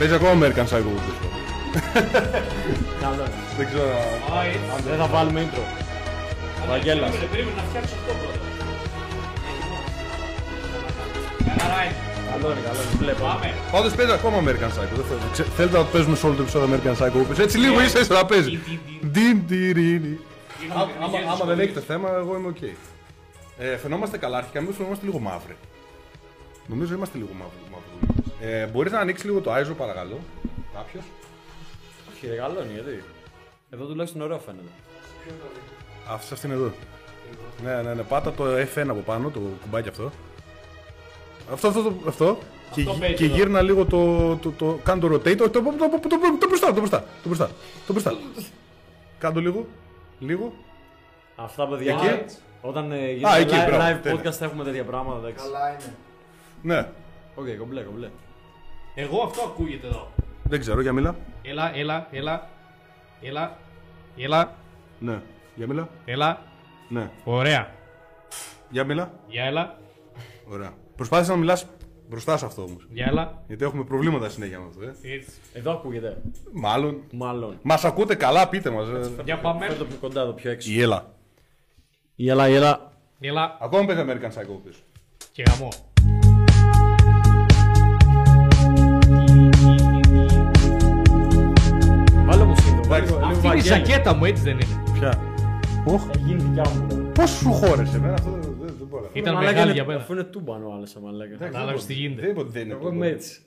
Παίζει ακόμα American Psycho πίσω. Καλό. Δεν ξέρω. Α, έτσι. Δεν θα βάλουμε intro. Βαγγέλας. Περίμενε, Περίμενε να φτιάξω αυτό πρώτα. Καλά, είναι. Καλό είναι, καλό είναι. Βλέπω. Πάμε. Πάντως παίζει ακόμα American Psycho. Δεν θέλω. Ξε- Θέλετε να το παίζουμε σε όλο το επεισόδιο American Psycho πίσω. Έτσι λίγο ίσα ίσα να παίζει. Τιν, τιν, τιν. Ντιν τυρίνι. Είναι Άμα- με άμα- τις Άμα δεν σχολείς. έχετε θέμα, εγώ είμαι οκ. Ε, φαινόμαστε καλά, αρχικά εμείς φαινόμαστε λίγο μαύροι. Νομίζω είμαστε λίγο μαύροι. Μαύροι. Ε, μπορείς να ανοίξεις λίγο το Άιζο, παρακαλώ. Κάποιος. Όχι, ρε, καλό είναι, γιατί; Εδώ τουλάχιστον ωραίο φαίνεται. Αυτό σε αυτήν εδώ. Ναι, ναι, ναι. Πάτα το F1 από πάνω, το κουμπάκι αυτό. Αυτό, αυτό, αυτό. αυτό. Και, Αυτό γυ- παίζει και εδώ. γύρνα λίγο το, το, το, κάνε το rotate, το, το, το, το, το, το, το μπροστά, το μπροστά, το μπροστά, το μπροστά. Κάνε το λίγο, λίγο. Αυτά παιδιά. Εκεί. και Όταν ε, Α, γίνεται εκεί, live, μπράβο, live τέλεια. podcast θα έχουμε τέτοια πράγματα, εντάξει. Καλά είναι. Ναι, Οκ, κομπλέ, κομπλέ. Εγώ αυτό ακούγεται εδώ. δεν ξέρω, για μίλα. Έλα, έλα, έλα. Έλα. Έλα. Ναι, για μίλα. Έλα. Ναι, Ωραία. για μίλα. Για έλα. Ωραία. Προσπάθησε να μιλάς μπροστά σε αυτό όμως. Για έλα. Γιατί έχουμε προβλήματα συνέχεια με αυτό, ε. Έτσι. Εδώ ακούγεται. Μάλλον. Μάλλον. Μας ακούτε καλά, πείτε μας. Ε. Για πάμε. Φέρ' το πιο κοντά εδώ, πιο έξω. Η Έλα. Η έλα, η έλα. Έλα. Ακόμα παίζει American Psycho πίσω. Και γαμό. Αυτή είναι η Βαγγέλη. ζακέτα μου, έτσι δεν είναι. Ποια; Οχ. Θα γίνει δικιά μου τώρα. Πώς σου χώρεσε εμένα αυτό δεν, δεν, δεν μπορώ. Ήταν Μαλάκα μεγάλη είναι- για μένα. Αφού είναι τούμπανο ο άλλος, άμα λέγα. Κατάλαβες τι γίνεται. Δεν είπα ότι δεν είναι Εγώ τούμπα. είμαι έτσι.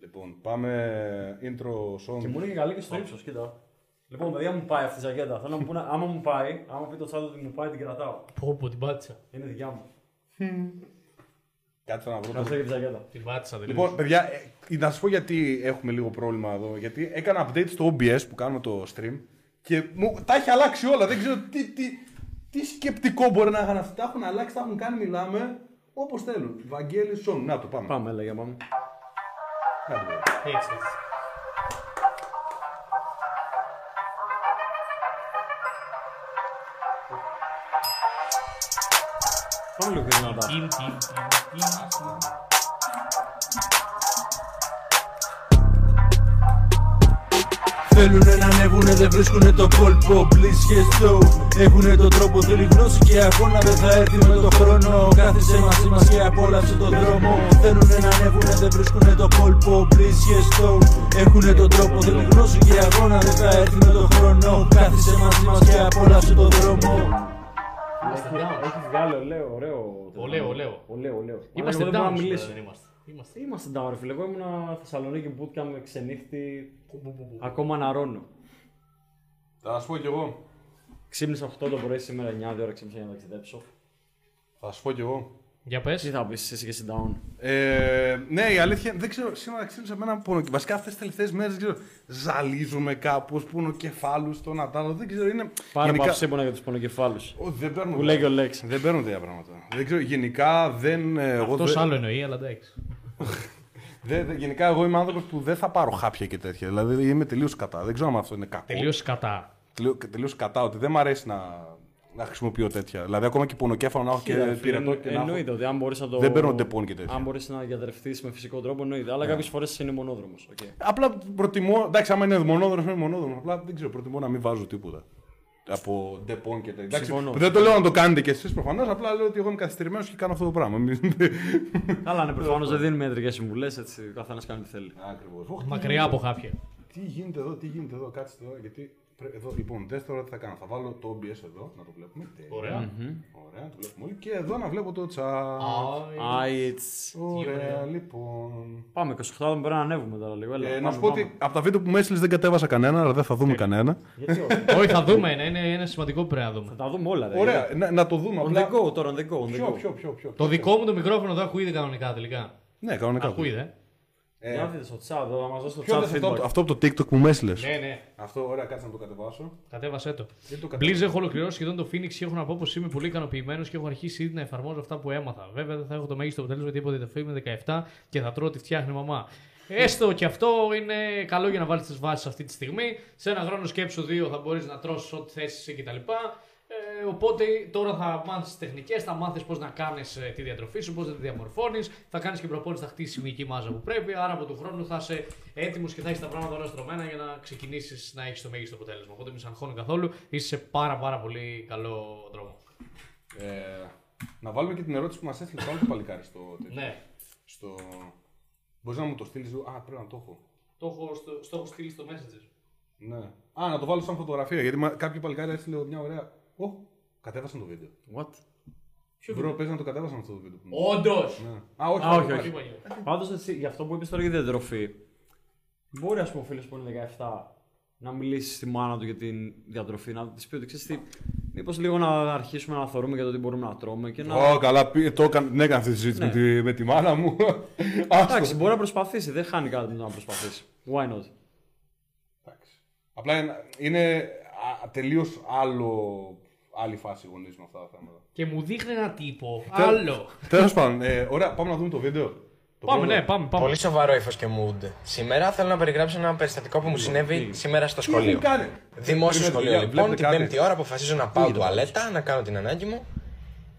Λοιπόν, πάμε intro song. Και μου είναι και καλή και στο ύψος, κοίτα. Λοιπόν, παιδιά μου πάει αυτή η ζακέτα. Θέλω να μου πούνε, άμα μου πάει, άμα πει το τσάτο ότι μου πάει, την κρατάω. Πω πω την πάτησα. Είναι δικιά μου. Κάτσε να βρω. το- Ευχαριστώ για τη ζακέτα. Την πάτησα τελείως. Λοιπόν, παιδιά, ε, να σα πω γιατί έχουμε λίγο πρόβλημα εδώ. Γιατί έκανα update στο OBS που κάνουμε το stream και μου τα έχει αλλάξει όλα. Δεν ξέρω τι, τι, τι σκεπτικό μπορεί να είχαν αυτά. Τα έχουν αλλάξει, τα έχουν κάνει, μιλάμε όπως θέλουν. Βαγγέλης Σον. Να το πάμε. Πάμε, λέγε πάμε. Να το πάμε. Έτσι, έτσι. Πάμε λίγο πιο δυνατά. Θέλουνε να ανέβουνε, δεν βρίσκουνε το κόλπο Please και στο Έχουνε τον τρόπο, θέλει γνώση και αγώνα Δεν θα έρθει με το χρόνο Κάθισε μαζί μας και απόλαυσε τον δρόμο Θέλουνε να ανέβουνε, δεν βρίσκουνε το κόλπο Please και στο Έχουνε τον τρόπο, θέλει γνώση και αγώνα Δεν θα έρθει με το χρόνο Κάθισε μαζί μας και απόλαυσε τον δρόμο Έχεις βγάλει ωραίο, ωραίο. Ωραίο, ωραίο. Ωραίο, ωραίο. Είμαστε Εγώ δεν μπορώ down να σήμερα, μιλήσω. δεν είμαστε. Είμαστε. Είμαστε down, ρε φίλε. Εγώ ήμουν Θεσσαλονίκη bootcamp με ξενύχτη. Ακόμα να ρώνω. Θα σα πω κι εγώ. Ξύπνησα 8 το πρωί σήμερα 9 η ώρα ξύπνησα για να ταξιδέψω. Θα σα πω κι εγώ. Για Τι πες. θα πεις εσύ και εσύ down. Ε, ναι, η αλήθεια δεν ξέρω. Σήμερα ξύπνησα με ένα πόνο. Βασικά αυτές τις τελευταίες μέρες δεν ξέρω. Ζαλίζομαι κάπως. Πονοκεφάλου στον Ατάλο. Δεν ξέρω. Είναι. Πάρε γενικά- γενικά... πάψε για τους πονοκεφάλους. Ω, δεν παίρνω. Που λέει και ο Λέξ. Δεν παίρνω τέτοια πράγματα. Δεν ξέρω. Γενικά δεν. ε, Εγώ Αυτός δεν- άλλο εννοεί, αλλά εντάξει. Δεν- δεν- γενικά εγώ είμαι άνθρωπος που δεν θα πάρω χάπια και τέτοια. Δηλαδή είμαι τελείως κατά. Δεν ξέρω αν αυτό είναι κακό. Τελείως κατά. Τελείω κατά. Ότι δεν μου αρέσει να, να χρησιμοποιώ τέτοια. Δηλαδή ακόμα και πονοκέφαλο να έχω και πυρετό και να έχω. Εννοείται ότι αν μπορείς να το... Δεν παίρνω Ντεπόν και τέτοια. Αν μπορείς να διατραφείς με φυσικό τρόπο, εννοείται. Αλλά κάποιες φορές είναι μονόδρομος. οκ. Απλά προτιμώ. Εντάξει, άμα είναι μονόδρομος, είναι μονόδρομος. Απλά δεν ξέρω. Προτιμώ να μην βάζω τίποτα. Από Ντεπόν και τέτοια. Εντάξει, Συμφωνώ. δεν το λέω να το κάνετε κι εσείς προφανώς. Απλά λέω ότι εγώ είμαι καθυστερημένος και κάνω αυτό το πράγμα. Μην- Καλά, ναι, προφανώς δεν δίνουμε ιατρικές συμβουλές, έτσι, ο καθένας κάνει τι θέλει. Ακριβώς. Μακριά από χάπια. Τι γίνεται εδώ, τι γίνεται εδώ, κάτσε εδώ. Γιατί πρέ- εδώ, λοιπόν, δες τώρα τι θα κάνω. Θα βάλω το OBS εδώ, να το βλέπουμε. Τέλεια. Ωραία. Ωραία, το βλέπουμε όλοι. Και εδώ να βλέπω το chat. Άι. Άιτς. Ωραία, λοιπόν. Πάμε, 28 άτομα μπορεί να ανέβουμε τώρα λίγο. Έλα, Ε, να πάμε, σου πω πάμε. ότι από τα βίντεο που με έστειλες δεν κατέβασα κανένα, αλλά δεν θα δούμε κανένα. Γιατί όχι. Όχι, θα δούμε. Είναι, είναι, είναι σημαντικό που πρέπει να δούμε. Θα τα δούμε όλα. ρε. Ωραία, να, να το δούμε. On Απλά... the go τώρα, on the go. On the Ποιο, go. ποιο, ποιο, ποιο. Το δικό μου το μικρόφωνο εδώ ακούγεται κανονικά τελικά. Ναι, κανονικά. Ακούγεται. Ε, Για να δείτε στο chat, εδώ, να μας δώσει το Ποιο chat είναι αυτό, feedback. αυτό από το TikTok που μες έστειλες. Ναι, ναι. Αυτό, ωραία, κάτσε να το κατεβάσω. Κατέβασέ το. Δεν το κατεβάσω. Blizz έχω ολοκληρώσει σχεδόν το Phoenix και έχω να πω πως είμαι πολύ ικανοποιημένος και έχω αρχίσει ήδη να εφαρμόζω αυτά που έμαθα. Βέβαια δεν θα έχω το μέγιστο αποτέλεσμα γιατί είπα ότι είμαι 17 και θα τρώω ό,τι φτιάχνει η μαμά. Έστω και αυτό είναι καλό για να βάλεις τις βάσεις αυτή τη στιγμή. Σε ένα χρόνο σκέψου 2 θα μπορείς να τρώσει ό,τι θέσει κτλ. Ε, οπότε τώρα θα μάθεις τεχνικές, θα μάθεις πώς να κάνεις τη διατροφή σου, πώς να τη διαμορφώνεις, θα κάνεις και προπόνηση, θα χτίσεις μυϊκή μάζα που πρέπει. Άρα από του χρόνου θα είσαι έτοιμος και θα έχεις τα πράγματα όλα στρωμένα για να ξεκινήσεις να έχεις το μέγιστο αποτέλεσμα. Οπότε μην σε αγχώνει καθόλου, είσαι σε πάρα, πάρα πολύ καλό δρόμο. Ε, να βάλουμε και την ερώτηση που μας έστειλε το άλλο το παλικάρι στο. τέτοιο. Ναι, στο... Μπορείς να μου το στείλεις; Α, πρέπει να το έχω. το έχω, στο, στο έχω στείλει στο Messenger. Ναι. Α, να το βάλω σαν φωτογραφία. Γιατί μα- κάποιο παλικάρι έστειλε μια ωραία. Ω, κατέβασαν το βίντεο. What? Βρω, παίζει να το κατέβασαν αυτό το βίντεο. Όντως! Ναι. Α, όχι, Α, όχι, όχι. Είπα για- Πάντως για αυτό που είπες τώρα για τη διατροφή, μπορεί ας πούμε ο φίλος που είναι 17 να μιλήσει στη μάνα του για την διατροφή, να της πει ότι ξέρεις τι, μήπως λίγο να αρχίσουμε να θεωρούμε για το τι μπορούμε να τρώμε και να. Ω, καλά, πει- το έκανε, την έκανε αυτή τη συζήτηση Ναι. με, τη, με τη μάνα μου. Άστο. Εντάξει, μπορεί να προσπαθήσει, δεν χάνει κάτι με το να προσπαθήσει. Why not? Εντάξει. Απλά είναι, είναι τελείως άλλο. Άλλη φάση γονείς με αυτά τα θέματα. Και μου δείχνει ένα τύπο. Άλλο. Τέλος πάντων, ε, ωραία, πάμε να δούμε το βίντεο. Το Πάμε, πρώτο. ναι, πάμε. πάμε. Πολύ σοβαρό ύφος και mood. Σήμερα θέλω να περιγράψω ένα περιστατικό που μου συνέβη σήμερα στο Τι έχουν σχολείο. κάνει; Δημόσιο Περιμένετε, σχολείο παιδιά, λοιπόν, βλέπετε την κάτι. πέμπτη ώρα αποφασίζω να πάω τουαλέτα, να κάνω την ανάγκη μου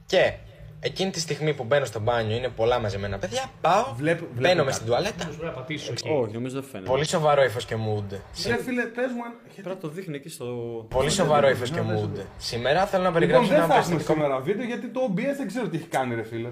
και εκείνη τη στιγμή που μπαίνω στο μπάνιο είναι πολλά μαζεμένα παιδιά, πάω, Βλέπ- βλέπω μπαίνω μες κάτι. στην τουαλέτα. Πρέπει να πατήσω εκεί. Όχι, νομίζω δεν φαίνεται. Πολύ σοβαρό ύφος και mood. Ρε φίλε, πες μου αν. Πρέπει να το δείχνει εκεί στο. Πολύ σοβαρό ύφος και mood. Σήμερα θέλω να Λοιπόν, περιγράψω δεν ένα θα έχουμε περιστατικό. σήμερα βίντεο γιατί το OBS δεν ξέρω τι έχει κάνει, ρε φίλε.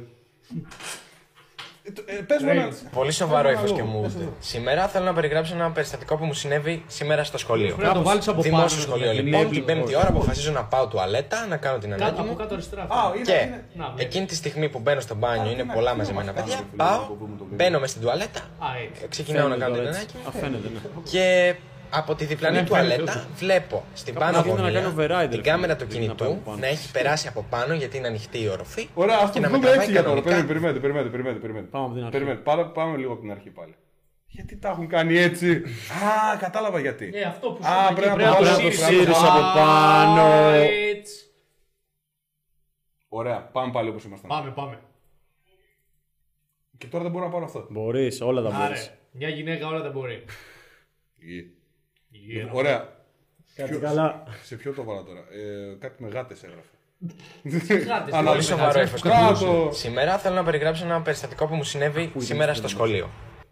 Ε, το- ε, Πες μου ένα. Πολύ σοβαρό Πες μου ύφο ένα και λόγο, πες mood. εδώ. Σήμερα θέλω να περιγράψω ένα περιστατικό που μου συνέβη σήμερα στο σχολείο. Πρέπει να το βάλεις από πάνω. Δημόσιο να το σχολείο βλέπεις. λοιπόν, την πέμπτη ώρα αποφασίζω να πάω τουαλέτα, να κάνω την Κάτω, ανάγκη από μου. κάτω αριστερά. Α, είναι, Και είναι. Να, βλέπεις. εκείνη τη στιγμή που μπαίνω στο μπάνιο είναι τι πολλά να- μαζεμένα τι να μας παιδιά. κάνουμε, φίλε, Πάω, να το πούμε το βίντεο. μπαίνω μες στην τουαλέτα, Α, έτσι. ξεκινάω να κάνω την τώρα ανάγκη έτσι. μου. Α, φαίνεται, ναι. Και από τη διπλανή Ναι, τουαλέτα φαίνεται. βλέπω στην Κάπου πάνω να βγαίνει να γωνία κάνει override, την ρε κάμερα φίλε, του δεν είναι να πάει κινητού από πάνω. να έχει περάσει από πάνω γιατί είναι ανοιχτή η οροφή. Ωραία, α και το να δούμε μετραβάει έτσι για τώρα. κανονικά. Περιμένετε, περιμένετε, περιμένετε, περιμένετε, περιμένετε. Πάμε από την αρχή. Περιμένετε. Πάμε, πάμε λίγο από την αρχή πάλι. Γιατί τα έχουν κάνει έτσι. Α, κατάλαβα γιατί. Ε, αυτό που Α, σου πρέπει να είπα το εκεί, βάλω πρέπει στο να σύρις σύρεις από πάνω. Α, έτσι. Ωραία, πάμε πάλι όπω ήμασταν. Πάμε, πάμε. Και τώρα δεν μπορώ να πάρω αυτό. Μπορεί, όλα τα μπορεί. Άρε, μια γυναίκα όλα τα μπορεί. Γη. Yeah. Ωραία. Κάτι καλά. Σε ποιο το βάλα τώρα; Ε, κάτι με γάτε έγραφε. Γάτες, Αλλά Πολύ δεν σοβαρό πειράζει. ύφο και Κάτω. mood. Σήμερα θέλω να περιγράψω ένα περιστατικό που μου συνέβη σήμερα στο σχολείο.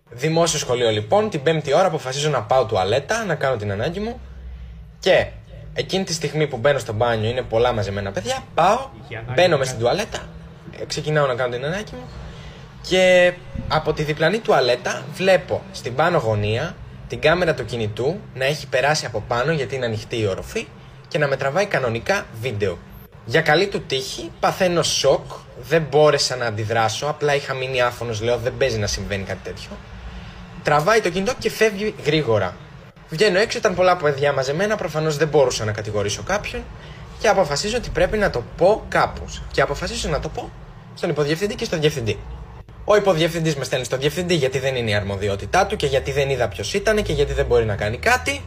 Δημόσιο σχολείο λοιπόν, την πέμπτη ώρα αποφασίζω να πάω τουαλέτα, να κάνω την ανάγκη μου. Και εκείνη τη στιγμή που μπαίνω στο μπάνιο είναι πολλά μαζεμένα παιδιά. Πάω, Είχε ανάγκη μπαίνω να μες στην κάνει. τουαλέτα, ε, ξεκινάω να κάνω την ανάγκη μου. Και από τη διπλανή τουαλέτα βλέπω στην πάνω γωνία την κάμερα του κινητού να έχει περάσει από πάνω γιατί είναι ανοιχτή η οροφή και να με τραβάει κανονικά βίντεο. Για καλή του τύχη παθαίνω σοκ, δεν μπόρεσα να αντιδράσω, απλά είχα μείνει άφωνος, λέω δεν παίζει να συμβαίνει κάτι τέτοιο. Τραβάει το κινητό και φεύγει γρήγορα. Βγαίνω έξω, ήταν πολλά παιδιά μαζεμένα, προφανώς δεν μπορούσα να κατηγορήσω κάποιον και αποφασίζω ότι πρέπει να το πω κάπως. Και αποφασίζω να το πω στον υποδιευθυντή και στον διευθυντή. Ο υποδιευθυντής με στέλνει στον διευθυντή γιατί δεν είναι η αρμοδιότητά του και γιατί δεν είδα ποιος ήταν και γιατί δεν μπορεί να κάνει κάτι.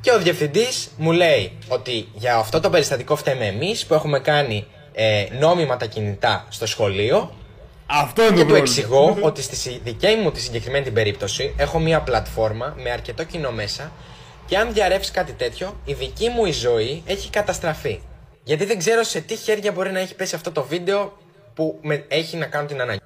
Και ο διευθυντής μου λέει ότι για αυτό το περιστατικό φταίμε εμείς που έχουμε κάνει ε, νόμιμα τα κινητά στο σχολείο Αυτό είναι και το του πρόβλημα. εξηγώ ότι στη συ- δική μου τη συγκεκριμένη την περίπτωση έχω μια πλατφόρμα με αρκετό κοινό μέσα και αν διαρρεύσει κάτι τέτοιο, η δική μου η ζωή έχει καταστραφεί. Γιατί δεν ξέρω σε τι χέρια μπορεί να έχει πέσει αυτό το βίντεο που με έχει να κάνω την ανάγκη.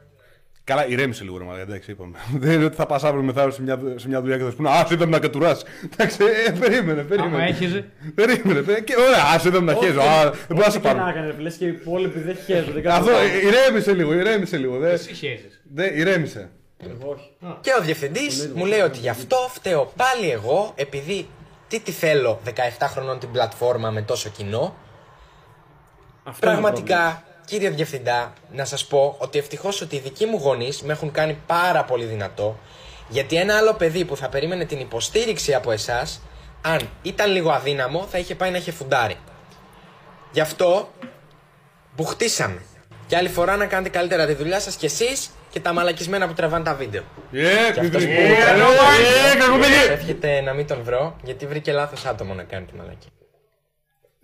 Καλά, ηρέμησε λίγο, ρε μαλάκα, εντάξει, είπαμε. Δεν είναι ότι θα πας αύριο μεθαύριο σε μια, σε μια δουλειά και θα σου πούνε Α, είδαμε να κατουράσει. Εντάξει, ε, περίμενε, περίμενε. Άμα έχεις, Περίμενε, περίμενε. Και ωραία, ας είδαμε να χέζω. Α, δεν μπορεί να σε Τι και να πάρω. έκανε, λες και οι υπόλοιποι δεν χαίρονται. Αυτό, ε, ηρέμησε λίγο, ηρέμησε λίγο. Δε, εσύ χέζεις. δε, ηρέμησε. Όχι. Και ο διευθυντής μου λέει ότι γι' αυτό φταίω πάλι εγώ, επειδή τι τη θέλω 17 χρονών την πλατφόρμα με τόσο κοινό. Αυτό είναι το Πραγματικά, κύριε Διευθυντά, να σας πω ότι ευτυχώς ότι οι δικοί μου γονείς με έχουν κάνει πάρα πολύ δυνατό, γιατί ένα άλλο παιδί που θα περίμενε την υποστήριξη από εσάς, αν ήταν λίγο αδύναμο, θα είχε πάει να είχε φουντάρει. Γι' αυτό, μπουχτίσαμε. Και άλλη φορά να κάνετε καλύτερα τη δουλειά σας κι εσείς και τα μαλακισμένα που τραβάνε τα βίντεο. Ε, Και αυτός παιδί. που- Ε, ε, κακομοίρη. Εύχεται να μην τον βρω, γιατί βρήκε λάθος άτομο να κάνει τη μαλακή.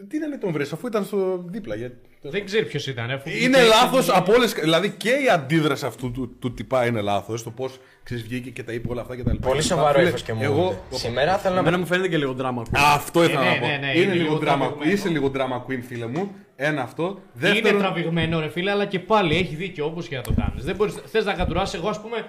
Τι να τον βρεις, αφού ήταν στο δίπλα. γιατί- Δεν ξέρει ποιος ήταν. αφού Είναι βγήκε- λάθος από όλε. Δηλαδή και η αντίδραση αυτού του, του τυπά είναι λάθος. Το πώς βγήκε και τα είπε όλα αυτά και τα λοιπά. Πολύ Και τα σοβαρό φίλε, ύφος και μου. Εγώ. Σήμερα θέλω να Εμένα μου φαίνεται και λίγο δράμα. Αυτό ήθελα ναι, να πω. ναι, ναι, είναι, είναι λίγο λίγο drama, τραβηγμένο. είσαι λίγο drama queen, φίλε μου. Ένα αυτό. Είναι Δεύτερον, τραβηγμένο ρε φίλε, αλλά και πάλι έχει δίκιο όπως και να το κάνεις. Δεν μπορείς, θες να κατουράσει. Εγώ, ας πούμε,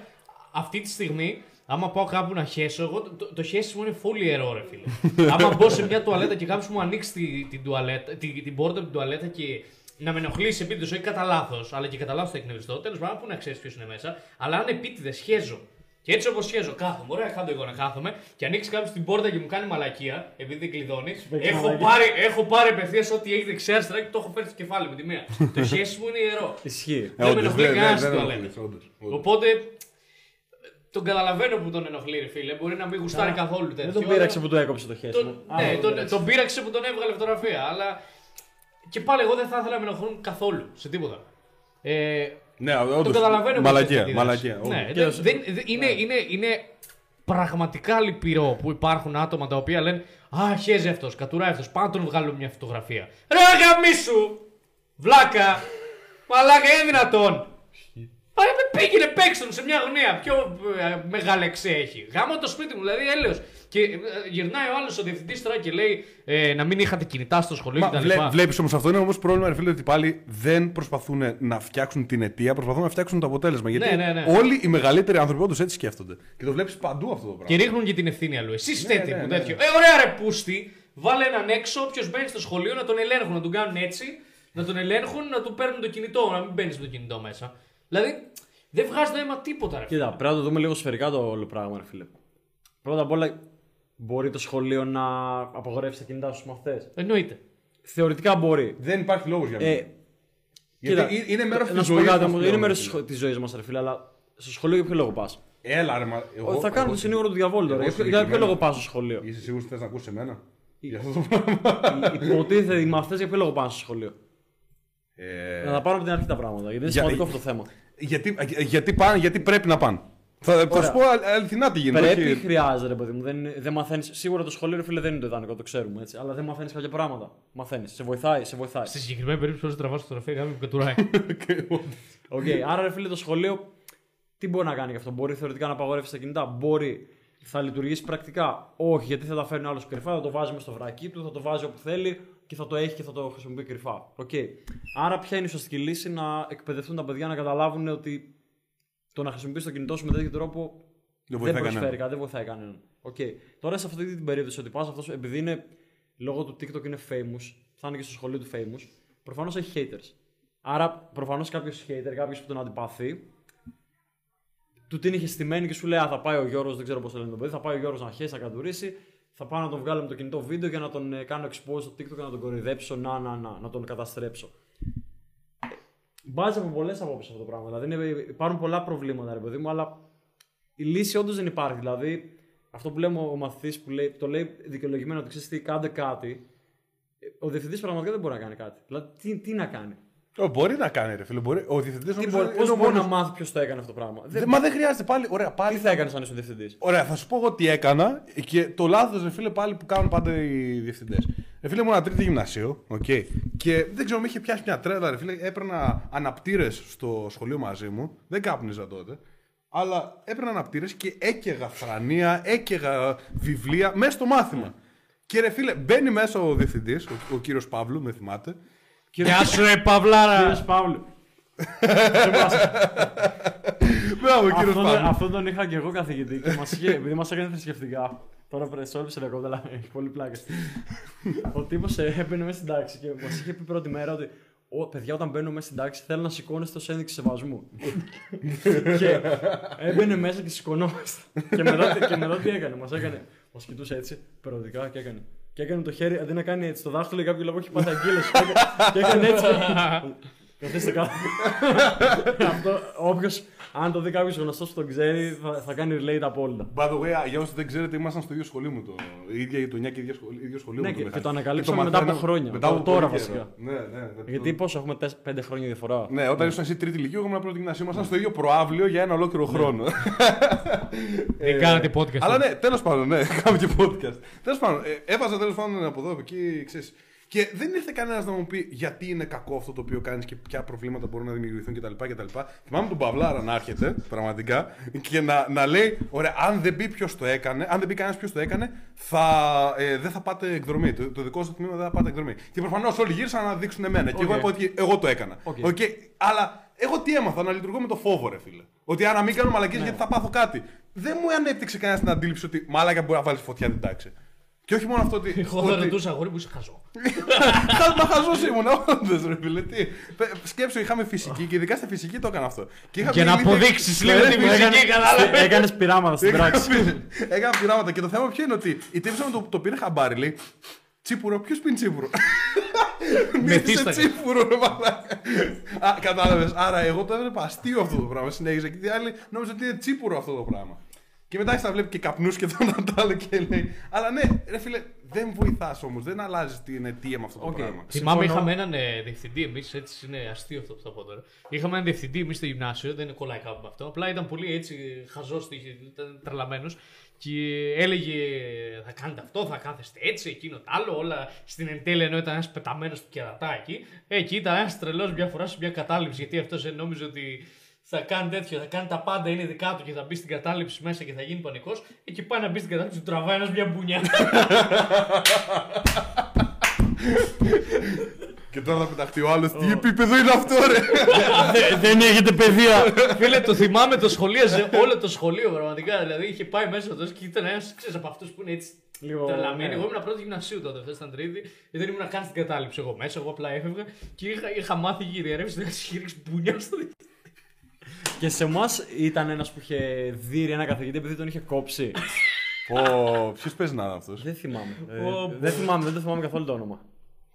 αυτή τη στιγμή, άμα πάω κάπου να χέσω, εγώ το, το, το χέσιμο είναι full ιερό, ρε φίλε. άμα μπω σε μια τουαλέτα και κάποιος μου ανοίξει τη, την, τουαλέτα, την, την πόρτα από την τουαλέτα και να με ενοχλήσει επίτηδε, όχι κατά λάθος, αλλά και κατά λάθος θα εκνευριστώ. Τέλος πάντων, πού να ξέρεις ποιος είναι μέσα. Αλλά αν επίτηδες χέζω. Και έτσι όπως χέζω, κάθομαι. Ωραία, κάτω εγώ να κάθομαι και ανοίξει κάποιος την πόρτα και μου κάνει μαλακία, επειδή δεν κλειδώνεις. Έχω πάρει, έχω πάρει απευθείας ό,τι έχει δεξιά-αριστερά και το έχω φέρει στο κεφάλι με τη μία. το χέσιμο είναι ιερό. Ισχύει. Ε, δεν με όντως, ενοχλεί δεν- κανένας δεν- στην δεν τουαλέτα. ενοχλείς, όντως, όντως. Οπότε τον καταλαβαίνω που τον ενοχλεί, ρε φίλε. Μπορεί να μην γουστάρει καθόλου τέτοιο. Δεν τον αλλά- πείραξε που του έκοψε το χέρι Τον, μου. ναι, τον, τον πείραξε που τον έβγαλε φωτογραφία. Αλλά και πάλι εγώ δεν θα ήθελα να με ενοχλούν καθόλου σε τίποτα. Ε, Ναι, τον όντως, καταλαβαίνω. που Μαλακία, έχει αντίδραση. μαλακία. Ναι, όντως. δεν- δεν- δεν- είναι, είναι, είναι πραγματικά λυπηρό που υπάρχουν άτομα τα οποία λένε Α, χέζει αυτός, κατουράει αυτός. Πάμε να τον βγάλω μια φωτογραφία. Ρε γαμίσου! Βλάκα! Μαλάκα, είναι δυνατόν! Πάει με πήγαινε παίξτε σε μια γωνία. Πιο ε, μεγάλη εξέ έχει. Γάμο το σπίτι μου, δηλαδή έλεος. Και ε, γυρνάει ο άλλος ο διευθυντής τώρα και λέει ε, να μην είχατε κινητά στο σχολείο Μα κτλ. βλέ, Βλέπεις όμως αυτό είναι όμως πρόβλημα, ρε φίλε, ότι πάλι δεν προσπαθούν να φτιάξουν την αιτία, προσπαθούν να φτιάξουν το αποτέλεσμα. Γιατί Ναι, ναι, ναι. όλοι οι μεγαλύτεροι άνθρωποι όντως έτσι σκέφτονται. Και το βλέπεις παντού αυτό το πράγμα. Και ρίχνουν και την ευθύνη αλλού. Εσείς είστε Ναι, έτοιμοι ναι, που ναι. τέτοιο. Ε, ωραία ρε πούστη, βάλε έναν έξω, όποιος μπαίνει στο σχολείο να τον ελέγχουν, να τον κάνουν έτσι, να τον ελέγχουν, να του παίρνουν το κινητό, να μην μπαίνει με το κινητό μέσα. Δηλαδή, δεν βγάζει νόημα τίποτα ρε. Κοίτα, πρέπει να το δούμε λίγο σφαιρικά το όλο πράγμα, ρε φίλε. Πρώτα απ' όλα, μπορεί το σχολείο να απαγορεύσει τα κινητά στου μαθητέ. Εννοείται. Θεωρητικά μπορεί. Δεν υπάρχει λόγος για να Ε, μην. Γιατί κοίτα, είναι μέρος της να σου ζωής πω κάτι, μας όμως, πλέον, είναι μέρος ρε φίλε. της ζωής μας, ρε φίλε, αλλά στο σχολείο για ποιο λόγο πας; Έλα, ρε, μα. Εγώ, Θα κάνουμε το συνήγορο του διαβόλου τώρα. εγώ Για ποιο- Για ποιο συγκεκριμένα- λόγο πας στο σχολείο; Είσαι σίγουρος ότι θες να ακούσεις εμένα; Για αυτό το πράγμα. Υποτίθεται οι μαθητές για ποιο λόγο πάνε στο σχολείο; Ε, Να τα πάρω από την αρχή τα πράγματα. Γιατί είναι Για- σημαντικό αυτό το θέμα. γιατί, γιατί, πάνε, γιατί πρέπει να πάνε. Θα, θα Ωραία. σου πω α- αληθινά τι γίνεται. Πρέπει, όχι- χρειάζεται, ρε παιδί μου. Δεν, δεν μαθαίνεις, Σίγουρα το σχολείο, ρε φίλε, δεν είναι το ιδανικό, το ξέρουμε έτσι. Αλλά δεν μαθαίνεις κάποια πράγματα. Μαθαίνεις. Σε βοηθάει, σε βοηθάει. Στη συγκεκριμένη περίπτωση, όσο τραβάς φωτογραφία, κάποιο που κατουράει. Οκ, άρα ρε φίλε το σχολείο τι μπορεί να κάνει γι' αυτό; Μπορεί θεωρητικά να απαγορεύσει τα κινητά; Μπορεί. Θα λειτουργήσει πρακτικά; Όχι, γιατί θα τα φέρνει άλλος κρυφά, θα το βάζει μες στο βρακί του, θα το βάζει όπου θέλει και θα το έχει και θα το χρησιμοποιεί κρυφά. Οκ. Άρα, ποια είναι η σωστική λύση να εκπαιδευτούν τα παιδιά να καταλάβουν ότι το να χρησιμοποιήσει το κινητό σου με τέτοιο τρόπο Δεν δεν, βοηθάει προσφέρει κανέναν. κάτι, δεν βοηθάει κανέναν. Οκ. Τώρα σε αυτή την περίπτωση ότι πας αυτός, επειδή είναι λόγω του TikTok είναι famous, θα είναι και στο σχολείο του famous, προφανώς έχει haters. Άρα προφανώς κάποιος hater, κάποιος που τον αντιπαθεί, του την είχε στημένη και σου λέει: Α, θα πάει ο Γιώργο, δεν ξέρω πώς το λένε το παιδί, θα πάει ο Γιώργο να χέσει, να κατουρίσει, θα πάω να τον βγάλω με το κινητό βίντεο για να τον ε, κάνω expose στο TikTok και να τον κοροϊδέψω, να, να, να, να τον καταστρέψω. Μπάζει από πολλές απόψεις αυτό το πράγμα. Δηλαδή είναι, υπάρχουν πολλά προβλήματα, ρε παιδί μου, αλλά η λύση όντως δεν υπάρχει. Δηλαδή, αυτό που λέμε ο μαθητής που λέει, το λέει δικαιολογημένο ότι ξέρεις τι, κάντε κάτι. ε, Ο διευθυντής πραγματικά δεν μπορεί να κάνει κάτι. Δηλαδή, τι, τι να κάνει. Ω, μπορεί να κάνει, ρε φίλε. Μπορεί. Ο διευθυντής Τι μπορεί, πώς μπορεί να μάθει ποιος το έκανε αυτό το πράγμα; Δεν, Μα δεν χρειάζεται πάλι. Ωραία, τι πάλι. θα έκανες αν είσαι διευθυντής; Ωραία, θα σου πω εγώ τι έκανα και το λάθος, ρε φίλε, πάλι που κάνουν πάντα οι διευθυντές. Ρε φίλε, ήμουν τρίτη γυμνασίου, οκ. Και δεν ξέρω, με είχε πιάσει μια τρέλα, ρε φίλε. Έπαιρνα αναπτήρες στο σχολείο μαζί μου. Δεν κάπνιζα τότε. Αλλά έπαιρνα αναπτήρες και έκαιγα θρανία, έκαιγα βιβλία μέσα στο μάθημα. Και ρε φίλε, μπαίνει μέσα ο διευθυντής, ο, ο κύριος Παύλου, με θυμάται. Γεια σου, ρε Παυλάρα! Κύριε Παύλου. Μπράβο, κύριο Αυτό, Παύλου. αυτό τον είχα και εγώ καθηγητή και μας είχε, επειδή μας έκανε θρησκευτικά. Τώρα πρέπει σε όλου σε διακόπτω, αλλά έχει πολύ πλάκα. ο τύπος έμπαινε μέσα στην τάξη και μας είχε πει πρώτη μέρα ότι «Ω, παιδιά, όταν μπαίνω μέσα στην τάξη θέλω να σηκώνεστε ω ένδειξη σεβασμού. και έμπαινε μέσα και σηκωνόμαστε. και, μετά, και μετά τι έκανε, μας έκανε. Μας κοιτούσε έτσι, περιοδικά και έκανε. Και έκανε το χέρι, αντί να κάνει έτσι το δάχτυλο, για κάποιο λόγο έχει πάθει αγκύλωση. και, έκανε- και έκανε έτσι. Καθίστε κάτω. Αυτό, όποιο, αν το δει κάποιος γνωστός που τον ξέρει, θα, θα κάνει relate απόλυτα. By the way, για όσοι δεν ξέρετε, ήμασταν στο ίδιο σχολείο μου. Το... Η ίδια γειτονιά και ίδιο σχολείο, ίδιο σχολείο Ναι, μου. και- Μιχάλη. και το ανακαλύψαμε το μετά από μαθαίνω- χρόνια. Μετά από Τώρα πολύ βασικά. καιρό. Ναι, ναι. ναι. Γιατί πόσο έχουμε, 5 χρόνια διαφορά. Ναι, όταν ήσουν εσύ τρίτη ηλικία, εγώ ήμουν πρώτη γυμνασίου. Ήμασταν στο ίδιο προάβλιο για ένα ολόκληρο χρόνο. Δεν κάνατε podcast. Αλλά ναι, τέλος πάντων, ναι, κάνουμε και podcast. Τέλος πάντων, ε, έβαζα τέλος πάντων από εδώ από εκεί, ξέρεις, Και δεν ήρθε κανένας να μου πει γιατί είναι κακό αυτό το οποίο κάνεις και ποια προβλήματα μπορούν να δημιουργηθούν κτλ. κτλ. Θυμάμαι τον Παυλάρα να έρχεται πραγματικά και να, να λέει: Ωραία, αν δεν πει ποιος το έκανε, αν δεν πει κανένας ποιος το έκανε, θα, ε, δεν θα πάτε εκδρομή. Το, το δικό σας τμήμα δεν θα πάτε εκδρομή. Και προφανώς όλοι γύρισαν να δείξουν εμένα. Και εγώ Οκ. είπα ότι εγώ το έκανα. Οκ. Οκ, Αλλά εγώ τι έμαθα, να λειτουργώ με το φόβο, ρε φίλε. Ότι αν να μην κάνω μαλακίες γιατί θα πάθω κάτι. Δεν μου ανέπτυξε κανένας την αντίληψη ότι μαλάκα μπορεί να βάλεις φωτιά την τάξη. Και όχι μόνο αυτό ότι. Εγώ θα ότι- ρωτούσα αγόρι που είσαι χαζό. Χα- Μα χαζός ήμουν, όντως ρε φίλε. Τι. Πε- Σκέψου, είχαμε φυσική και ειδικά στη φυσική το έκανα αυτό. Και είχα Για πει να ηλίθεια- αποδείξεις λίγο τη μουσική, κατάλαβες. Έκανε πειράματα στην πράξη. Έκανα πειράματα και το θέμα ποιο είναι ότι η τύψη μου το, το πήρε χαμπάρι, λέει. Τσίπουρο, ποιος πίνει τσίπουρο; Μύθισε Μεθύστακα. τσίπουρο, ρε μαλάκα. Α, κατάλαβες. Άρα εγώ το έβλεπα αστείο αυτό το πράγμα. Συνέχιζε και οι άλλοι νόμιζαν ότι είναι τσίπουρο αυτό το πράγμα. Και μετά άρχισε να βλέπει και καπνούς και το ένα το άλλο και λέει. Αλλά ναι, ρε φίλε, δεν βοηθάς όμως. Δεν αλλάζεις την αιτία με αυτό το Οκ. πράγμα. Θυμάμαι, Συμφωνώ. είχαμε έναν ε, διευθυντή εμείς, έτσι είναι αστείο αυτό που θα πω τώρα. Είχαμε έναν διευθυντή εμείς στο γυμνάσιο, δεν κολλάει κάπου με αυτό. Απλά ήταν πολύ έτσι χαζός, ήταν τρελαμένος και έλεγε θα κάνετε αυτό, θα κάθεστε έτσι, εκείνο το άλλο. Όλα στην εν τέλει ενώ ήταν ένας πεταμένος του κερατάκι. Εκεί ήταν ένας τρελός μια φορά σε μια κατάληψη γιατί αυτός νόμιζε ότι θα κάνει τέτοιο, θα κάνει τα πάντα, είναι δικά του και θα μπει στην κατάληψη μέσα και θα γίνει πανικός. Εκεί πάει να μπει στην κατάληψη, του τραβάει ένας μια μπουνιά. Και τώρα θα πεταχτεί ο άλλος. Τι επίπεδο είναι αυτό, ρε; Δεν έχετε παιδεία. Φίλε, το θυμάμαι το σχολίαζε όλο το σχολείο πραγματικά. Δηλαδή είχε πάει μέσα αυτό και ήταν ένας από αυτούς που είναι έτσι Λίγο, τρελαμένοι. ναι. Εγώ ήμουν πρώτη γυμνασίου τότε, αυτός ήταν τρίτη. και Δεν ήμουν καν στην κατάληψη εγώ μέσα. Εγώ απλά έφευγα και είχα, είχα μάθει και η διαρρεύση να έχει ρίξει μπουνιά στο δι- Και σε εμάς ήταν ένας που είχε δει ένα καθηγητή επειδή τον είχε κόψει. Ποιο παίζει να είναι αυτός; Δεν θυμάμαι. Ε, Πω, Δεν θυμάμαι, δεν το θυμάμαι καθόλου το όνομα.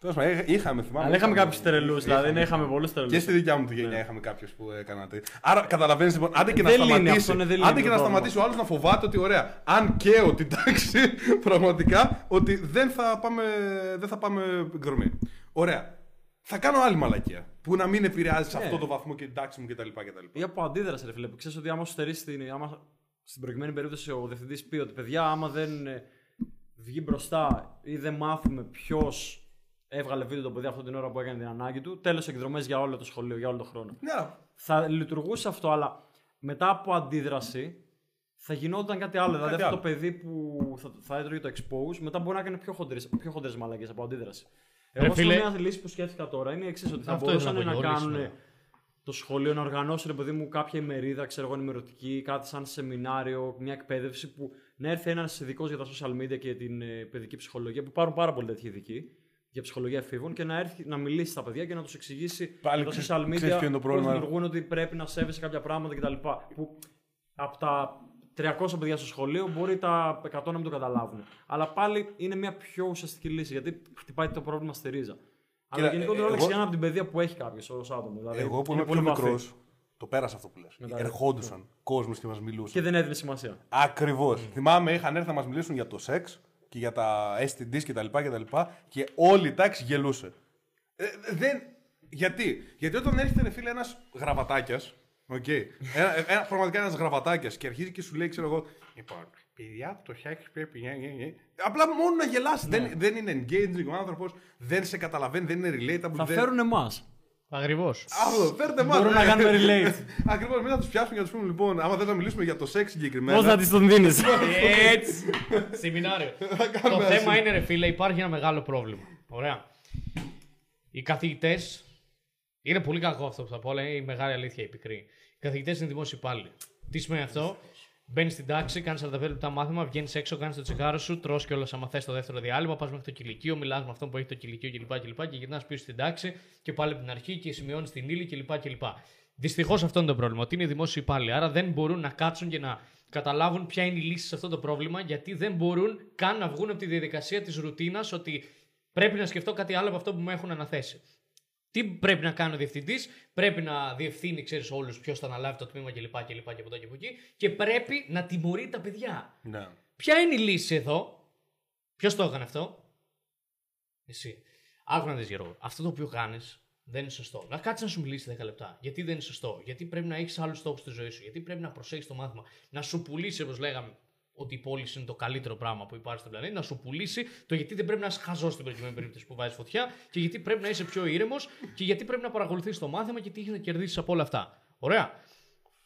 Τέλος πάντων, είχαμε, θυμάμαι. Αλλά είχαμε κάποιους τρελούς, δηλαδή ναι, είχαμε πολλούς τρελούς. Και στη δικιά μου τη γενιά είχαμε κάποιους που έκαναν τέτοιο. Άρα καταλαβαίνεις λοιπόν, άντε και να Δεν λύνει σταματήσει. αυτό, ναι, δεν λύνει άντε και το να πρόβλημα. σταματήσει ο άλλος να φοβάται ότι ωραία, αν καίω την τάξη, πραγματικά ότι δεν θα πάμε, δεν θα πάμε εκδρομή. Ωραία. Θα κάνω άλλη μαλακία. Που να μην επηρεάζει σε Ναι. αυτό το βαθμό και την τάξη μου κτλ. κτλ. Ή από αντίδραση, ρε φίλε. που Ξέρεις ότι άμα σου στερήσει την. Άμα στην προηγουμένη περίπτωση ο διευθυντής πει ότι παιδιά, άμα δεν ε, βγει μπροστά ή δεν μάθουμε ποιος έβγαλε βίντεο το παιδί αυτή την ώρα που έκανε την ανάγκη του, τέλος εκδρομές για όλο το σχολείο, για όλο τον χρόνο. Ναι, αλλά Θα λειτουργούσε αυτό, αλλά μετά από αντίδραση θα γινόταν κάτι άλλο. δηλαδή αυτό άλλο. το παιδί που θα, θα έτρωγε το expose, μετά μπορεί να έκανε πιο χοντρές πιο χοντρές μαλακές από αντίδραση. Ρε Εγώ φίλε- φίλε... μια λύση που σκέφτηκα τώρα είναι η εξής: Ότι θα Αυτό μπορούσαν ήθελα να να πω, η λύση, κάνουν ναι. το σχολείο να οργανώσει ρε παιδί μου κάποια ημερίδα, ξέρω εγώ, ενημερωτική, κάτι σαν σεμινάριο, μια εκπαίδευση που να έρθει ένας ειδικός για τα social media και την ε, παιδική ψυχολογία, που πάρουν πάρα πολύ τέτοιοι ειδικοί για ψυχολογία εφήβων και να έρθει να μιλήσει στα παιδιά και να τους εξηγήσει Πάλι για τα ξέρεις- social media ξέρεις ποιο είναι το πώς πρόβλημα. λειτουργούν, ότι πρέπει να σέβεσαι κάποια πράγματα κτλ. Που από τα 300 παιδιά στο σχολείο μπορεί τα 100 να μην το καταλάβουν. Αλλά πάλι είναι μια πιο ουσιαστική λύση γιατί χτυπάει το πρόβλημα στη ρίζα. Αλλά Κοίτα, γενικότερα ε, όλα εγώ- ξεκινάνε από την παιδεία που έχει κάποιος ως άτομο. Δηλαδή, εγώ που είναι είμαι πιο πολύ βαθύ. μικρός, το πέρασα αυτό που λες. Μετά- Ερχόντουσαν κόσμος και μας μιλούσαν. Και δεν έδινε σημασία. Ακριβώς. Θυμάμαι, είχαν έρθει να μας μιλήσουν για το σεξ και για τα STDs κτλ. Και, τα λοιπά, και όλη η τάξη γελούσε. Ε, δεν... Γιατί; Γιατί όταν έρχεται ρε φίλε ένας γραβατάκιας. Okay. Ένα, ένα, πραγματικά ένας γραβατάκιας και αρχίζει και σου λέει, ξέρω εγώ, Λοιπόν, παιδιά, το σεξ πρέπει. νια, νια, νια». Απλά μόνο να γελάσει. Δεν, δεν είναι engaging ο άνθρωπος, δεν σε καταλαβαίνει, δεν είναι relatable. Θα δεν... φέρουν εμάς. Ακριβώς. Αυτό, φέρτε μας. Μπορούμε να κάνουμε relate. Ακριβώς, μην θα τους πιάσουμε και να τους πούμε λοιπόν, άμα δεν θα μιλήσουμε για το σεξ συγκεκριμένα. Πώς θα της τον δίνεις; Έτσι. Σεμινάριο. το θέμα είναι, ρε φίλε, υπάρχει ένα μεγάλο πρόβλημα. Ωραία. Οι καθηγητές. Είναι πολύ κακό αυτό που θα πω, αλλά είναι η μεγάλη αλήθεια η πικρή. Οι καθηγητές είναι δημόσιοι υπάλληλοι. Τι σημαίνει αυτό; Μπαίνει στην τάξη, κάνεις 45 λεπτά μάθημα, βγαίνεις έξω, κάνεις το τσιγάρο σου, τρώ και όλα άμα θες το δεύτερο διάλειμμα, πας μέχρι το κηλικείο, μιλάς με αυτόν που έχει το κηλικείο κλπ. κλπ και γυρνάς πίσω στην τάξη και πάλι από την αρχή και σημειώνεις την ύλη κλπ. κλπ. Δυστυχώς αυτό είναι το πρόβλημα, ότι είναι δημόσιοι υπάλληλοι. Άρα δεν μπορούν να κάτσουν και να καταλάβουν ποια είναι η λύση σε αυτό το πρόβλημα, γιατί δεν μπορούν καν να βγουν από τη διαδικασία της ρουτίνας ότι πρέπει να σκεφτώ κάτι άλλο από αυτό που μου έχουν αναθέσει. Τι πρέπει να κάνει ο διευθυντής, πρέπει να διευθύνει, ξέρεις, όλους ποιος θα αναλάβει το τμήμα κλπ. Και, και από εδώ και από εκεί. Και πρέπει να τιμωρεί τα παιδιά. Ναι. Ποια είναι η λύση εδώ, Ποιος το έκανε αυτό, Εσύ. Άκου να δει, Γιώργο. Αυτό το οποίο κάνεις δεν είναι σωστό. Να κάτσεις να σου μιλήσει 10 λεπτά. Γιατί δεν είναι σωστό; Γιατί πρέπει να έχεις άλλους στόχους στη ζωή σου; Γιατί πρέπει να προσέχεις το μάθημα; Να σου πουλήσει, όπως λέγαμε, ότι η πόλη είναι το καλύτερο πράγμα που υπάρχει στον πλανήτη, να σου πουλήσει το γιατί δεν πρέπει να είσαι χαζό στην προκειμένη περίπτωση που βάζεις φωτιά και γιατί πρέπει να είσαι πιο ήρεμος και γιατί πρέπει να παρακολουθείς το μάθημα και τι έχεις να κερδίσεις από όλα αυτά. Ωραία.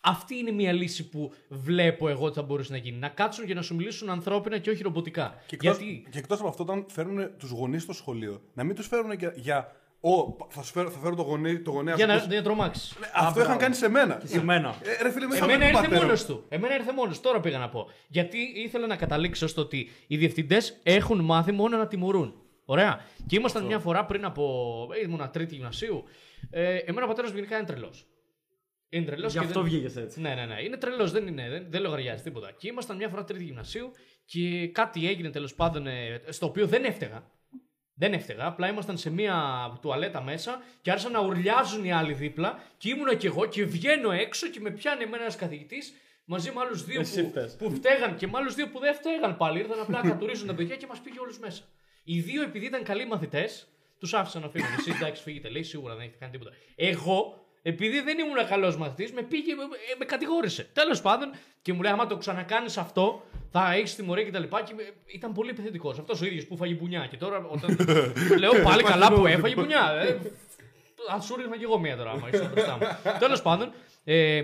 Αυτή είναι μια λύση που βλέπω εγώ ότι θα μπορούσε να γίνει. Να κάτσουν και να σου μιλήσουν ανθρώπινα και όχι ρομποτικά. Και εκτός, Γιατί και εκτός από αυτό, όταν φέρνουν τους γονείς στο σχολείο, να μην τους φέρουν για. για «Ω, θα, σου φέρω, θα φέρω το γονεί, το γονέα για σου να, πώς-» να τρομάξεις. Αυτό είχαν κάνει σε μένα. σε μένα. Ε, ρε φίλε, μες Εμένα τον ήρθε πατέρα μόνος μου. του. Εμένα ήρθε μόνος του. Τώρα πήγα να πω. Γιατί ήθελα να καταλήξω στο ότι οι διευθυντές έχουν μάθει μόνο να τιμωρούν. Ωραία. Και ήμασταν μια φορά πριν από. ε, ήμουνα τρίτη γυμνασίου. Ε, εμένα ο πατέρας μου γενικά είναι τρελός. Είναι τρελός Γι' αυτό βγήκες έτσι. Ναι, ναι, ναι. Είναι τρελός, δεν είναι. Δεν, δεν λογαριάζει τίποτα. Και ήμασταν μια φορά τρίτη γυμνασίου και κάτι έγινε τέλος πάντων ε, στο οποίο δεν έφταιγα. Δεν έφταιγα. Απλά ήμασταν σε μια τουαλέτα μέσα και άρχισαν να ουρλιάζουν οι άλλοι δίπλα και ήμουνα κι εγώ και βγαίνω έξω και με πιάνει εμένα ένας καθηγητής μαζί με άλλους δύο Εσύ που, φταίς. που φταίγαν και με άλλους δύο που δεν φταίγαν πάλι. Ήρθαν απλά να κατουρίζουν τα παιδιά και μας πήγε όλους μέσα. Οι δύο επειδή ήταν καλοί μαθητές, τους άφησαν να φύγουν. Εσύ εντάξει, φύγετε, λέει σίγουρα δεν έχετε κάνει τίποτα. Εγώ, επειδή δεν ήμουν καλός μαθητής, με πήγε, με, με κατηγόρησε. Τέλος πάντων και μου λέει: Άμα το ξανακάνεις αυτό, θα έχεις τιμωρία και τα λοιπά. Και με- ήταν πολύ επιθετικός. Αυτός ο ίδιος που φάγει μπουνιά. Και τώρα όταν. λέω πάλι καλά που έφαγε μπουνιά. Ε, αν σου ρίχνα κι εγώ μία τώρα, άμα είσαι μπροστά μου. Τέλος πάντων, ε,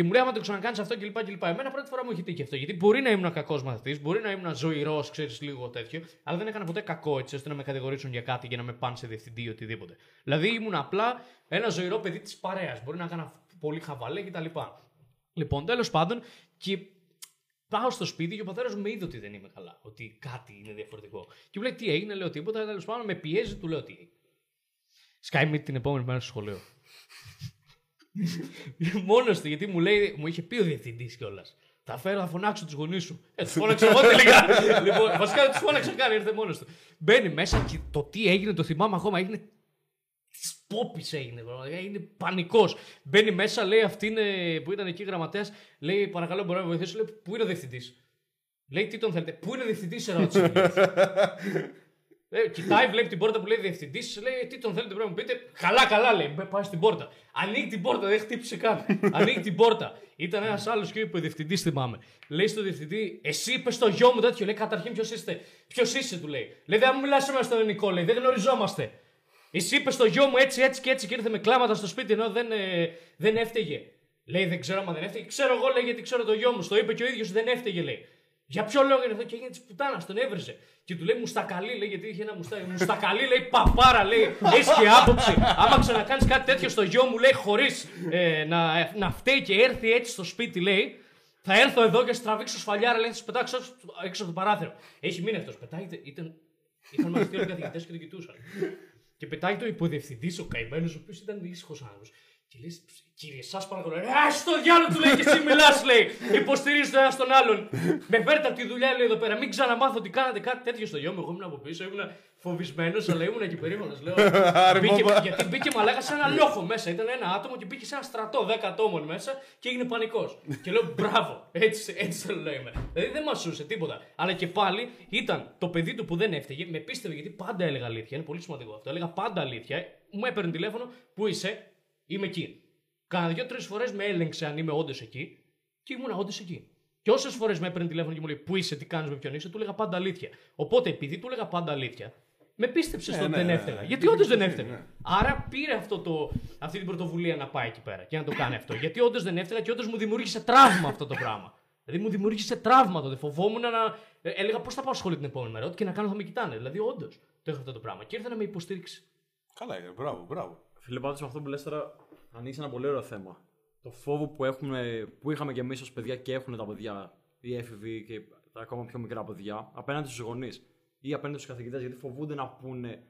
και μου λέει: Άμα το ξανακάνεις αυτό κλπ. κλπ. Εμένα πρώτη φορά μου έχει τύχει αυτό. Γιατί μπορεί να ήμουν κακός μαθητής, μπορεί να ήμουν ζωηρός, ξέρεις λίγο τέτοιο, αλλά δεν έκανα ποτέ κακό έτσι ώστε να με κατηγορήσουν για κάτι και να με πάνε σε διευθυντή ή οτιδήποτε. Δηλαδή ήμουν απλά ένα ζωηρό παιδί της παρέας. Μπορεί να έκανα πολύ χαβαλέ κτλ. Λοιπόν, τέλος πάντων, και πάω στο σπίτι και ο πατέρας μου με είδε ότι δεν είμαι καλά. Ότι κάτι είναι διαφορετικό. Και μου λέει: Τι έγινε, λέω τίποτα. Τέλος πάντων, με πιέζει, του λέω τι έγινε. Sky Meet την επόμενη μέρα στο σχολείο. Μόνος του, γιατί μου λέει, μου είχε πει ο διευθυντής κιόλας. Θα φέρω, θα φωνάξω τους γονείς σου. Ε, τους φώναξα εγώ τελικά. λοιπόν, βασικά δεν τους φώναξα καν, ήρθε μόνος του. Μπαίνει μέσα και το τι έγινε, το θυμάμαι ακόμα, έγινε. Της πόπης έγινε, πραγματικά, είναι πανικός. Μπαίνει μέσα, λέει αυτή είναι, που ήταν εκεί γραμματέας, λέει παρακαλώ μπορεί να με βοηθήσει. Λέει πού είναι ο διευθυντής; Λέει τι τον θέλετε. Πού είναι ο διευθυντής, σε ρώτησε. Ε, κοιτάει, βλέπει την πόρτα που λέει διευθυντής, λέει τι τον θέλετε πρέπει να μου πείτε. Καλά, καλά λέει. Μπε, Πάει στην πόρτα. Ανοίγει την πόρτα, δεν χτύπησε καν. Ανοίγει την πόρτα. Ήταν ένας άλλος και είπε ο διευθυντής, θυμάμαι. Λέει στο διευθυντή, Εσύ είπες στο γιο μου τέτοιο. Λέει καταρχήν ποιος είστε; Ποιος είσαι, του λέει. Λέει δεν μου μιλάς εμένα στο ελληνικό, λέει. Δεν γνωριζόμαστε. Εσύ είπες στο γιο μου έτσι, έτσι και έτσι και ήρθε με κλάματα στο σπίτι ενώ δεν, ε, δεν έφταιγε. Λέει δεν ξέρω άμα δεν έφταιγε. Ξέρω εγώ λέει γιατί ξέρω το γιο μου. Το είπε και ο ίδιος δεν έφταιγε λέει. Για ποιο λόγο είναι αυτό και έγινε της πουτάνας, τον έβριζε. Και του λέει μουστακαλί, λέει, γιατί είχε ένα μουστάκι. Μουστακαλί, λέει, παπάρα, λέει, έχει και άποψη. Άμα ξανακάνεις κάτι τέτοιο στο γιο μου, λέει, χωρίς ε, να, να φταίει και έρθει έτσι στο σπίτι, λέει, θα έρθω εδώ και θα τραβήξω σφαλιάρα, λέει, θα σε πετάξω έξω, έξω από το παράθυρο. Έχει μείνει αυτός. Πετάγεται, ήταν. Είχαν μαθητή όλοι οι καθηγητές και τον κοιτούσαν. Και πετάει το υποδιευθυντής ο καημένος, ο οποίος ήταν ήσυχος άνθρωπος. Και λες, κύριε, σας παρακαλώ. Ε, στο διάλογο του λέει και εσύ μιλάς, λέει. Υποστηρίζει το ένα τον άλλον. Με φέρτε από τη δουλειά, λέει εδώ πέρα. Μην ξαναμάθω ότι κάνατε κάτι τέτοιο στο γιο μου. Εγώ ήμουν από πίσω, ήμουν φοβισμένος, αλλά ήμουν και περίμενα. Λέω. μπήκε, γιατί μπήκε μαλάκα σε ένα λόχο μέσα. Ήταν ένα άτομο και μπήκε σε ένα στρατό 10 ατόμων μέσα και έγινε πανικός. και λέω μπράβο, έτσι, έτσι θέλω να είμαι. Δηλαδή δεν μασούσε τίποτα. Αλλά και πάλι ήταν το παιδί του που δεν έφταιγε, με πίστευε γιατί πάντα έλεγα αλήθεια. Είναι πολύ σημαντικό αυτό. Έλεγα πάντα αλήθεια. Μου έπαιρνε τηλέφωνο, πού είσαι, είμαι εκεί. Κάνα δύο-τρει φορές με έλεγξε αν είμαι όντως εκεί και ήμουν όντως εκεί. Και όσες φορές με έπαιρνε τηλέφωνο και μου λέει Πού είσαι, τι κάνεις, με ποιον είσαι, του έλεγα πάντα αλήθεια. Οπότε επειδή του έλεγα πάντα αλήθεια, με πίστεψε στο ότι ναι, δεν ναι, έφταιγα. ναι. Γιατί όντως δεν Ναι, έφταιγα. ναι. Άρα πήρε αυτό το, αυτή την πρωτοβουλία να πάει εκεί πέρα και να το κάνει αυτό. Γιατί όντως δεν έφταιγα και όντως μου δημιούργησε τραύμα αυτό το πράγμα. Δηλαδή μου δημιούργησε τραύμα τότε. Φοβόμουν να. ε, Έλεγα πώς θα πάω σχολείο την επόμενη μέρα. Ό,τι και να κάνω θα με κοιτάνε. Δηλαδή όντως το έχω αυτό το πράγμα. Και ήρθε να με υποστήριξει. Καλά, είναι, μπράβο, μπράβο. Φίλε, πάντως με αυτό που λες τώρα ανοίξει ένα πολύ ωραίο θέμα. Το φόβο που, έχουμε, που είχαμε και εμείς ως παιδιά και έχουν τα παιδιά, οι έφηβοι και τα ακόμα πιο μικρά παιδιά, απέναντι στους γονείς ή απέναντι στους καθηγητές, γιατί φοβούνται να πούνε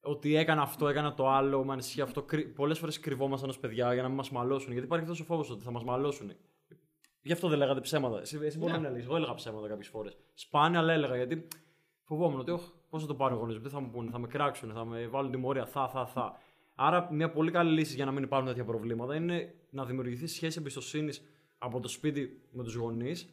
ότι έκανα αυτό, έκανα το άλλο, με ανησυχεί αυτό. Πολλές φορές κρυβόμασταν ως παιδιά για να μην μας μαλώσουν. Γιατί υπάρχει αυτός ο φόβος ότι θα μας μαλώσουν. Γι' αυτό δεν λέγατε ψέματα. Εσύ, εσύ μπορεί να έλεγες. Εγώ έλεγα ψέματα κάποιες φορές. Σπάνια, αλλά έλεγα γιατί φοβόμουν ότι πώς θα το πάρουν οι γονείς μου, τι θα μου πούνε, θα με κράξουν, θα με βάλουν τιμωρία, θα, θα, θα. Άρα, μια πολύ καλή λύση για να μην υπάρχουν τέτοια προβλήματα είναι να δημιουργηθεί σχέση εμπιστοσύνης από το σπίτι με τους γονείς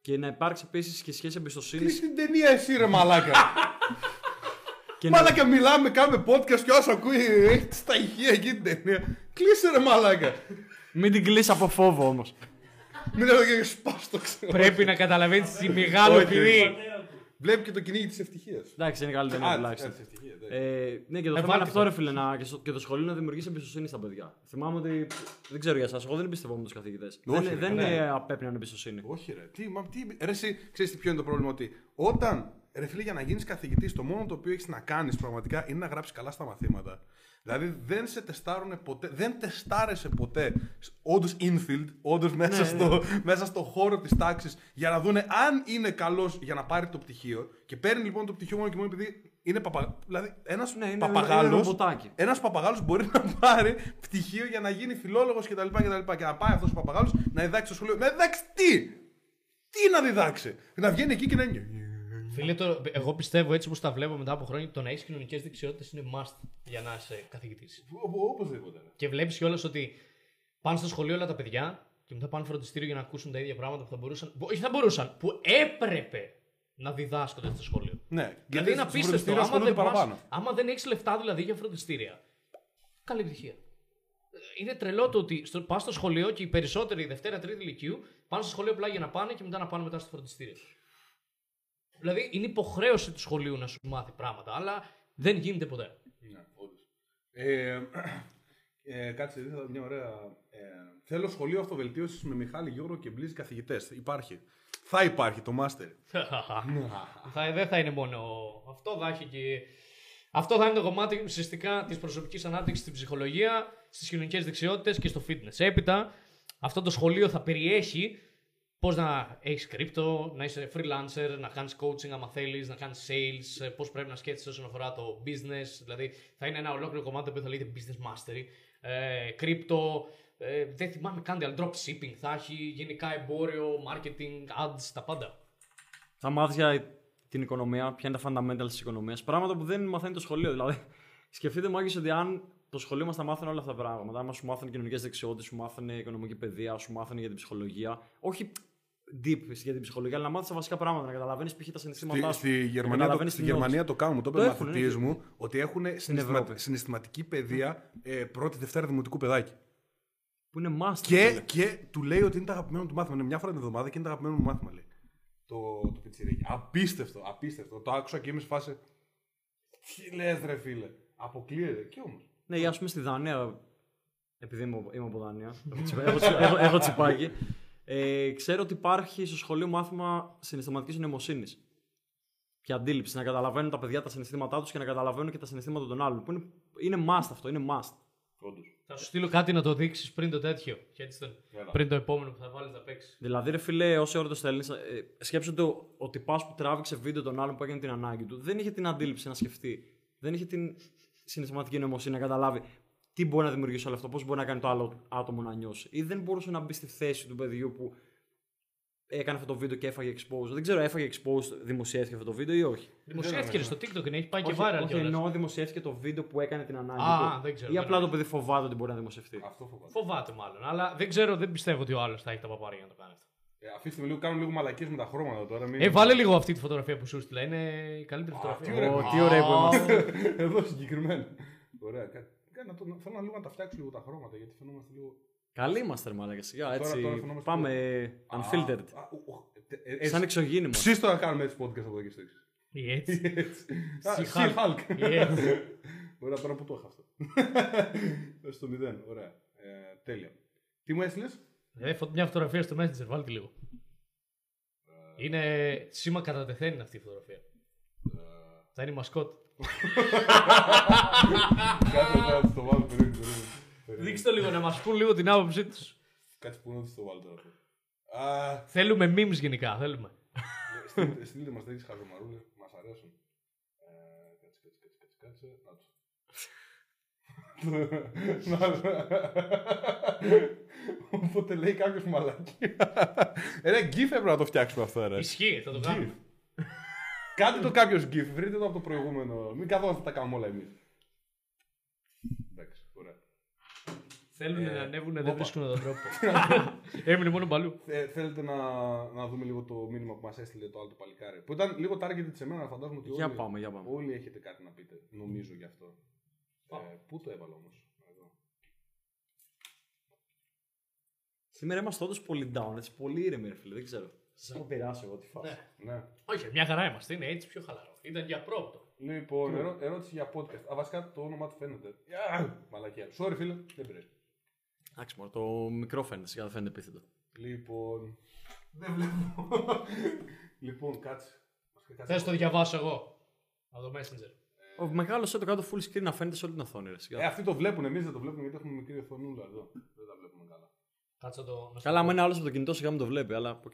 και να υπάρξει επίσης και σχέση εμπιστοσύνης. Τι στην ταινία εσύ ρε μαλάκα. και να... μαλάκα μιλάμε, κάνουμε podcast και όσο ακούει έχει στα ηχεία εκεί την ταινία. Κλείσε ρε μαλάκα. Μην την κλείσει από φόβο όμως. Μην λέω και σπάστο, ξέρω. Πρέπει να καταλαβαίνεις τι μεγάλο Όχι, παιδί. Βλέπει και το κυνήγι της ευτυχίας. Εντάξει, είναι καλύτερο Α, τουλάχιστον. της ευτυχίας, ναι. Ε, ναι, και το Ε, θέμα είναι βάλτε αυτό, το. ρε φίλε, να, και, στο, και το σχολείο να δημιουργήσει εμπιστοσύνη στα παιδιά. Θυμάμαι ότι. Δεν ξέρω για εσάς, εγώ δεν εμπιστευόμουν τους καθηγητές. Δεν, ρε, δεν ναι. ε, απέπνιαν εμπιστοσύνη. Όχι, ρε. Τι, μα, τι, ρε, εσύ, ξέρεις τι ποιο είναι το πρόβλημα, ότι όταν, ρε φίλε, για να γίνεις καθηγητής, το μόνο το οποίο έχεις να κάνεις πραγματικά είναι να γράψεις καλά στα μαθήματα. Δηλαδή δεν σε τεστάρουν ποτέ, δεν τεστάρεσαι ποτέ όντως infield, όντως μέσα, στο, μέσα στο χώρο της τάξης για να δούνε αν είναι καλός για να πάρει το πτυχίο και παίρνει λοιπόν το πτυχίο μόνο και μόνο επειδή είναι παπα... Δηλαδή ένας Ναι, είναι- είναι παπαγάλος, ρομποτάκι. ένας παπαγάλος μπορεί να πάρει πτυχίο για να γίνει φιλόλογος κτλ. Και, και, και να πάει αυτός ο παπαγάλος να διδάξει στο σχολείο. Να διδάξει τι! Τι να διδάξει! Να βγαίνει εκεί και να είναι. Φίλε, το, εγώ πιστεύω έτσι όπως τα βλέπω μετά από χρόνια το να έχεις κοινωνικές δεξιότητες είναι must για να είσαι καθηγητής. Οπωσδήποτε. Και βλέπεις κιόλας ότι πάνε στο σχολείο όλα τα παιδιά και μετά πάνε φροντιστήριο για να ακούσουν τα ίδια πράγματα που θα μπορούσαν. που- Όχι θα μπορούσαν, που έπρεπε να διδάσκονται στο σχολείο. Ναι, Δηλαδή είναι στο απίστευτο. φροντιστήριο Άμα δεν, ασχολούνται πας, άμα δεν έχεις λεφτά δηλαδή για φροντιστήρια. Καλή επιτυχία. Ε, Είναι τρελό το ότι στο, πας στο σχολείο και οι περισσότεροι Δευτέρα, Τρίτη Λυκείου πάνε στο σχολείο απλά για να πάνε και μετά να πάνε μετά στο φροντιστήριο. Δηλαδή είναι υποχρέωση του σχολείου να σου μάθει πράγματα, αλλά δεν γίνεται ποτέ. Ναι, όντως. Ε, ε, κάτσε, ήρθα μια ωραία. Ε, θέλω σχολείο αυτοβελτίωσης με Μιχάλη Γιώργο και Μπλίζ καθηγητές. Υπάρχει. Θα υπάρχει το μάστερ. θα, δεν θα είναι μόνο αυτό, θα έχει και... Αυτό θα είναι το κομμάτι ουσιαστικά της προσωπικής ανάπτυξης στην ψυχολογία, στις κοινωνικές δεξιότητες και στο fitness. Έπειτα, αυτό το σχολείο θα περιέχει πώς να έχεις κρύπτο, να είσαι freelancer, να κάνεις coaching άμα θέλεις, να κάνεις sales, πώς πρέπει να σκέφτεσαι όσον αφορά το business. Δηλαδή, θα είναι ένα ολόκληρο κομμάτι που θα λέγεται business mastery. Ε, κρύπτο, ε, δεν θυμάμαι καν, αλλά drop shipping θα έχει, γενικά εμπόριο, marketing, ads, τα πάντα. Θα μάθει για την οικονομία, ποια είναι τα fundamentals της οικονομίας. Πράγματα που δεν μαθαίνει το σχολείο. Δηλαδή, σκεφτείτε μάγκε ότι αν το σχολείο μας τα μάθανε όλα αυτά τα πράγματα, άμα σου μάθανε κοινωνικέ δεξιότητες, σου μάθανε οικονομική παιδεία, σου μάθανε για την ψυχολογία. Όχι deep για την ψυχολογία, αλλά να μάθεις τα βασικά πράγματα, να καταλαβαίνεις π.χ. τα συναισθήματά Στη, σου. στη να Γερμανία, το, καταλαβαίνεις στη τι νιώθεις. Γερμανία το κάνουν. Το είπε Το ο έχουν, μαθητή ναι. μου ότι έχουν συναισθημα... Ευρώπη. συναισθηματική παιδεία ε, πρώτη Δευτέρα Δημοτικού παιδάκι. Που είναι must. Και, φίλε. και του λέει ότι είναι το αγαπημένο του μάθημα. Είναι μια φορά την εβδομάδα και είναι το αγαπημένο μου μάθημα, λέει. Το, το πιτσιρίκι. Απίστευτο, απίστευτο. Το άκουσα και είμαι σε φάση. Τι λες, ρε φίλε. Αποκλείεται. Και όμως. Ναι, για ας πούμε στη Δανία, επειδή είμαι, είμαι από Δανία, έχω, τσιπα- έχω, τσιπα- έχω, έχω τσιπάκι, ε, ξέρω ότι υπάρχει στο σχολείο μάθημα συναισθηματικής νοημοσύνης. Και αντίληψη, να καταλαβαίνουν τα παιδιά τα συναισθήματά τους και να καταλαβαίνουν και τα συναισθήματα των άλλων. Που είναι, είναι must αυτό, είναι must. Όντως. Θα σου στείλω κάτι να το δείξεις πριν το τέτοιο. Και έτσι τον... Έλα. Πριν το επόμενο που θα βάλεις να παίξεις. Δηλαδή, ρε φίλε, όση ώρα το στέλνεις, ε, σκέψου ότι ο, ο τυπά που τράβηξε βίντεο τον άλλον που έκανε την ανάγκη του δεν είχε την αντίληψη να σκεφτεί. Δεν είχε την συναισθηματική νοημοσύνη να καταλάβει τι μπορεί να δημιουργήσει όλο αυτό, πώς μπορεί να κάνει το άλλο άτομο να νιώσει. Ή δεν μπορούσε να μπει στη θέση του παιδιού που έκανε αυτό το βίντεο και έφαγε expose. Δεν ξέρω, έφαγε expose, δημοσιεύτηκε αυτό το βίντεο ή όχι. Δημοσιεύτηκε στο TikTok και έχει πάει και όχι, viral όχι κιόλας. εννοώ δημοσιεύτηκε το βίντεο που έκανε την ανάγκη Α, του. δεν ξέρω, Ή δεν απλά το νομίζω. παιδί φοβάται ότι μπορεί να δημοσιευτεί. Αυτό φοβάμαι. Φοβάται μάλλον. Αλλά δεν ξέρω, δεν πιστεύω ότι ο άλλος θα έχει τα παπάρια να το κάνει αυτό. Ε, αφήστε με λίγο, κάνουν λίγο μαλακίες με τα χρώματα τώρα. Μην... Ε, βάλε λίγο αυτή τη φωτογραφία που σου στείλα. Είναι η καλύτερη τι φωτογραφία. ωραία. Ω, τι ωραία που είμαστε. Εδώ συγκεκριμένα. Ωραία. κα- κα- να το- Θέλω να λίγο να τα φτιάξω λίγο τα χρώματα γιατί φαινόμαστε λίγο. Καλή είμαστε, ρε μαλάκα. Σιγά, έτσι. τώρα φαινόμαστε πάμε λίγο- unfiltered. Α, α, ο- ο- ε, ε, Σαν εξωγήινημα. Ψήστο να κάνουμε έτσι podcast από εδώ και στο εξής. Ή έτσι. Α, Sea Sea Hulk. Hulk. Ή έτσι. Ωραία, τώρα που το είχα αυτό. Στο μηδέν. Ωραία. Ε, τέλεια. Τι μου έστειλες; Ε, φω- Μια φωτογραφία στο Messenger, βάλτε τη λίγο. Είναι σήμα κατά τεθέν αυτή η φωτογραφία. Θα είναι η μασκότ. Κάτσε να στο βάλω. περίμενε, περίμενε. Περίμενε. Δείξτε το λίγο να μας πούν λίγο την άποψή τους. Κάτσε που να το βάλω τώρα. Α, Θέλουμε memes γενικά. Θέλουμε. στείλτε- Στείλτε μας τέτοιες χαζομαρούλες που μας αρέσουν. Ε, Κάτσε, κάτσε, κάτσε, κάτσε, κάτσε. Να το. Οπότε λέει κάποιος μαλάκι. Ρε, γκίφ έπρεπε να το φτιάξουμε αυτό, ρε. Ισχύει, θα το κάνουμε. Κάντε το κάποιος γκίφ, βρείτε το από το προηγούμενο. Μην καθόμαστε τα κάνουμε όλα εμείς. Εντάξει, ωραία. Θέλουν Ε, να ανέβουν, όπα. δεν βρίσκουν τον τρόπο. Έμεινε μόνο μπαλού. Θε- θέλετε να, να δούμε λίγο το μήνυμα που μας έστειλε το άλλο το παλικάρι. Που ήταν λίγο targeted σε μένα, φαντάζομαι ότι Για όλοι, πάμε, για πάμε. όλοι έχετε κάτι να πείτε. Νομίζω γι' αυτό. Ε, πού το έβαλα όμως; Εδώ. Σήμερα είμαστε όντως πολύ down, έτσι πολύ ήρεμοι, ρε φίλε. Δεν ξέρω. Σας έχω επηρεάσει εγώ τη φάση. Ναι. Ναι. Όχι, μια χαρά είμαστε. Είναι έτσι πιο χαλαρό. Ήταν για πρώτο. Λοιπόν, ερώ- ερώτηση για podcast. Α, βασικά το όνομά του φαίνεται. Α, Μαλακία. Sorry, φίλε, δεν πειράζει. Εντάξει, μωρέ, το μικρό φαίνεται, σιγά δεν φαίνεται επίθετο. Λοιπόν. Δεν βλέπω. λοιπόν, κάτσε. Βασικά, κάτσε. Θες το διαβάσω εγώ. Από το Messenger. Ο μεγάλος το κάτω full screen να φαίνεται σε όλη την οθόνη. Ρε, σιγά. Ε, αυτοί το βλέπουν, εμείς δεν το βλέπουμε γιατί έχουμε μικρή οθονούλα εδώ. Δεν τα βλέπουμε καλά. Κάτσε να το. να σου Καλά, πω. άμα είναι άλλος από το κινητό, σιγά μην το βλέπει, αλλά οκ.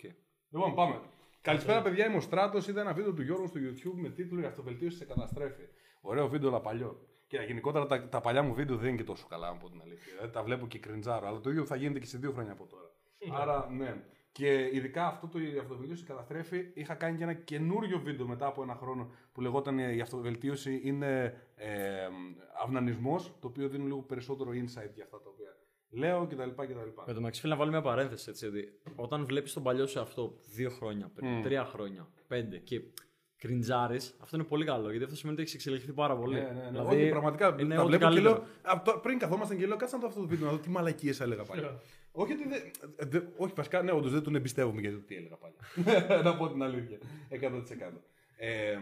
Λοιπόν, πάμε. Καλησπέρα, παιδιά. Είμαι ο Στράτος. Είδα ένα βίντεο του Γιώργου στο YouTube με τίτλο Η αυτοβελτίωση σε καταστρέφει. Ωραίο βίντεο, αλλά παλιό. Και γενικότερα τα, τα παλιά μου βίντεο δεν είναι και τόσο καλά, να πω την αλήθεια. Δηλαδή, τα βλέπω και κριντζάρω. Αλλά το ίδιο θα γίνεται και σε δύο χρόνια από τώρα. Άρα, ναι. Και ειδικά αυτό το η αυτοβελτίωση σε καταστρέφει. Είχα κάνει και ένα καινούριο βίντεο μετά από ένα χρόνο που λεγόταν Η αυτοβελτίωση είναι ε, αυνανισμός. Το οποίο δίνει λίγο περισσότερο insight για αυτά τα οποία λέω κτλ. κτλ. Με το μεταξύ, φίλε, να βάλω μια παρένθεση έτσι. Γιατί όταν βλέπεις τον παλιό σε αυτό δύο χρόνια πριν, τρία χρόνια, πέντε και κριντζάρεις, αυτό είναι πολύ καλό γιατί αυτό σημαίνει ότι έχεις εξελιχθεί πάρα πολύ. Ναι, ναι, ναι. Δηλαδή, Όχι, πραγματικά είναι τα ό,τι βλέπω και καλύτερο. λέω. απ' το- πριν καθόμασταν και λέω, κάτσε να δω αυτό το βίντεο, να δω τι μαλακίες έλεγα πάλι. Ναι. όχι, ότι δεν, δε, όχι, βασικά, ναι, όντως δεν τον εμπιστεύομαι για το τι έλεγα πάλι. να πω την αλήθεια. 100%. Ε,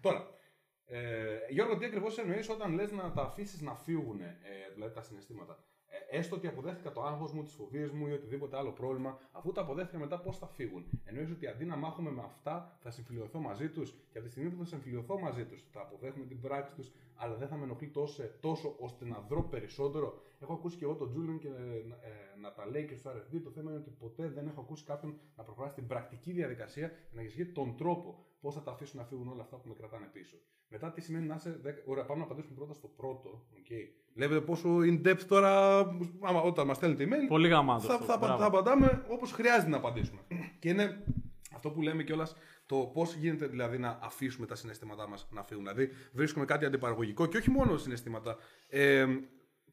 τώρα, ε, Γιώργο, τι ακριβώς εννοείς όταν λες να τα αφήσεις να φύγουν, ε, δηλαδή τα συναισθήματα; Ε, έστω ότι αποδέχτηκα το άγχος μου, τις φοβίες μου ή οτιδήποτε άλλο πρόβλημα, αφού τα αποδέχτηκα μετά πώς θα φύγουν. Εννοείς ότι αντί να μάχομαι με αυτά, θα συμφιλειωθώ μαζί τους; Και από τη στιγμή που θα συμφιλειωθώ μαζί τους, θα αποδέχομαι την πράξη τους, αλλά δεν θα με ενοχλεί τόσο, τόσο ώστε να δρω περισσότερο; Έχω ακούσει και εγώ τον Τζούλιαν και ε, ε, να τα λέει και στο RFD. Το θέμα είναι ότι ποτέ δεν έχω ακούσει κάποιον να προχωρά στην πρακτική διαδικασία και να εξηγεί τον τρόπο πώς θα τα αφήσουν να φύγουν όλα αυτά που με κρατάνε πίσω. Μετά τι σημαίνει να είσαι. 10... Ωραία, πάμε να απαντήσουμε πρώτα στο πρώτο. Okay. Βλέπετε πόσο in depth τώρα, άμα, όταν μας στέλνετε email, Πολύ γαμάτος. θα, αυτό, θα, μπράβο. θα απαντάμε όπως χρειάζεται να απαντήσουμε. και είναι αυτό που λέμε κιόλας το πώς γίνεται δηλαδή να αφήσουμε τα συναισθήματά μας να φύγουν. Δηλαδή, βρίσκουμε κάτι αντιπαραγωγικό και όχι μόνο συναισθήματα. Ε,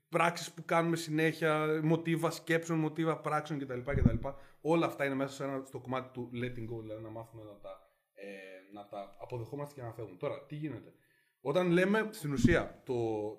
πράξεις που κάνουμε συνέχεια, μοτίβα σκέψεων, μοτίβα πράξεων κτλ. κτλ. Όλα αυτά είναι μέσα σε ένα, στο κομμάτι του letting go, δηλαδή να μάθουμε να τα, ε, να τα αποδεχόμαστε και να φεύγουν. Τώρα, τι γίνεται; Όταν λέμε στην ουσία το,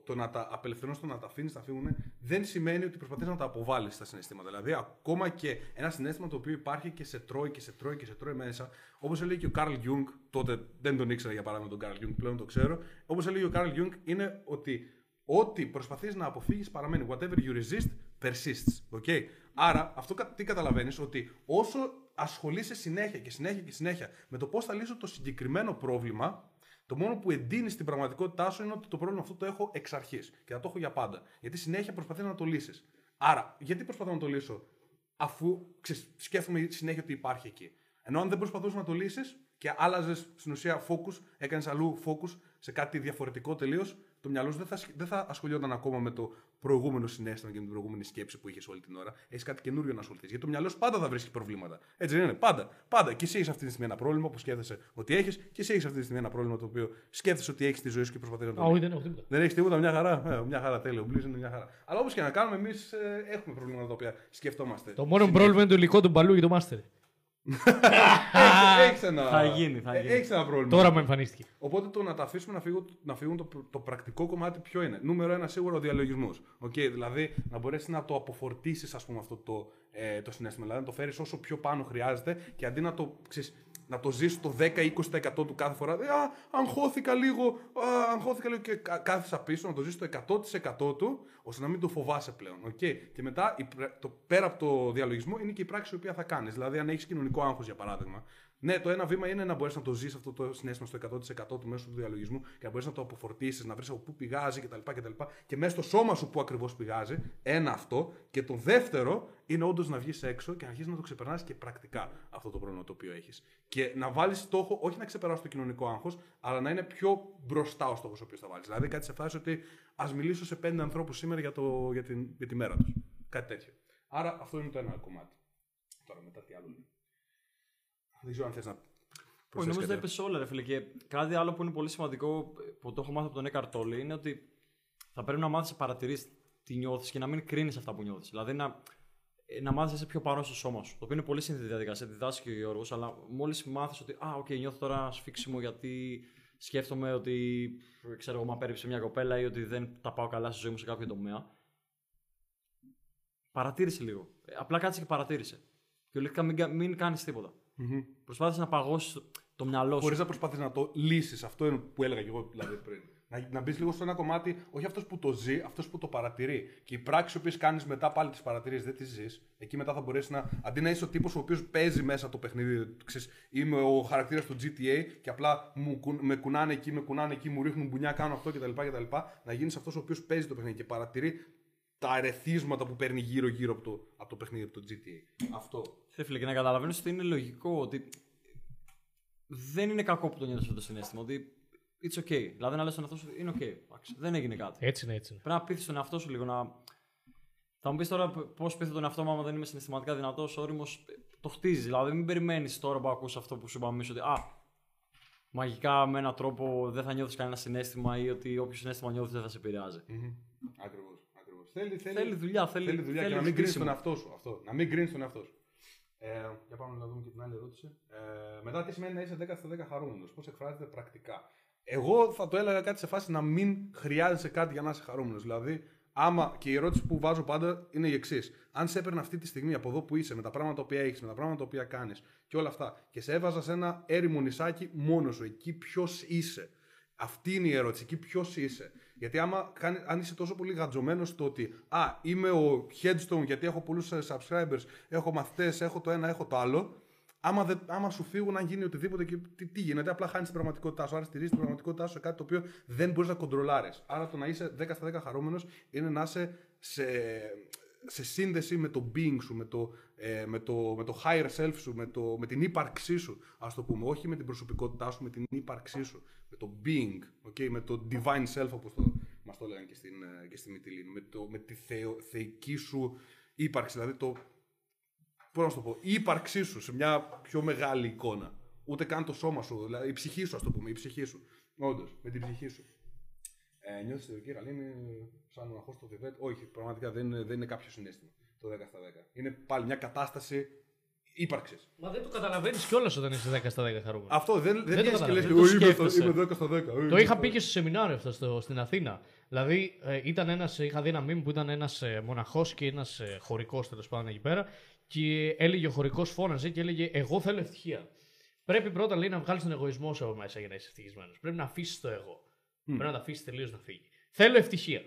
το να τα απελευθερώσεις, το να τα αφήνεις να φύγουν, δεν σημαίνει ότι προσπαθείς να τα αποβάλεις τα συναισθήματα. Δηλαδή, ακόμα και ένα συναίσθημα το οποίο υπάρχει και σε τρώει και σε τρώει και σε τρώει μέσα, όπως έλεγε και ο Καρλ Γιουνγκ, τότε δεν τον ήξερα για παράδειγμα τον Καρλ Γιουνγκ, πλέον το ξέρω. Όπως έλεγε ο Καρλ Γιουνγκ, είναι ότι ό,τι προσπαθείς να αποφύγεις παραμένει. Whatever you resist, persists. Okay? Άρα, αυτό κα- τι καταλαβαίνεις, ότι όσο ασχολείσαι συνέχεια και συνέχεια και συνέχεια με το πώς θα λύσω το συγκεκριμένο πρόβλημα, το μόνο που εντείνεις στην πραγματικότητά σου είναι ότι το πρόβλημα αυτό το έχω εξ αρχής και θα το έχω για πάντα. Γιατί συνέχεια προσπαθεί να το λύσεις. Άρα, γιατί προσπαθώ να το λύσω, αφού ξέρεις, σκέφτομαι συνέχεια ότι υπάρχει εκεί. Ενώ αν δεν προσπαθούσες να το λύσεις και άλλαζες στην ουσία focus, έκανες αλλού focus σε κάτι διαφορετικό τελείως, το μυαλό σου δεν θα, ασχ- δεν θα ασχολιόταν ακόμα με το προηγούμενο συνέστημα και με την προηγούμενη σκέψη που είχες όλη την ώρα. Έχεις κάτι καινούριο να ασχοληθείς. Γιατί το μυαλό σου πάντα θα βρίσκει προβλήματα. Έτσι δεν είναι; Πάντα. Πάντα. Και εσύ έχεις αυτή τη στιγμή ένα πρόβλημα που σκέφτεσαι ότι έχεις, και εσύ έχεις αυτή τη στιγμή ένα πρόβλημα το οποίο σκέφτεσαι ότι έχεις στη ζωή σου και προσπαθεί να το Α, λύσεις. όχι, δεν έχω τίποτα. Δεν έχεις τίποτα, μια χαρά. Ε, μια χαρά τέλειο. Ο Μπλίζ είναι μια χαρά. Αλλά όπως και να κάνουμε, εμείς έχουμε προβλήματα τα οποία σκεφτόμαστε. Το μόνο πρόβλημα είναι το υλικό του μπαλού για το μάστερ. Έχεις ένα, Θα γίνει, θα γίνει. έχεις ένα πρόβλημα. Τώρα μου εμφανίστηκε. Οπότε το να τα αφήσουμε να φύγουν, να φύγουν το, το πρακτικό κομμάτι ποιο είναι; Νούμερο ένα σίγουρα ο διαλογισμός. Okay, δηλαδή να μπορέσεις να το αποφορτήσεις αυτό το, ε, το συνέστημα. Δηλαδή να το φέρεις όσο πιο πάνω χρειάζεται και αντί να το, ξέρεις, να το ζήσει το 10-20% του κάθε φορά. Ε, α, αγχώθηκα λίγο, α, αγχώθηκα λίγο και κα- κάθισα πίσω να το ζήσει το 100% του, ώστε να μην το φοβάσαι πλέον. Okay. Και μετά, η πρα- το, πέρα από το διαλογισμό, είναι και η πράξη η οποία θα κάνεις. Δηλαδή, αν έχεις κοινωνικό άγχος, για παράδειγμα, ναι, το ένα βήμα είναι να μπορεί να το ζήσει αυτό το συνέστημα στο 100% του μέσω του διαλογισμού και να μπορεί να το αποφορτήσεις, να βρεις από πού πηγάζει κτλ. κτλ. Και μέσα στο σώμα σου που ακριβώς πηγάζει. Ένα αυτό. Και το δεύτερο είναι όντως να βγεις έξω και να αρχίσεις να το ξεπερνάς και πρακτικά αυτό το πρόβλημα το οποίο έχεις. Και να βάλεις στόχο όχι να ξεπεράσει το κοινωνικό άγχος, αλλά να είναι πιο μπροστά ο στόχος ο οποίος θα βάλεις. Δηλαδή κάτι σε φάση ότι ας μιλήσω σε πέντε ανθρώπους σήμερα για, το, για, την, για τη μέρα τους. Κάτι τέτοιο. Άρα αυτό είναι το ένα κομμάτι. Τώρα μετά τι άλλο είναι. Δεν ξέρω αν θες να. Όχι, προσθέσεις νομίζω τα κάτι. είπες όλα, ρε φίλε. Και κάτι άλλο που είναι πολύ σημαντικό που το έχω μάθει από τον Eckhart Tolle είναι ότι θα πρέπει να μάθεις να παρατηρείς τι νιώθεις και να μην κρίνεις αυτά που νιώθεις. Δηλαδή να, ε, να μάθεις να είσαι πιο πάνω στο σώμα σου. Το οποίο είναι πολύ σύνθετη διαδικασία, τη διδάσκει ο Γιώργος, αλλά μόλις μάθεις ότι, Α, οκ, νιώθω τώρα σφίξιμο γιατί σκέφτομαι ότι ξέρω εγώ, με απέρριψε μια κοπέλα ή ότι δεν τα πάω καλά στη ζωή μου σε κάποιο τομέα. Παρατήρησε λίγο. Ε, Απλά κάτσε και παρατήρησε. Και λέει μην, κα- μην κάνεις τίποτα. Προσπάθησες να παγώσεις το, το μυαλό σου. Χωρίς να προσπαθείς να το λύσεις. Αυτό είναι που έλεγα και εγώ δηλαδή πριν. Να, να μπεις λίγο στο ένα κομμάτι, όχι αυτός που το ζει, αυτός που το παρατηρεί. Και οι πράξει που κάνεις μετά πάλι τις παρατηρεί, δεν τις ζεις. Εκεί μετά θα μπορέσεις να. Αντί να είσαι ο τύπος ο οποίος παίζει μέσα το παιχνίδι, ξέρεις, είμαι ο χαρακτήρας του GTA και απλά μου, κουν- με κουνάνε εκεί, με κουνάνε εκεί, μου ρίχνουν μπουνιά, κάνω αυτό κτλ. κτλ να γίνεις αυτός ο οποίος παίζει το παιχνίδι και παρατηρεί τα αρεθίσματα που παίρνει γύρω-γύρω από το, από το παιχνίδι, από το GTA. Αυτό. Θε φίλε, και να καταλαβαίνεις ότι είναι λογικό ότι δεν είναι κακό που το νιώθεις αυτό το συνέστημα. Ότι it's okay. Δηλαδή να λες τον εαυτό σου ότι είναι okay. εντάξει, Δεν έγινε κάτι. Έτσι είναι, έτσι είναι. Πρέπει να πείθεις τον εαυτό σου λίγο να. Θα μου πεις τώρα πώς πείθει τον εαυτό μου άμα δεν είμαι συναισθηματικά δυνατός, όριμος. Το χτίζεις. Δηλαδή μην περιμένεις τώρα που ακούς αυτό που σου είπαμε εμείς ότι Α, μαγικά με έναν τρόπο δεν θα νιώθεις κανένα συνέστημα ή ότι όποιο συνέστημα νιώθεις δεν θα σε επηρεάζει. Ακριβώς. Ακριβώς. Θέλει, θέλει, Θέλει δουλειά, θέλει, θέλει δουλειά θέλει και να μην κρίνεις χτίσιμο. τον εαυτό σου. Αυτό. Να μην κρίνεις τον εαυτό σου. Ε, για πάμε να δούμε και την άλλη ερώτηση. Ε, μετά, τι σημαίνει να είσαι 10 στα 10 χαρούμενος, πώς εκφράζεται πρακτικά. Εγώ θα το έλεγα κάτι σε φάση να μην χρειάζεσαι κάτι για να είσαι χαρούμενος. Δηλαδή, άμα και η ερώτηση που βάζω πάντα είναι η εξής. Αν σε έπαιρνε αυτή τη στιγμή από εδώ που είσαι, με τα πράγματα τα οποία έχεις, με τα πράγματα τα οποία κάνεις και όλα αυτά, και σε έβαζα σε ένα έρημο νησάκι μόνος σου, εκεί ποιος είσαι. Αυτή είναι η ερώτηση. Εκεί ποιος είσαι. Γιατί άμα κάνει, αν είσαι τόσο πολύ γατζωμένο στο ότι Α, είμαι ο Headstone γιατί έχω πολλούς subscribers, έχω μαθητές, έχω το ένα, έχω το άλλο. Άμα, δεν, άμα σου φύγουν, αν γίνει οτιδήποτε, και τι, τι γίνεται, απλά χάνεις την πραγματικότητά σου. Άρα στηρίζει την πραγματικότητά σου σε κάτι το οποίο δεν μπορείς να κοντρολάρεις. Άρα το να είσαι 10 στα 10 χαρούμενος είναι να είσαι σε, σε σύνδεση με το being σου, με το, ε, με το, με το higher self σου, με, το, με την ύπαρξή σου, ας το πούμε. Όχι με την προσωπικότητά σου, με την ύπαρξή σου. Με το being, okay, με το divine self, όπως το, μας το λέγανε και στην, ε, και στη Μυτιλίνη. Με, το, με τη θεο, θεϊκή σου ύπαρξη, δηλαδή το, πώς να σου το πω, η ύπαρξή σου σε μια πιο μεγάλη εικόνα. Ούτε καν το σώμα σου, δηλαδή η ψυχή σου, ας το πούμε, η ψυχή σου. Όντως, με την ψυχή σου. Ε, Νιώθεις ότι η γαλήνη είναι σαν μοναχό στο Θιβέτ. Όχι, πραγματικά δεν είναι, δεν είναι κάποιο συνέστημα το 10 στα 10. Είναι πάλι μια κατάσταση ύπαρξης. Μα δεν το καταλαβαίνεις κιόλας όταν είσαι 10 στα 10 χαρούμενο. Αυτό δεν, δεν, Δεν το βγαίνεις και λες καταλαβαίνω, «Εγώ δεν το είμαι, στο, σκέφτεσαι. είμαι 10 στα 10. ε, Το είμαι είχα στο- πει και στο σεμινάριο αυτό στο, στην Αθήνα. Δηλαδή, ε, ήταν ένας, είχα δει ένα meme που ήταν ένας ε, μοναχός και ένας ε, χωρικός τέλος πάντων εκεί πέρα. Και έλεγε ο χωρικός, φώναζε και έλεγε: Εγώ θέλω ευτυχία. Πρέπει πρώτα λέει, να βγάλεις τον εγωισμό σου από μέσα για να είσαι ευτυχισμένος. Πρέπει να αφήσεις το εγώ. Πρέπει να το αφήσεις τελείως να φύγει. Θέλω ευτυχία.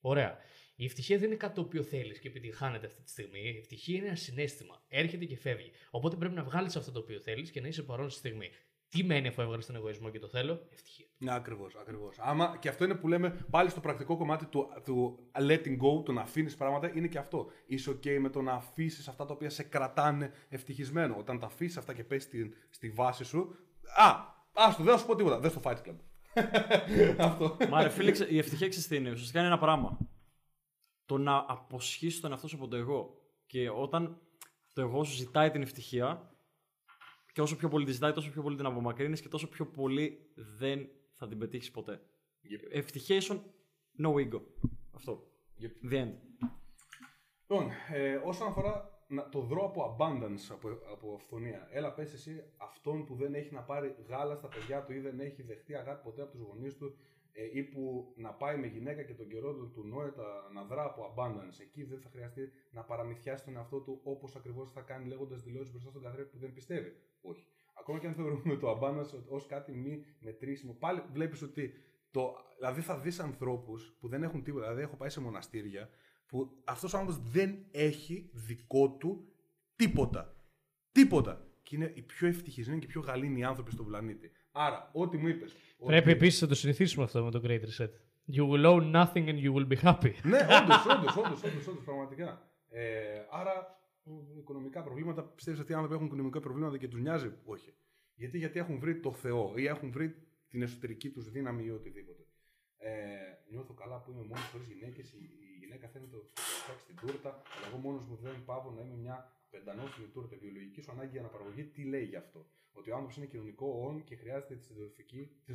Ωραία. Η ευτυχία δεν είναι κάτι το οποίο θέλεις και επιτυγχάνεται αυτή τη στιγμή. Η ευτυχία είναι ένα συνέστημα. Έρχεται και φεύγει. Οπότε πρέπει να βγάλεις αυτό το οποίο θέλεις και να είσαι παρόν στη στιγμή. Τι μένει αφού έβγαλες τον εγωισμό και το θέλω, ευτυχία. Ναι, ακριβώς. Ακριβώς. Άμα, και αυτό είναι που λέμε πάλι στο πρακτικό κομμάτι του, του letting go, το να αφήνεις πράγματα, είναι και αυτό. Είσαι OK με το να αφήσεις αυτά τα οποία σε κρατάνε ευτυχισμένο. Όταν τα αφήσεις αυτά και πέσει στη, στη βάση σου. Α, άστο, δεν θα σου πω τίποτα. Δεν στο Fight Club. Αυτό. Μα ρε φίλε, ξε- η ευτυχία ξέρεις τι είναι. Ουσιαστικά είναι ένα πράγμα. Το να αποσχίσει τον εαυτό σου από το εγώ. Και όταν το εγώ σου ζητάει την ευτυχία, και όσο πιο πολύ τη ζητάει, τόσο πιο πολύ την απομακρύνεις και τόσο πιο πολύ δεν θα την πετύχεις ποτέ. Ευτυχation, no ego. Αυτό. The end. Λοιπόν, ε, όσον αφορά να, το δρόμο από abundance, από, από αυθονία, έλα πες εσύ αυτόν που δεν έχει να πάρει γάλα στα παιδιά του ή δεν έχει δεχτεί αγάπη ποτέ από τους γονείς του ε, ή που να πάει με γυναίκα και τον καιρό του, του νόητα να δρά από abundance. Εκεί δεν θα χρειαστεί να παραμυθιάσει τον εαυτό του όπως ακριβώς θα κάνει λέγοντας δηλώσεις μπροστά στον καθρέφτη που δεν πιστεύει. Όχι. Ακόμα και αν θεωρούμε το abundance ως κάτι μη μετρήσιμο, πάλι βλέπεις ότι το, δηλαδή θα δεις ανθρώπους που δεν έχουν τίποτα. Δηλαδή έχω πάει σε μοναστήρια που αυτός ο άνθρωπος δεν έχει δικό του τίποτα. Τίποτα. Και είναι οι πιο ευτυχισμένοι και οι πιο γαλήνοι άνθρωποι στον πλανήτη. Άρα, ό,τι μου είπες. Πρέπει ότι- επίσης να το συνηθίσουμε αυτό με το Great Reset. You will own nothing and you will be happy. Ναι, όντως, όντως, όντως, όντως, πραγματικά. Ε, άρα, μ, οικονομικά προβλήματα, πιστεύεις ότι οι άνθρωποι έχουν οικονομικά προβλήματα και τους νοιάζει, όχι. Γιατί, γιατί έχουν βρει το Θεό ή έχουν βρει την εσωτερική τους δύναμη ή οτιδήποτε. Ε, νιώθω καλά που είμαι μόνος χωρίς γυναίκες. Η, η γυναίκα θέλει το φτιάξει την τούρτα, αλλά εγώ μόνος μου δεν πάω να είμαι μια πεντανόφιλη τούρτα. Η βιολογικής σου ανάγκη για αναπαραγωγή τι λέει γι' αυτό; Ότι ο άνθρωπος είναι κοινωνικό όν και χρειάζεται τη, συντροφική, τη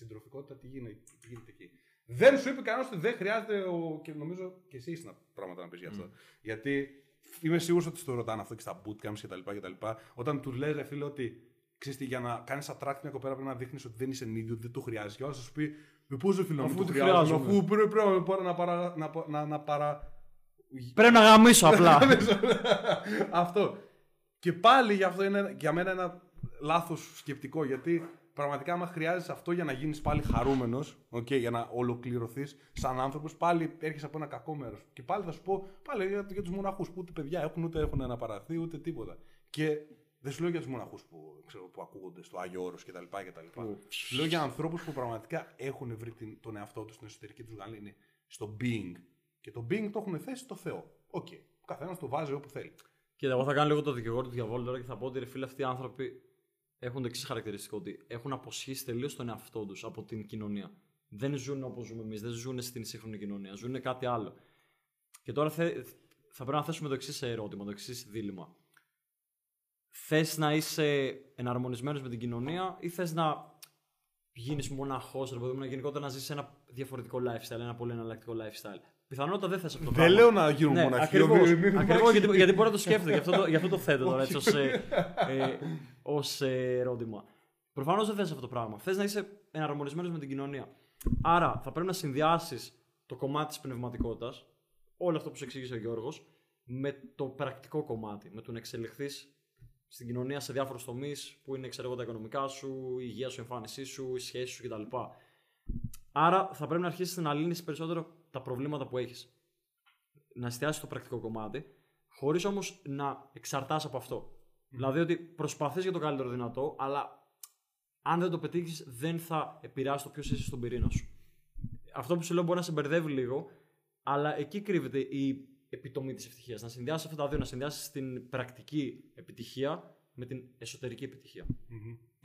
συντροφικότητα. Τι γίνεται, τι γίνεται εκεί. Δεν σου είπε κανένας ότι δεν χρειάζεται. Ο... Και νομίζω και εσύ είσαι πράγματα να πεις γι' αυτό. Γιατί είμαι σίγουρος ότι στο ρωτάνε αυτό και στα bootcamps κτλ. Όταν του λέει, ρε φίλε, ότι ξέρεις τι, για να κάνεις attract μια κοπέλα πρέπει να δείχνεις ότι δεν είσαι νίδιο, ότι δεν το χρειάζεσαι. Και όλα θα σου πει, με πώ δεν φίλε, να μην Αφού το το χρειάζομαι, χρειάζομαι. αφού πρέπει, πρέπει να, παρα, να, παρα, να, πα- να, να παρα. Πρέπει να γαμίσω απλά. αυτό. Και πάλι για αυτό είναι για μένα ένα λάθος σκεπτικό. Γιατί πραγματικά, άμα χρειάζεσαι αυτό για να γίνεις πάλι χαρούμενος, okay, για να ολοκληρωθείς σαν άνθρωπος, πάλι έρχεσαι από ένα κακό μέρος. Και πάλι θα σου πω πάλι για, για τους μοναχούς που ούτε παιδιά έχουν, ούτε έχουν αναπαραχθεί, ούτε τίποτα. Και δεν σου λέω για τους μοναχούς που, ξέρω, που ακούγονται στο Άγιο Όρος κτλ. κτλ. Σου λέω για ανθρώπους που πραγματικά έχουν βρει την, τον εαυτό τους στην εσωτερική τους γαλήνη, στο being. Και το being το έχουν θέσει στο Θεό. Οκ. Okay. Ο καθένας το βάζει όπου θέλει. Και εγώ θα κάνω λίγο το δικηγόρο του διαβόλου τώρα και θα πω ότι ρε φίλε αυτοί οι άνθρωποι έχουν το εξής χαρακτηριστικό ότι έχουν αποσχίσει τελείως τον εαυτό τους από την κοινωνία. Δεν ζουν όπως ζούμε εμείς, δεν ζουν στην σύγχρονη κοινωνία, ζουν κάτι άλλο. Και τώρα θε, θα πρέπει να θέσουμε το εξής ερώτημα, το εξής δίλημα. Θες να είσαι εναρμονισμένος με την κοινωνία ή θες να γίνεις μοναχός, ρε παιδί μου, να γενικότερα να ζήσει ένα διαφορετικό lifestyle, ένα πολύ εναλλακτικό lifestyle. Πιθανότατα δεν θες αυτό το Δεν πράγμα. λέω να γίνουν Ναι, μοναχοί. ακριβώς, μην- μην- ακριβώς, γιατί, γιατί μπορεί να το σκέφτεται, γι' αυτό το, γι αυτό το θέτω τώρα έτσι ως, ε, ε, ως ε, ερώτημα. Προφανώς δεν θες αυτό το πράγμα. Θες να είσαι εναρμονισμένος με την κοινωνία. Άρα θα πρέπει να συνδυάσεις το κομμάτι της πνευματικότητας, όλο αυτό που σου εξήγησε ο Γιώργος, με το πρακτικό κομμάτι. Με το να εξελιχθείς στην κοινωνία σε διάφορους τομείς που είναι ξέρω εγώ, τα οικονομικά σου, η υγεία σου, η εμφάνισή σου, οι σχέσεις σου κτλ. Άρα θα πρέπει να αρχίσεις να λύνεις περισσότερο τα προβλήματα που έχεις. Να εστιάσεις στο πρακτικό κομμάτι, χωρίς όμως να εξαρτάσαι από αυτό. Δηλαδή ότι προσπαθείς για το καλύτερο δυνατό, αλλά αν δεν το πετύχεις, δεν θα επηρεάσει το ποιος είσαι στον πυρήνα σου. Αυτό που σου λέω μπορεί να σε μπερδεύει λίγο, αλλά εκεί κρύβεται η επιτομή της ευτυχίας. Να συνδυάσει αυτά τα δύο, να συνδυάσεις την πρακτική επιτυχία με την εσωτερική επιτυχία.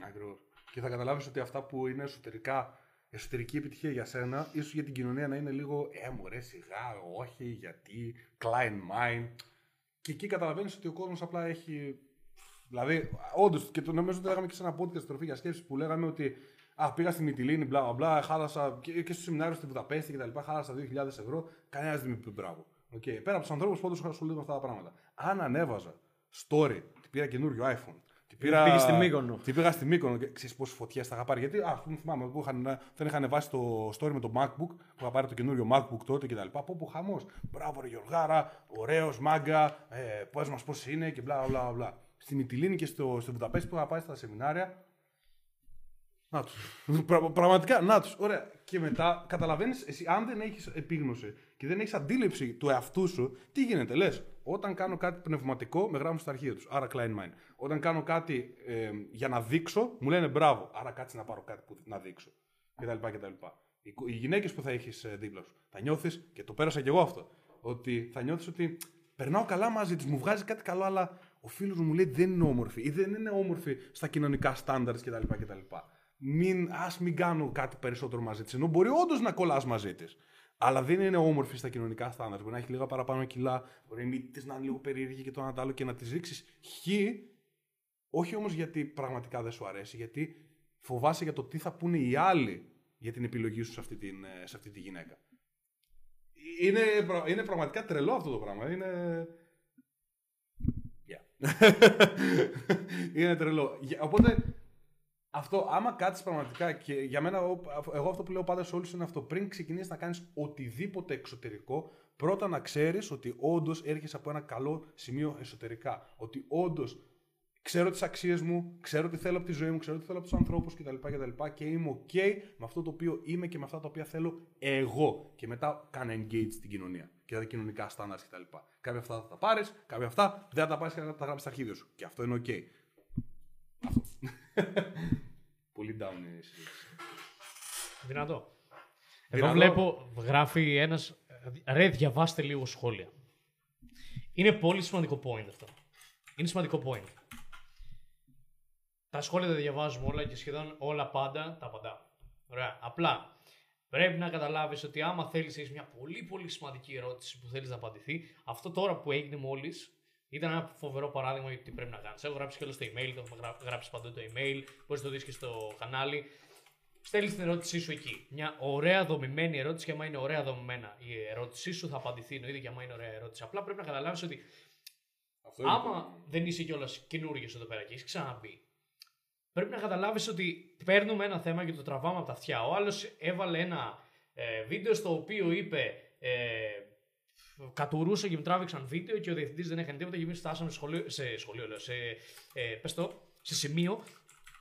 Ακριβώς. Και θα καταλάβεις ότι αυτά που είναι εσωτερικά, εσωτερική επιτυχία για σένα, ίσως για την κοινωνία να είναι λίγο ε, μωρέ, σιγά, όχι, γιατί, Klein mind. Και εκεί καταλαβαίνεις ότι ο κόσμος απλά έχει. Δηλαδή, όντως, και το νομίζω ότι λέγαμε και σε ένα podcast τροφή για σκέψη που λέγαμε ότι Α, πήγα στη Μυτιλίνη, μπλα μπλα, μπλα, χάλασα και, και στο σεμινάριο στην Βουδαπέστη κτλ. Χάλασα 2.000 ευρώ. Κανένας δεν μου είπε μπράβο. Okay. Πέρα από τους ανθρώπους που όντως ασχολούνται με αυτά τα πράγματα. Αν ανέβαζα story, ότι πήρα καινούριο iPhone, τι πήρα... Πήγες στη Μύκονο. Τι πήγα στη Μύκονο και ξέρεις πόσες φωτιές θα είχα πάρει. Γιατί, ας πούμε, θυμάμαι που είχαν, δεν είχαν βάσει το story με το MacBook, που είχα πάρει το καινούριο MacBook τότε κτλ. Πω, πω, χαμός. Μπράβο, ρε Γιωργάρα, ωραίος, μάγκα, ε, πες μας πώς είναι και μπλα μπλα μπλα. Στη Μυτιλίνη και στο, στο Βουδαπέστη που είχα πάει στα σεμινάρια. Να τους. Πρα, πραγματικά, να τους. Ωραία. Και μετά καταλαβαίνεις, εσύ, αν δεν έχεις επίγνωση και δεν έχεις αντίληψη του εαυτού σου, τι γίνεται, λες. Όταν κάνω κάτι πνευματικό, με γράφουν στα αρχεία τους. Άρα, Klein Mind. Όταν κάνω κάτι ε, για να δείξω, μου λένε μπράβο. Άρα, κάτσε να πάρω κάτι που να δείξω. Κτλ. κτλ. Οι, οι γυναίκες που θα έχεις δίπλα σου, θα νιώθεις, και το πέρασα κι εγώ αυτό, ότι θα νιώθεις ότι περνάω καλά μαζί τη, μου βγάζει κάτι καλό, αλλά ο φίλος μου λέει δεν είναι όμορφη ή δεν είναι όμορφη στα κοινωνικά στάνταρ κτλ. κτλ. Μην, ας μην κάνω κάτι περισσότερο μαζί της. Ενώ μπορεί όντως να κολλάς μαζί της. Αλλά δεν είναι όμορφη στα κοινωνικά στάνταρ. Μπορεί να έχει λίγα παραπάνω κιλά, μπορεί η μύτη της να είναι λίγο περίεργη και το ένα το άλλο και να τη ρίξεις χ. Όχι όμως γιατί πραγματικά δεν σου αρέσει, γιατί φοβάσαι για το τι θα πούνε οι άλλοι για την επιλογή σου σε αυτή, την, ε, σε αυτή τη γυναίκα. Είναι, πρα- είναι πραγματικά τρελό αυτό το πράγμα. Είναι. Yeah. είναι τρελό. Για- Οπότε αυτό, άμα κάτσεις πραγματικά και για μένα, εγώ- εγώ αυτό που λέω πάντα σε όλους είναι αυτό. Πριν ξεκινήσεις να κάνεις οτιδήποτε εξωτερικό, πρώτα να ξέρεις ότι όντως έρχεσαι από ένα καλό σημείο εσωτερικά. Ότι όντως ξέρω τις αξίες μου, ξέρω τι θέλω από τη ζωή μου, ξέρω τι θέλω από τους ανθρώπους κτλ, κτλ. Και είμαι OK με αυτό το οποίο είμαι και με αυτά τα οποία θέλω εγώ. Και μετά κάνε engage στην κοινωνία και τα κοινωνικά στάνταρ κτλ. Κάποια αυτά θα τα πάρεις, κάποια αυτά δεν θα τα πάρεις και θα τα γράψεις στα αρχίδια σου. Και αυτό είναι OK. Αυτό. Πολύ down είναι η συζήτηση. Δυνατό. Δυνατό. Εδώ βλέπω, γράφει ένας. Ρε, διαβάστε λίγο σχόλια. Είναι πολύ σημαντικό point αυτό. Είναι σημαντικό point. Τα σχόλια τα διαβάζουμε όλα και σχεδόν όλα πάντα τα απαντάμε. Ωραία. Απλά πρέπει να καταλάβεις ότι άμα θέλεις, έχεις μια πολύ πολύ σημαντική ερώτηση που θέλεις να απαντηθεί, αυτό τώρα που έγινε μόλις ήταν ένα φοβερό παράδειγμα για το τι πρέπει να κάνεις. Έχω γράψει και όλο στο email, το έχω γρα- γράψει παντού το email, μπορείς να το δεις και στο κανάλι. Στέλνεις την ερώτησή σου εκεί. Μια ωραία δομημένη ερώτηση, και άμα είναι ωραία δομημένα η ερώτησή σου, θα απαντηθεί εννοείται και άμα είναι ωραία ερώτηση. Απλά πρέπει να καταλάβεις ότι Αυτό είναι άμα δεν είσαι κιόλας καινούργιος εδώ πέρα και έχεις ξαναμπεί, πρέπει να καταλάβεις ότι παίρνουμε ένα θέμα και το τραβάμε από τα αυτιά. Ο άλλος έβαλε ένα ε, βίντεο στο οποίο είπε. Ε, κατουρούσαν και μου τράβηξαν βίντεο και ο διευθυντής δεν έκανε τίποτα και εμείς φτάσαμε σε σχολείο, σε, σχολείο, λέω, σε, ε, πες το, σε σημείο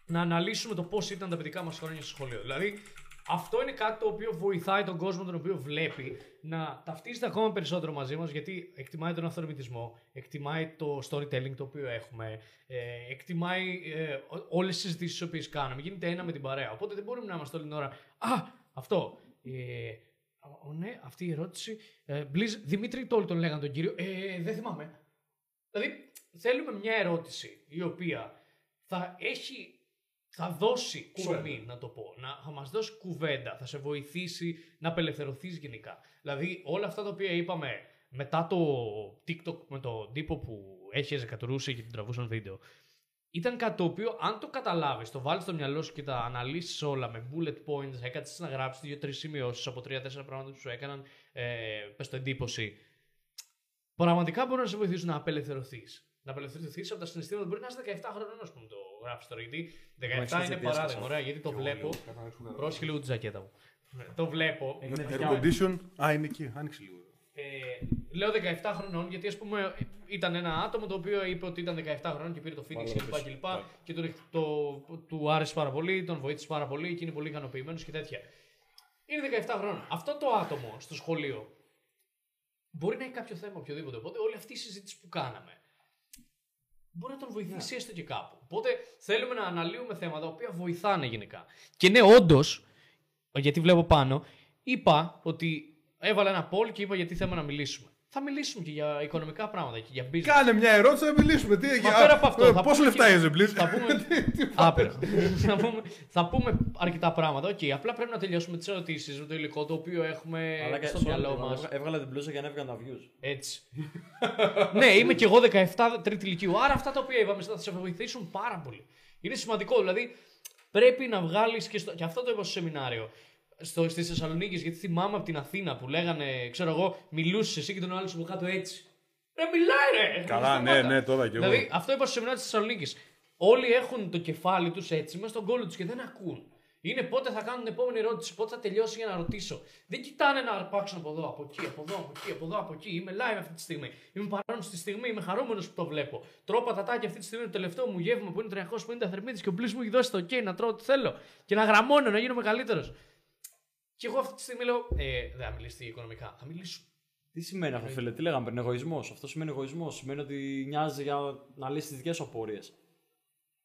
να αναλύσουμε το πώς ήταν τα παιδικά μας χρόνια στο σχολείο. Δηλαδή, αυτό είναι κάτι το οποίο βοηθάει τον κόσμο τον οποίο βλέπει να ταυτίζεται ακόμα περισσότερο μαζί μας γιατί εκτιμάει τον αυθορμητισμό, εκτιμάει το storytelling το οποίο έχουμε, ε, εκτιμάει ε, όλες τις συζητήσεις τις οποίες κάνουμε. Γίνεται ένα με την παρέα. Οπότε δεν μπορούμε να είμαστε όλη την ώρα. Α, αυτό. Ε, ο, ναι, αυτή η ερώτηση. Ε, please, Δημήτρη, το τον λέγανε τον κύριο. Ε, δεν θυμάμαι. Δηλαδή, θέλουμε μια ερώτηση η οποία θα έχει θα δώσει ψωμί, να το πω. Να, θα μας δώσει κουβέντα, θα σε βοηθήσει να απελευθερωθείς γενικά. Δηλαδή, όλα αυτά τα οποία είπαμε μετά το TikTok με τον τύπο που έχεις κατουρούσε και την τραβούσαν βίντεο, ήταν κάτι το οποίο, αν το καταλάβεις, το βάλεις στο μυαλό σου και τα αναλύσεις όλα με bullet points, έκατσε να γράψεις δύο-τρεις σημειώσεις από τρία-τέσσερα πράγματα που σου έκαναν ε, πες το εντύπωση. Πραγματικά μπορεί να σε βοηθήσουν να απελευθερωθείς. Να απελευθερωθείς από τα συναισθήματα. Μπορεί να είσαι 17 χρονών, ας πούμε, το γράφεις τώρα. Γιατί 17 είναι παράδειγμα. Ωραία, γιατί το βλέπω. Πρόσχε λίγο τη ζακέτα μου. Το βλέπω. Air condition. Α, είναι εκεί. Άνοιξε λίγο. Ε, λέω 17 χρονών γιατί ας πούμε ήταν ένα άτομο το οποίο είπε ότι ήταν 17 χρονών και πήρε το Phoenix κλπ. Και, λοιπά, και του, το, του άρεσε πάρα πολύ, τον βοήθησε πάρα πολύ και είναι πολύ ικανοποιημένος και τέτοια. Είναι 17 χρόνων. Αυτό το άτομο στο σχολείο μπορεί να έχει κάποιο θέμα οποιοδήποτε. Οπότε όλη αυτή η συζήτηση που κάναμε μπορεί να τον βοηθήσει έστω και κάπου. Οπότε θέλουμε να αναλύουμε θέματα τα οποία βοηθάνε γενικά. Και ναι, όντως, γιατί βλέπω πάνω, είπα ότι έβαλα ένα poll και είπα γιατί θέλουμε να μιλήσουμε. Θα μιλήσουμε και για οικονομικά πράγματα και για business. Κάνε μια ερώτηση να μιλήσουμε. Τι, Μα πέρα από αυτό. θα Πόσο πούμε λεφτά και- είσαι, please; Θα πούμε. Άπειρα. θα, πούμε, θα πούμε αρκετά πράγματα. Οκ, απλά πρέπει να τελειώσουμε τις ερωτήσεις με το υλικό το οποίο έχουμε Αλλά και στο sorry, μυαλό έβγα- μας. Έβγαλα την μπλούζα για να έβγαλα τα views. Έτσι. ναι, είμαι κι εγώ 17 τρίτη ηλικίου. Άρα αυτά τα οποία είπαμε θα σε βοηθήσουν πάρα πολύ. Είναι σημαντικό. Δηλαδή πρέπει να βγάλεις και, στο... και αυτό το είπα στο σεμινάριο. Στο, στη Θεσσαλονίκη, γιατί θυμάμαι από την Αθήνα που λέγανε, ξέρω εγώ, μιλούσες εσύ και τον άλλο σου από κάτω έτσι. Ρε, μιλάει, ρε! Καλά, ναι, Σταμάτα. ναι, τώρα κι εγώ. Δηλαδή, αυτό είπα στο σεμινάριο της Θεσσαλονίκης. Όλοι έχουν το κεφάλι τους έτσι μέσα στον κόλλο τους και δεν ακούν. Είναι πότε θα κάνουν την επόμενη ερώτηση, πότε θα τελειώσει για να ρωτήσω. Δεν κοιτάνε να αρπάξουν από εδώ, από εκεί, από εδώ, από εκεί, από εδώ, από εκεί. Είμαι live αυτή τη στιγμή. Είμαι παρόν στη στιγμή, είμαι χαρούμενος που το βλέπω. Τρώω πατατάκι αυτή τη στιγμή το τελευταίο μου γεύμα που είναι 350 θερμίδες και ο Μπλή μου έχει δώσει το OK να τρώω ό,τι θέλω. Και να γραμμώνω, να γίνω μεγαλύτερο. Και εγώ αυτή τη στιγμή λέω, ε, δεν θα μιλήσει οικονομικά. Θα μιλήσουμε. Τι σημαίνει αυτό, φίλε, τι λέγαμε πριν, εγωισμός. Αυτό σημαίνει εγωισμός. Σημαίνει ότι νοιάζεσαι για να λύσεις τις δικές σου απορίες.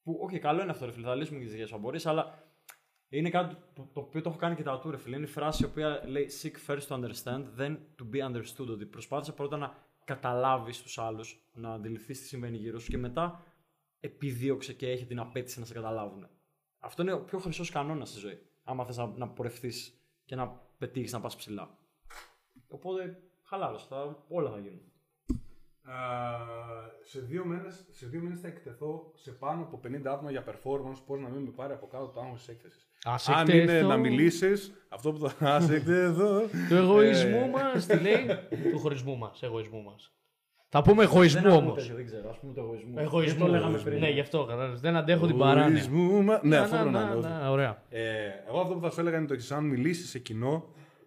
Που, οκ, καλό είναι αυτό, ρε φίλε, θα λύσουμε και τις δικές σου απορίες, αλλά είναι κάτι που- το οποίο το έχω κάνει και τα του, ρε φίλε. Είναι η φράση η οποία λέει Seek first to understand, then to be understood. Ότι προσπάθησε πρώτα να καταλάβεις τους άλλους, να αντιληφθείς τι συμβαίνει γύρω σου και μετά επιδίωξε και έχει την απέτηση να σε καταλάβουν. Αυτό είναι ο πιο χρυσός κανόνας στη ζωή. Άμα θες να, να πορευτείς και να πετύχεις να πας ψηλά. Οπότε, χαλάρωσε, θα, όλα θα γίνουν. Α, σε δύο μήνες, σε δύο μήνες θα εκτεθώ σε πάνω από 50 άτομα για performance, πώς να μην με πάρει από κάτω το άγχος της έκθεσης. Ας Αν εκτεθώ. είναι να μιλήσεις, αυτό που θα ας εκτεθώ. Του εγωισμού Ε, μας, τι λέει; του χωρισμού μας, εγωισμού μας. Θα πούμε εγωισμού Δεν όμως. όμω. Δεν ξέρω, ας πούμε το εγωισμό. Εγωισμού. Αυτό λέγαμε πριν. Ναι, γι' αυτό κατάλαβες. Δεν αντέχω την παράνοια. Ορισμού μα- Ναι, Να, αυτό να, πρέπει να να, είναι. να, Ωραία. Ε, εγώ αυτό που θα σου έλεγα είναι το εξής: Αν μιλήσεις σε κοινό,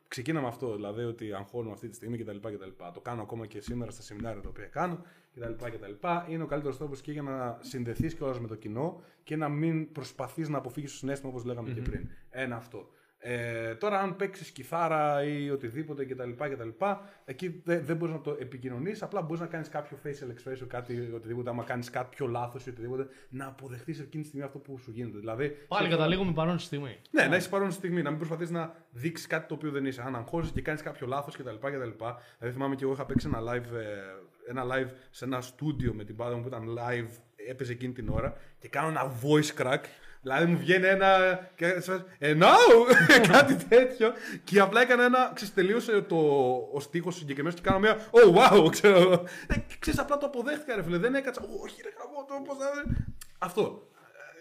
ξεκίνα με αυτό. Δηλαδή ότι αγχώνω αυτή τη στιγμή κτλ. κτλ. Το κάνω ακόμα και σήμερα στα σεμινάρια τα οποία κάνω κτλ. κτλ. Είναι ο καλύτερος τρόπος και για να συνδεθείς κιόλας με το κοινό και να μην προσπαθείς να αποφύγεις το συνέστημα όπως λέγαμε και πριν. Ένα αυτό. Ε, τώρα, αν παίξεις κιθάρα ή οτιδήποτε κτλ. κτλ εκεί δεν δεν μπορείς να το επικοινωνείς. Απλά μπορείς να κάνεις κάποιο facial expression, κάτι οτιδήποτε. Άμα κάνεις κάτι πιο λάθος ή οτιδήποτε, να αποδεχτείς εκείνη τη στιγμή αυτό που σου γίνεται. Δηλαδή, Πάλι καταλήγουμε παρόν στη στιγμή. ναι, να είσαι παρόν στη στιγμή, να μην προσπαθείς να δείξεις κάτι το οποίο δεν είσαι. Αν αγχώζεσαι και κάνεις κάποιο λάθος κτλ. κτλ. Δηλαδή θυμάμαι και εγώ είχα παίξει ένα live, ε, ένα live σε ένα στούντιο με την πάντα μου που ήταν live, έπαιζε εκείνη την ώρα και κάνω ένα voice crack. Δηλαδή μου βγαίνει ένα. και σε φάση, «Ε, no! κάτι τέτοιο. Και απλά έκανα ένα. Ξέρεις, τελείωσε το, ο στίχος συγκεκριμένος και κάνω μια. Oh, wow! Ξέρω. Ε, και ξέρεις, απλά το αποδέχτηκα, ρε φίλε. Δεν έκατσα. Όχι, ρε γαμώ το. Πώς θα... Αυτό.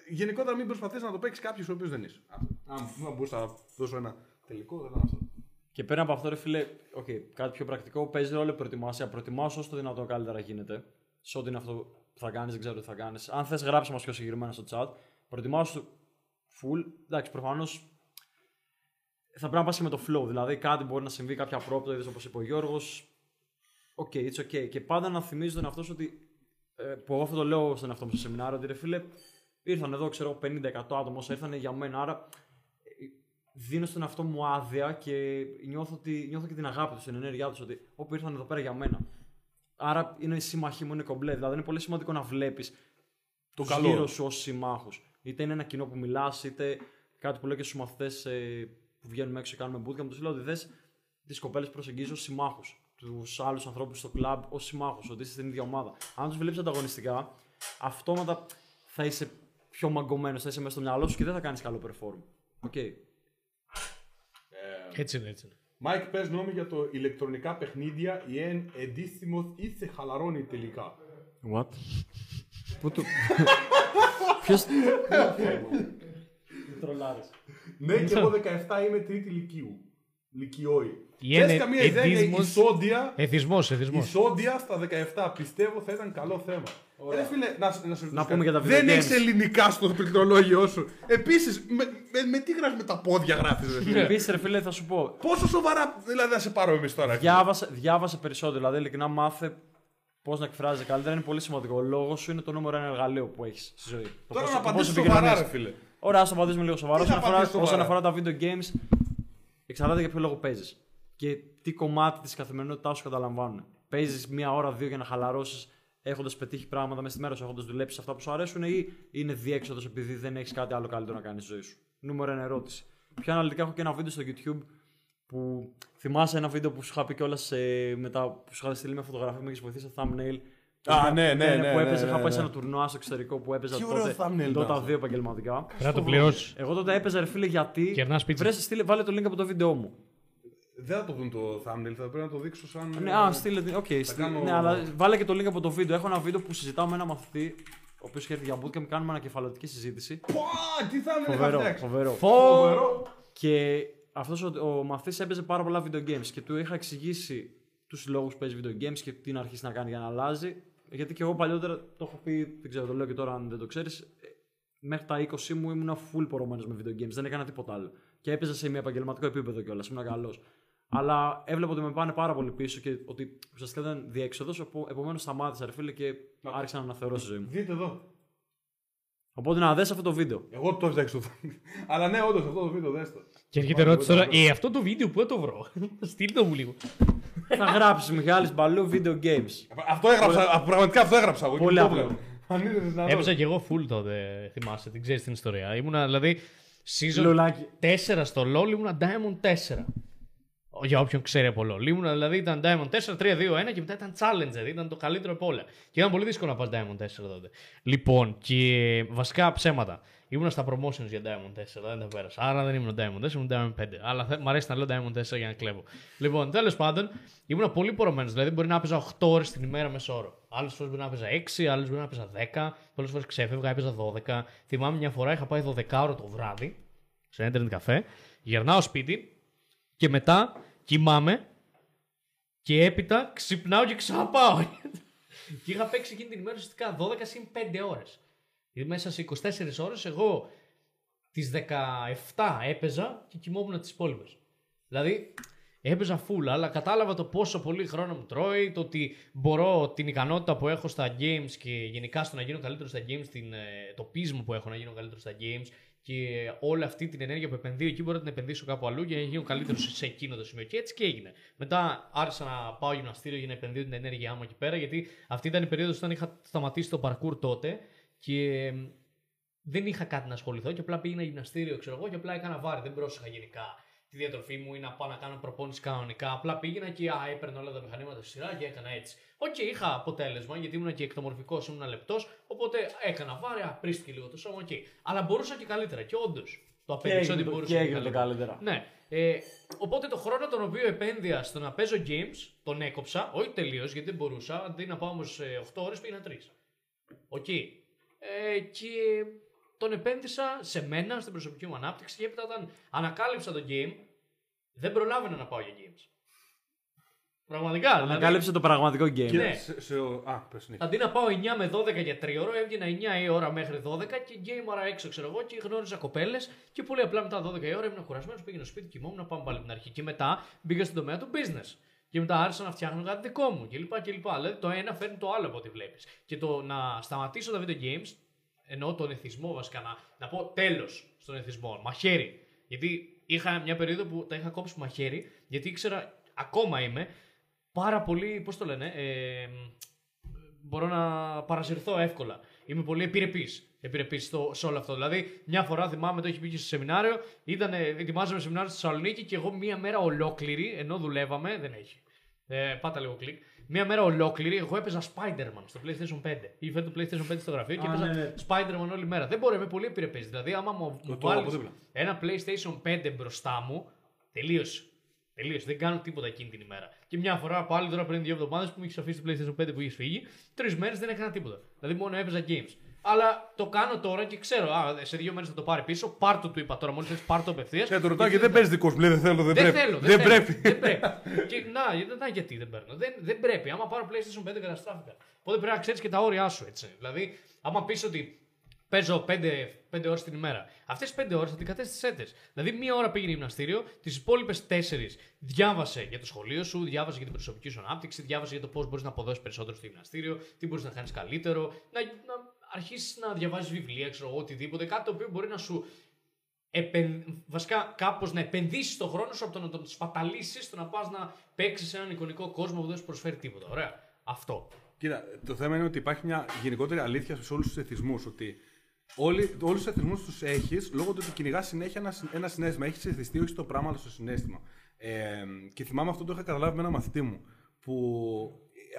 Ε, Γενικότερα μην προσπαθείς να το παίξεις κάποιος ο οποίος δεν είσαι. Αυτό. Αν αν μπορούσα να δώσω ένα τελικό, θα ήταν αυτό. Και πέρα από αυτό, ρε φίλε, okay, κάτι πιο πρακτικό, παίζει ρόλο η προετοιμασία. Προετοιμάσου όσο το δυνατόν καλύτερα γίνεται. Σε ό,τι είναι αυτό που θα κάνεις, δεν ξέρω τι θα κάνεις. Αν θες, γράψε μας πιο συγκεκριμένα στο chat. Προετοιμάσου full. Εντάξει, προφανώς θα πρέπει να πας και με το flow. Δηλαδή κάτι μπορεί να συμβεί, κάποια απρόοπτα, είδες όπως είπε ο Γιώργος. Οκ, it's okay. Και πάντα να θυμίζεις τον εαυτό σου ότι. ε, που εγώ αυτό το λέω στον εαυτό μου στο σεμινάριο, ότι ρε φίλε, ήρθαν εδώ, ξέρω, 50-100 άτομα όσα ήρθαν για μένα. Άρα ε, δίνω στον εαυτό μου άδεια και νιώθω, ότι, νιώθω και την αγάπη τους, την ενέργειά τους, ότι που ήρθαν εδώ πέρα για μένα. Άρα είναι οι σύμμαχοί μου, είναι κομπλέ. Δηλαδή είναι πολύ σημαντικό να βλέπεις Το του καλό. γύρω σου ως συμμάχου. Είτε είναι ένα κοινό που μιλάς, είτε κάτι που λέω και στους μαθητές ε, που βγαίνουμε έξω και κάνουμε bootcamp. Τους λέω ότι δες τις κοπέλες προσεγγίζει ως συμμάχους. Τους άλλους ανθρώπους στο κλαμπ ως συμμάχους, ότι είστε στην ίδια ομάδα. Αν τους βλέπεις ανταγωνιστικά, αυτόματα θα είσαι πιο μαγκωμένος, θα είσαι μέσα στο μυαλό σου και δεν θα κάνεις καλό perform. Οκ. Έτσι είναι, έτσι είναι. Μάικ, πες νόμι για το ηλεκτρονικά παιχνίδια η εν εντύσιμος ή σε χαλαρώνει τελικά; What? Πού το. Ποιος; Τρολάρες. Ναι, και εγώ 17 είμαι τρίτη λυκείου. Λυκειόη. Η Πες εν- καμία ιδέα για εντύσιμος- ισόντια, Εθισμός, εθισμός. ισόντια στα 17. Πιστεύω θα ήταν καλό θέμα. Ρε φίλε, να, να, σου Να ρωτήσω πούμε κάτι. για τα Δεν video έχεις games. ελληνικά στο πληκτρολόγιο σου. Επίσης, με, με, με τι γράφεις με τα πόδια γράφεις, ρε φίλε; Επίσης, ρε φίλε, θα σου πω. Πόσο σοβαρά δηλαδή να σε πάρω εμείς τώρα. ρε φίλε. Διάβασε, διάβασε περισσότερο. Δηλαδή, ειλικρινά μάθε πώς να εκφράζει καλύτερα. Είναι πολύ σημαντικό. Ο λόγος σου είναι το νούμερο ένα εργαλείο που έχεις στη ζωή. Το Τώρα πόσο- να το απαντήσεις πόσο σοβαρά, ρε επικοινωνείς. φίλε. Ωραία, ας το απαντήσουμε λίγο σοβαρά. Τι θα Όσον αφορά, απαντήσεις όσον σοβαρά; αφορά τα video games, εξαρτάται για ποιο λόγο παίζεις. Και τι κομμάτι της καθημερινότητάς σου καταλαμβάνουν. Παίζεις μία ώρα, δύο για να χαλαρώσεις έχοντας πετύχει πράγματα μέσα στη μέρα σου, έχοντας δουλέψει σε αυτά που σου αρέσουν, ή είναι διέξοδος επειδή δεν έχεις κάτι άλλο καλύτερο να κάνεις στη ζωή σου. Νούμερο ένα ερώτηση. Πιο αναλυτικά έχω και ένα βίντεο στο YouTube που θυμάσαι ένα βίντεο που σου είχα πει κιόλας μετά που σου είχα στείλει μια φωτογραφία μου και βοηθήσει στο thumbnail. Α, ναι, ναι, ναι, Που ναι, έπαιζε, ναι, είχα πάει ναι. σε ένα τουρνουά στο εξωτερικό που έπαιζα Τι ωραίο τότε thumbnail Dota ήταν 2 επαγγελματικά. Πρέπει να το πληρώσεις. Εγώ τότε έπαιζα ρε φίλε γιατί. Κερνάς πίτσα. Βρες, στείλε, βάλε το link από το βίντεο μου. Δεν θα το δουν το thumbnail, θα πρέπει να το δείξω σαν. Ναι, α, στείλε. Οκ, στείλε- κάνω- ναι, αλλά βάλε και το link από το βίντεο. Έχω ένα βίντεο που συζητάω με ένα μαθητή, ο οποίος έχει έρθει για bootcamp, κάνουμε ανακεφαλωτική συζήτηση. Πω, τι thumbnail είχα Φοβερό, φτιάξει. φοβερό. Φοβερό. Και αυτός ο, ο μαθητής έπαιζε πάρα πολλά video games και του είχα εξηγήσει τους λόγους που παίζει video games και τι να αρχίσει να κάνει για να αλλάζει. Γιατί και εγώ παλιότερα το έχω πει, δεν ξέρω, το λέω και τώρα αν δεν το ξέρεις. Μέχρι τα 20 μου ήμουν full πορωμένος με video games, δεν έκανα τίποτα άλλο. Και έπαιζα σε μια επαγγελματικό επίπεδο κιόλας, ήμουν καλός. Αλλά έβλεπα ότι με πάνε πάρα πολύ πίσω και ότι ουσιαστικά ήταν διέξοδος. Επομένως σταμάτησα, ρε φίλε, και άρχισα να αναθεωρώ στη ζωή μου. Δείτε εδώ. Οπότε να δες αυτό το βίντεο. Εγώ το φτιάξω το thumbnail. Αλλά ναι, όντως αυτό το βίντεο δες το. Και έρχεται ερώτηση τώρα, ε, αυτό το βίντεο που το βρω; Στείλτε το μου λίγο. θα γράψει Μιχάλης Μπαλού video games. Αυτό έγραψα, α, πραγματικά αυτό έγραψα εγώ. Πολύ και το απλό. έβγαλα. Αν είναι δυνατόν. Έπαιζα και εγώ full τότε, θυμάσαι, την ξέρεις την ιστορία. Ήμουνα δηλαδή season Λουλάκι. 4 στο LoL, ήμουνα Diamond 4. Για όποιον ξέρει από LoL. Ήμουνα δηλαδή ήταν Diamond 4, 3, 2, 1 και μετά ήταν Challenger. Ήταν το καλύτερο από όλα. Και ήταν πολύ δύσκολο να πας Diamond 4 τότε. Λοιπόν, και βασικά ψέματα. Ήμουνα στα promotions για Diamond 4, δεν τα πέρασα. Άρα δεν ήμουν Diamond 4, ήμουν Diamond 5. Αλλά θε- μ' αρέσει να λέω Diamond 4 για να κλέβω. Λοιπόν, τέλος πάντων, ήμουν πολύ πορωμένος. Δηλαδή, μπορεί να έπαιζα 8 ώρες την ημέρα μέσω όρο. Άλλες φορές μπορεί να έπαιζα 6, άλλες μπορεί να έπαιζα 10. Πολλές φορές ξέφευγα, έπαιζα 12. Θυμάμαι μια φορά είχα πάει 12 ώρα το βράδυ σε ένα internet καφέ. Γυρνάω σπίτι και μετά κοιμάμαι και έπειτα ξυπνάω και ξαναπάω. και είχα παίξει εκείνη την ημέρα ουσιαστικά 12 συν 5 ώρες. Δηλαδή μέσα σε 24 ώρες εγώ τις 17 έπαιζα και κοιμόμουν τις υπόλοιπες. Δηλαδή έπαιζα full, αλλά κατάλαβα το πόσο πολύ χρόνο μου τρώει, το ότι μπορώ την ικανότητα που έχω στα games και γενικά στο να γίνω καλύτερος στα games, την, ε, το πείσμα που έχω να γίνω καλύτερος στα games και όλη αυτή την ενέργεια που επενδύω εκεί μπορώ να την επενδύσω κάπου αλλού για να γίνω καλύτερος σε εκείνο το σημείο. Και έτσι και έγινε. Μετά άρχισα να πάω γυμναστήριο για να επενδύω την ενέργειά μου εκεί πέρα, γιατί αυτή ήταν η περίοδος όταν είχα σταματήσει το parkour τότε και δεν είχα κάτι να ασχοληθώ και απλά πήγαινα γυμναστήριο, ξέρω εγώ, και απλά έκανα βάρη. Δεν πρόσεχα γενικά τη διατροφή μου ή να πάω να κάνω προπόνηση κανονικά. Απλά πήγαινα και α, έπαιρνα όλα τα μηχανήματα στη σειρά και έκανα έτσι. Οκ, είχα αποτέλεσμα γιατί ήμουν και εκτομορφικός, ήμουν λεπτός. Οπότε έκανα βάρη, πρήστηκε λίγο το σώμα, οκ. Αλλά μπορούσα και καλύτερα. Και όντως το απέδειξα ότι έγινε το- μπορούσα και και έγινε το καλύτερα. Ναι. Ε, οπότε το χρόνο τον οποίο επένδυα στο να παίζω games τον έκοψα, όχι τελείως γιατί δεν μπορούσα. Αντί να πάω όμως 8 ώρες πήγαινα 3. Οκ. Ε, και τον επένδυσα σε μένα, στην προσωπική μου ανάπτυξη και έπειτα όταν ανακάλυψα το game, δεν προλάβαινα να πάω για games. Πραγματικά. δηλαδή, Ανακάλυψε το πραγματικό game. Ναι. Σε, σε, α, πες συνέχεια. Αντί να πάω 9 με 12 για 3ωρο, έβγαινα 9 η ώρα μέχρι 12 και game-αρα έξω, ξέρω εγώ, και γνώριζα κοπέλες. Και πολύ απλά μετά 12 η ώρα ήμουν κουρασμένος, πήγαινα στο σπίτι, κοιμόμουν, πάμε πάλι από την αρχή. Και μετά μπήκα στον τομέα του business. Και μετά άρχισα να φτιάχνω κάτι δικό μου κλπ. κλπ. Δηλαδή το ένα φέρνει το άλλο από ό,τι βλέπεις. Και το να σταματήσω τα video games, εννοώ τον εθισμό βασικά, να, να πω τέλος στον εθισμό, μαχαίρι. Γιατί είχα μια περίοδο που τα είχα κόψει μαχαίρι, γιατί ήξερα, ακόμα είμαι, πάρα πολύ, πώς το λένε, ε, μπορώ να παρασυρθώ εύκολα. Είμαι πολύ επιρρεπής. Επιρρεπής σε όλο αυτό. Δηλαδή, μια φορά θυμάμαι το έχει πει και στο σεμινάριο, ήταν, ετοιμάζαμε σεμινάριο στη Θεσσαλονίκη και εγώ μία μέρα ολόκληρη, ενώ δουλεύαμε, δεν έχει. Ε, πάτα λίγο κλικ. Μία μέρα ολόκληρη, εγώ έπαιζα Spider-Man στο PlayStation 5. Ή το PlayStation 5 στο γραφείο και Α, έπαιζα ναι, ναι. Spider-Man όλη μέρα. Δεν μπορώ, είμαι πολύ επιρρεπής. Δηλαδή, άμα μου, μου το βάλεις από δίπλα. ένα PlayStation 5 μπροστά μου, τελείωσε. Τελείωσε. Δεν κάνω τίποτα εκείνη την ημέρα. Και μια φορά πάλι τώρα πριν δύο εβδομάδες που μου είχε αφήσει το PlayStation 5 που είχε φύγει, τρεις μέρες δεν έκανα τίποτα. Δηλαδή μόνο έπαιζα games. Αλλά το κάνω τώρα και ξέρω, α, σε δύο μέρες θα το πάρει πίσω. Πάρτο του είπα τώρα, μόλις θε πάρτο απευθείας. Και το ρωτάω και δεν παίζεις δικός σου. Λέει δεν θέλω, δεν, Δεν πρέπει. θέλω. δεν θέλω, πρέπει. Δεν πρέπει. και, να, γιατί- να, γιατί δεν παίρνω. Δεν, δεν πρέπει. Άμα πάρω PlayStation 5 καταστράφηκα. Οπότε πρέπει να ξέρεις και τα όρια σου. Έτσι. Δηλαδή, άμα πεις ότι παίζω 5, 5 ώρες την ημέρα, αυτές τι 5 ώρες θα την κατέστησε έτες. Δηλαδή, μία ώρα πήγαινε γυμναστήριο, τις υπόλοιπες 4 διάβασε για το σχολείο σου, διάβασε για την προσωπική σου ανάπτυξη, διάβασε για το πώς μπορείς να αποδώσεις περισσότερο στο γυμναστήριο, τι μπορείς να κάνεις καλύτερο, να, να αρχίσεις να διαβάζεις βιβλία, ξέρω εγώ, οτιδήποτε. Κάτι το οποίο μπορεί να σου επεν... βασικά κάπως να επενδύσεις τον χρόνο σου από το να τον σπαταλήσεις στο να πας να παίξεις σε έναν εικονικό κόσμο που δεν σου προσφέρει τίποτα. Ωραία. Αυτό. Κοίτα, το θέμα είναι ότι υπάρχει μια γενικότερη αλήθεια σε όλους τους εθισμούς. Ότι όλοι, όλους τους εθισμούς τους έχεις λόγω του ότι κυνηγάς συνέχεια ένα, συ- ένα συνέστημα. Έχεις εθιστεί όχι στο πράγμα, αλλά στο συνέστημα. Ε, και θυμάμαι αυτό το είχα καταλάβει με ένα μαθητή μου. Που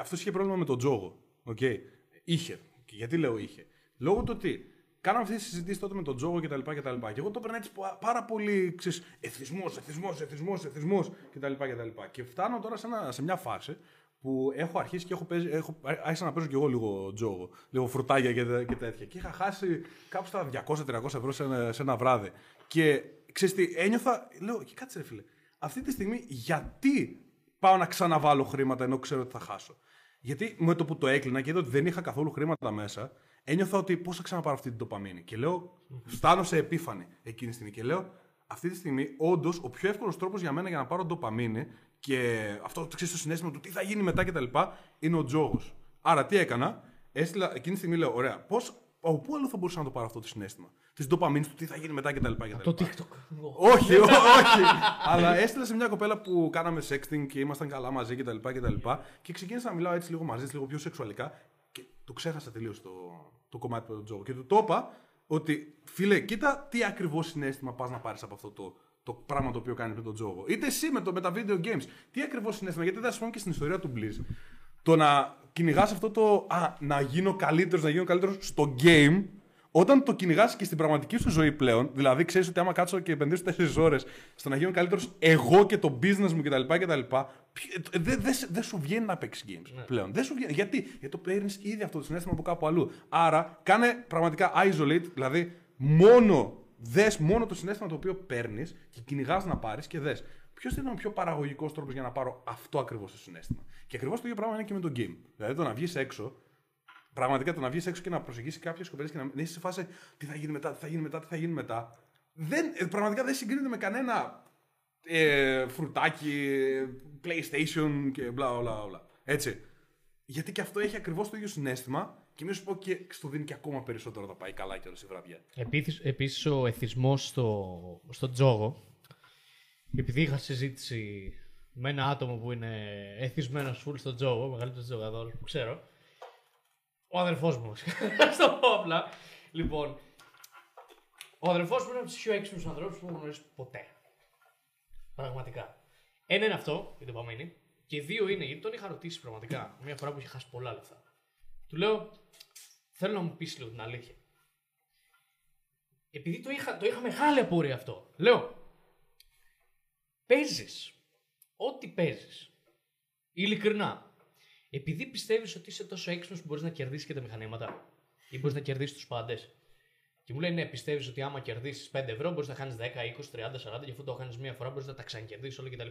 αυτός είχε πρόβλημα με τον τζόγο. Okay. Είχε. Και γιατί λέω είχε; Λόγω του ότι κάναμε αυτές τις συζητήσεις τότε με τον τζόγο κτλ. Και, και, και εγώ το έπαιρνα έτσι πα- πάρα πολύ εθισμός, εθισμός, εθισμός, εθισμός κτλ. Και, και φτάνω τώρα σε, ένα, σε μια φάση που έχω αρχίσει και έχω παίζει, έχω, άρχισα να παίζω κι εγώ λίγο τζόγο, λίγο φρουτάγια και, τε- και τέτοια. Και είχα χάσει κάπου στα 200-300 ευρώ σε ένα, σε ένα βράδυ. Και ξέρεις τι, ένιωθα, λέω, και κάτσε ρε φίλε, αυτή τη στιγμή γιατί πάω να ξαναβάλω χρήματα ενώ ξέρω ότι θα χάσω; Γιατί με το που το έκλεινα και είδα ότι δεν είχα καθόλου χρήματα μέσα, ένιωθα ότι πώς θα ξαναπάρω αυτή την τοπαμίνη. Και λέω, φτάνω σε επίφανη εκείνη τη στιγμή και λέω, αυτή τη στιγμή, όντως, ο πιο εύκολος τρόπος για μένα για να πάρω ντοπαμίνη και αυτό το ξέρεις το συνέστημα του τι θα γίνει μετά κτλ. είναι ο τζόγος. Άρα τι έκανα, έστειλα εκείνη τη στιγμή λέω, ωραία, πώς, από πού άλλο θα μπορούσα να το πάρω αυτό το συνέστημα; Της ντοπαμίνης του τι θα γίνει μετά κτλ. Το TikTok. Όχι, ό- όχι. Αλλά έστειλα σε μια κοπέλα που κάναμε sexting και ήμασταν καλά μαζί κτλ. Και, τα λοιπά, και ξεκίνησα να μιλάω έτσι λίγο μαζί της, λίγο πιο σεξουαλικά. Και το ξέχασα τελείως το, το κομμάτι με τον Τζόγο. Και του το είπα ότι φίλε, κοίτα τι ακριβώς συνέστημα πας να πάρεις από αυτό το, το πράγμα το οποίο κάνει με τον Τζόγο. Είτε εσύ με, το, με τα video games. Τι ακριβώς συνέστημα, γιατί θα σου πω και στην ιστορία του Blizz. Το να κυνηγάς αυτό το. Α, να γίνω καλύτερος, να γίνω καλύτερος στο game, όταν το κυνηγάς και στην πραγματική σου ζωή πλέον, δηλαδή ξέρεις ότι άμα κάτσω και επενδύσω 4 ώρες στο να γίνω καλύτερος εγώ και το business μου κτλ. κτλ δεν δε, δεν σου βγαίνει να παίξεις games πλέον. Δεν σου βγαίνει. Γιατί; Γιατί το παίρνεις ήδη αυτό το συνέστημα από κάπου αλλού. Άρα κάνε πραγματικά isolate, δηλαδή μόνο δες μόνο το συνέστημα το οποίο παίρνεις και κυνηγάς να πάρεις και δες. Ποιος είναι ο πιο παραγωγικός τρόπος για να πάρω αυτό ακριβώς το συνέστημα; Και ακριβώς το ίδιο πράγμα είναι και με το game. Δηλαδή το να βγεις έξω Πραγματικά το να βγεις έξω και να προσεγγίσεις κάποιες κοπέλε και να μην είσαι σε φάση τι θα γίνει μετά, τι θα γίνει μετά, τι θα γίνει μετά. Δεν, ε, πραγματικά δεν συγκρίνεται με κανένα ε, φρουτάκι, PlayStation και μπλα μπλα μπλα. Έτσι. Γιατί και αυτό έχει ακριβώς το ίδιο συνέστημα και μην σου πω και στο δίνει και ακόμα περισσότερο να πάει καλά και όλη η βραδιά. Επίσης, επίσης ο εθισμός στο, στο τζόγο, επειδή είχα συζήτηση με ένα άτομο που είναι εθισμένος φουλ στο τζόγο, ο μεγαλύτερος τζογαδόρος που ξέρω, ο αδερφός μου, στο όπλα. Λοιπόν, ο αδερφός μου είναι από τους πιο έξυπνους ανθρώπους που έχω γνωρίσει ποτέ. Πραγματικά. Ένα είναι αυτό, η ντοπαμίνη, και δύο είναι, γιατί τον είχα ρωτήσει πραγματικά, μια φορά που είχε χάσει πολλά λεφτά. Του λέω, θέλω να μου πεις λίγο την αλήθεια. Επειδή το είχα, το είχα μεγάλη απορία αυτό. Λέω, παίζεις ό,τι παίζεις, ειλικρινά, επειδή πιστεύεις ότι είσαι τόσο έξυπνος που μπορείς να κερδίσεις και τα μηχανήματα ή μπορείς να κερδίσεις τους πάντες. Και μου λέει, ναι, πιστεύεις ότι άμα κερδίσεις 5 ευρώ μπορείς να χάνει 10, 20, 30, 40 και αφού το κάνεις μία φορά μπορείς να τα ξανακερδίσεις όλα κτλ.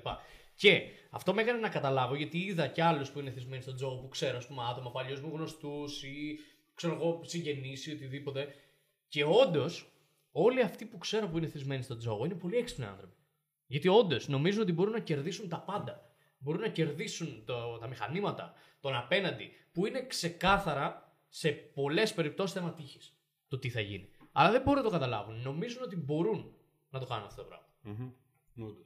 Και αυτό με έκανε να καταλάβω γιατί είδα κι άλλους που είναι θυσμένοι στον τζόγο που ξέρω, ας πούμε, άτομα παλιούς μου γνωστούς ή ξέρω εγώ συγγενείς ή οτιδήποτε. Και όντως, όλοι αυτοί που ξέρω που είναι θυσμένοι στον τζόγο είναι πολύ έξυπνοι άνθρωποι. Γιατί όντως νομίζουν ότι μπορούν να κερδίσουν τα πάντα. μπορούν να κερδίσουν το, τα μηχανήματα, τον απέναντι, που είναι ξεκάθαρα σε πολλές περιπτώσεις θέμα τύχης το τι θα γίνει. Αλλά δεν μπορούν να το καταλάβουν. Νομίζουν ότι μπορούν να το κάνουν αυτό το πράγμα. Όντως.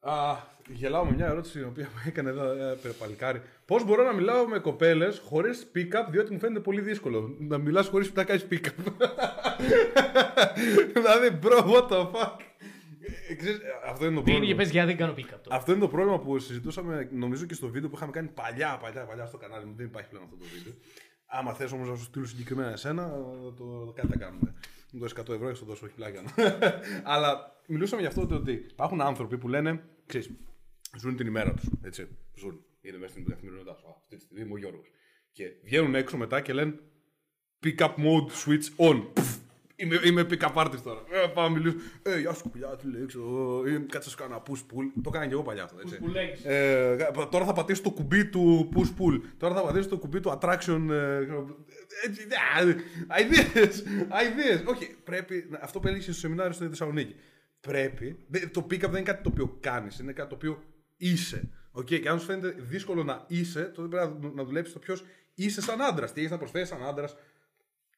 Α, γελάω με μια ερώτηση η οποία μου έκανε εδώ ε, παλικάρι. Πώς μπορώ να μιλάω με κοπέλες χωρίς pick-up, διότι μου φαίνεται πολύ δύσκολο. Να μιλάς χωρίς να κάνεις pick-up. δηλαδή, bro, what the fuck; Ε, ξέρεις, ε, αυτό είναι το Τι είναι πρόβλημα. και πες γιατί δεν κάνω pick-up τώρα. Αυτό είναι το πρόβλημα που συζητούσαμε, νομίζω και στο βίντεο που είχαμε κάνει παλιά, παλιά, παλιά στο κανάλι μου. Δεν υπάρχει πλέον αυτό το βίντεο. Άμα θες όμως να σου στείλω συγκεκριμένα εσένα, το κάτι θα κάνουμε. Μου δώσεις 100 ευρώ και σου το δώσω, όχι πλάκια. Αλλά μιλούσαμε για αυτό το ότι υπάρχουν άνθρωποι που λένε, ξέρεις, ζουν την ημέρα τους. Έτσι. Ζουν. Είναι μέσα στην καθημερινότητά σου. Α, Αυτή τη στιγμή είμαι ο Γιώργος. Και βγαίνουν έξω μετά και λένε pick up mode switch on. Πφ, Είμαι, είμαι pick up artist τώρα. Ε, πάω να μιλήσω. Ε, γεια σου κουλιά, τι λέει, ξέρω. ε, Κάτσε να σου κάνω ένα push pull. Το έκανα και εγώ παλιά αυτό. Έτσι. Push pull legs. Ε, τώρα θα πατήσω το κουμπί του push pull. Τώρα θα πατήσω το κουμπί του attraction. ε, έτσι, α, Ideas. Ideas. Όχι, πρέπει. Αυτό που έλεγε στο σεμινάριο στη Θεσσαλονίκη. Πρέπει. δεν- Το pick up δεν είναι κάτι το οποίο κάνεις, είναι κάτι το οποίο είσαι. Okay, και αν σου φαίνεται δύσκολο να είσαι, τότε πρέπει να- να δουλέψεις το ποιος είσαι σαν άντρας. Τι έχεις να προσφέρει σαν άντρας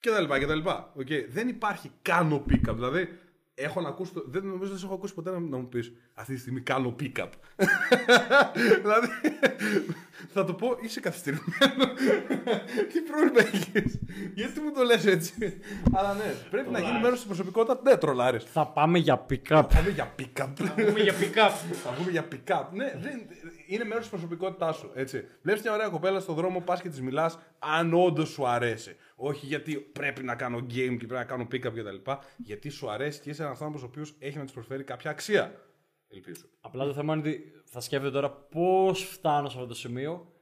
και τα λοιπά και τα λοιπά. Okay. Δεν υπάρχει κάνω pick-up. Δηλαδή, έχω να ακούσει το... δεν νομίζω δεν σε έχω ακούσει ποτέ να, να μου πεις αυτή τη στιγμή κάνω pick-up. δηλαδή, θα το πω, είσαι καθυστερημένος. Τι πρόβλημα έχεις; Γιατί μου το λες έτσι; Αλλά ναι, πρέπει να γίνει μέρος της προσωπικότητας. Ναι, τρολάρει. Θα πάμε για pick-up. Θα πούμε για pick-up. Πούμε για pick-up. Θα πούμε για pick-up. Ναι, δεν, είναι μέρος της προσωπικότητάς σου. Έτσι. Βλέπεις μια ωραία κοπέλα στον δρόμο, πας και της μιλάς, αν όντως σου αρέσει. Όχι γιατί πρέπει να κάνω game και πρέπει να κάνω pick-up κτλ. Γιατί σου αρέσει και είσαι ένας άνθρωπος ο οποίος έχει να της προσφέρει κάποια αξία. Ελπίζω. Απλά το θέμα είναι ότι θα σκέφτεται τώρα πώς φτάνω σε αυτό το σημείο.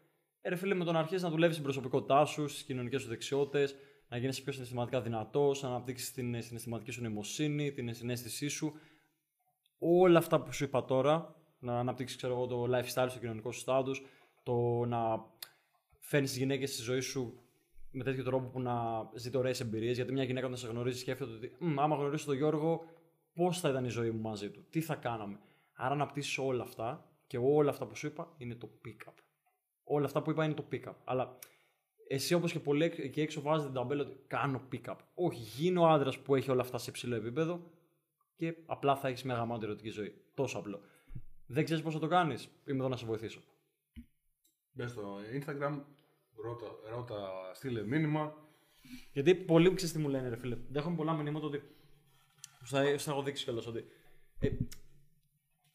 Ε, ρε φίλε, με το να αρχίσεις να δουλεύεις στην προσωπικότητά σου, στις κοινωνικές σου δεξιότητες, να γίνει πιο συναισθηματικά δυνατός, να αναπτύξεις την συναισθηματική σου νοημοσύνη, την συνέστησή σου. Όλα αυτά που σου είπα τώρα, να αναπτύξεις ξέρω εγώ, το lifestyle στο κοινωνικό σου status, το να φέρνεις τις γυναίκες στη ζωή σου με τέτοιο τρόπο που να ζείτε ωραίες εμπειρίες. Γιατί μια γυναίκα όταν σε γνωρίζει σκέφτεται ότι «Μμ, άμα γνωρίσω τον Γιώργο, πώς θα ήταν η ζωή μου μαζί του, τι θα κάναμε. Άρα να πτήσεις όλα αυτά και όλα αυτά που σου είπα είναι το pick-up. Όλα αυτά που είπα είναι το pick-up. Αλλά εσύ όπως και πολλοί εκ- εκεί έξω βάζετε την ταμπέλα ότι κάνω pick-up. Όχι, γίνει ο άντρας που έχει όλα αυτά σε υψηλό επίπεδο και απλά θα έχεις μια γαμάτη ερωτική ζωή. Τόσο απλό. Δεν ξέρεις πώς θα το κάνεις. Είμαι εδώ να σε βοηθήσω. Μπες στο Instagram, ρώτα, ρώτα, στείλε μήνυμα. Γιατί πολλοί μου ξέρει τι μου λένε, ρε φίλε. Δέχομαι πολλά μηνύματα ότι. Σου θα, σου θα έχω δείξει κιόλα ότι. Ε,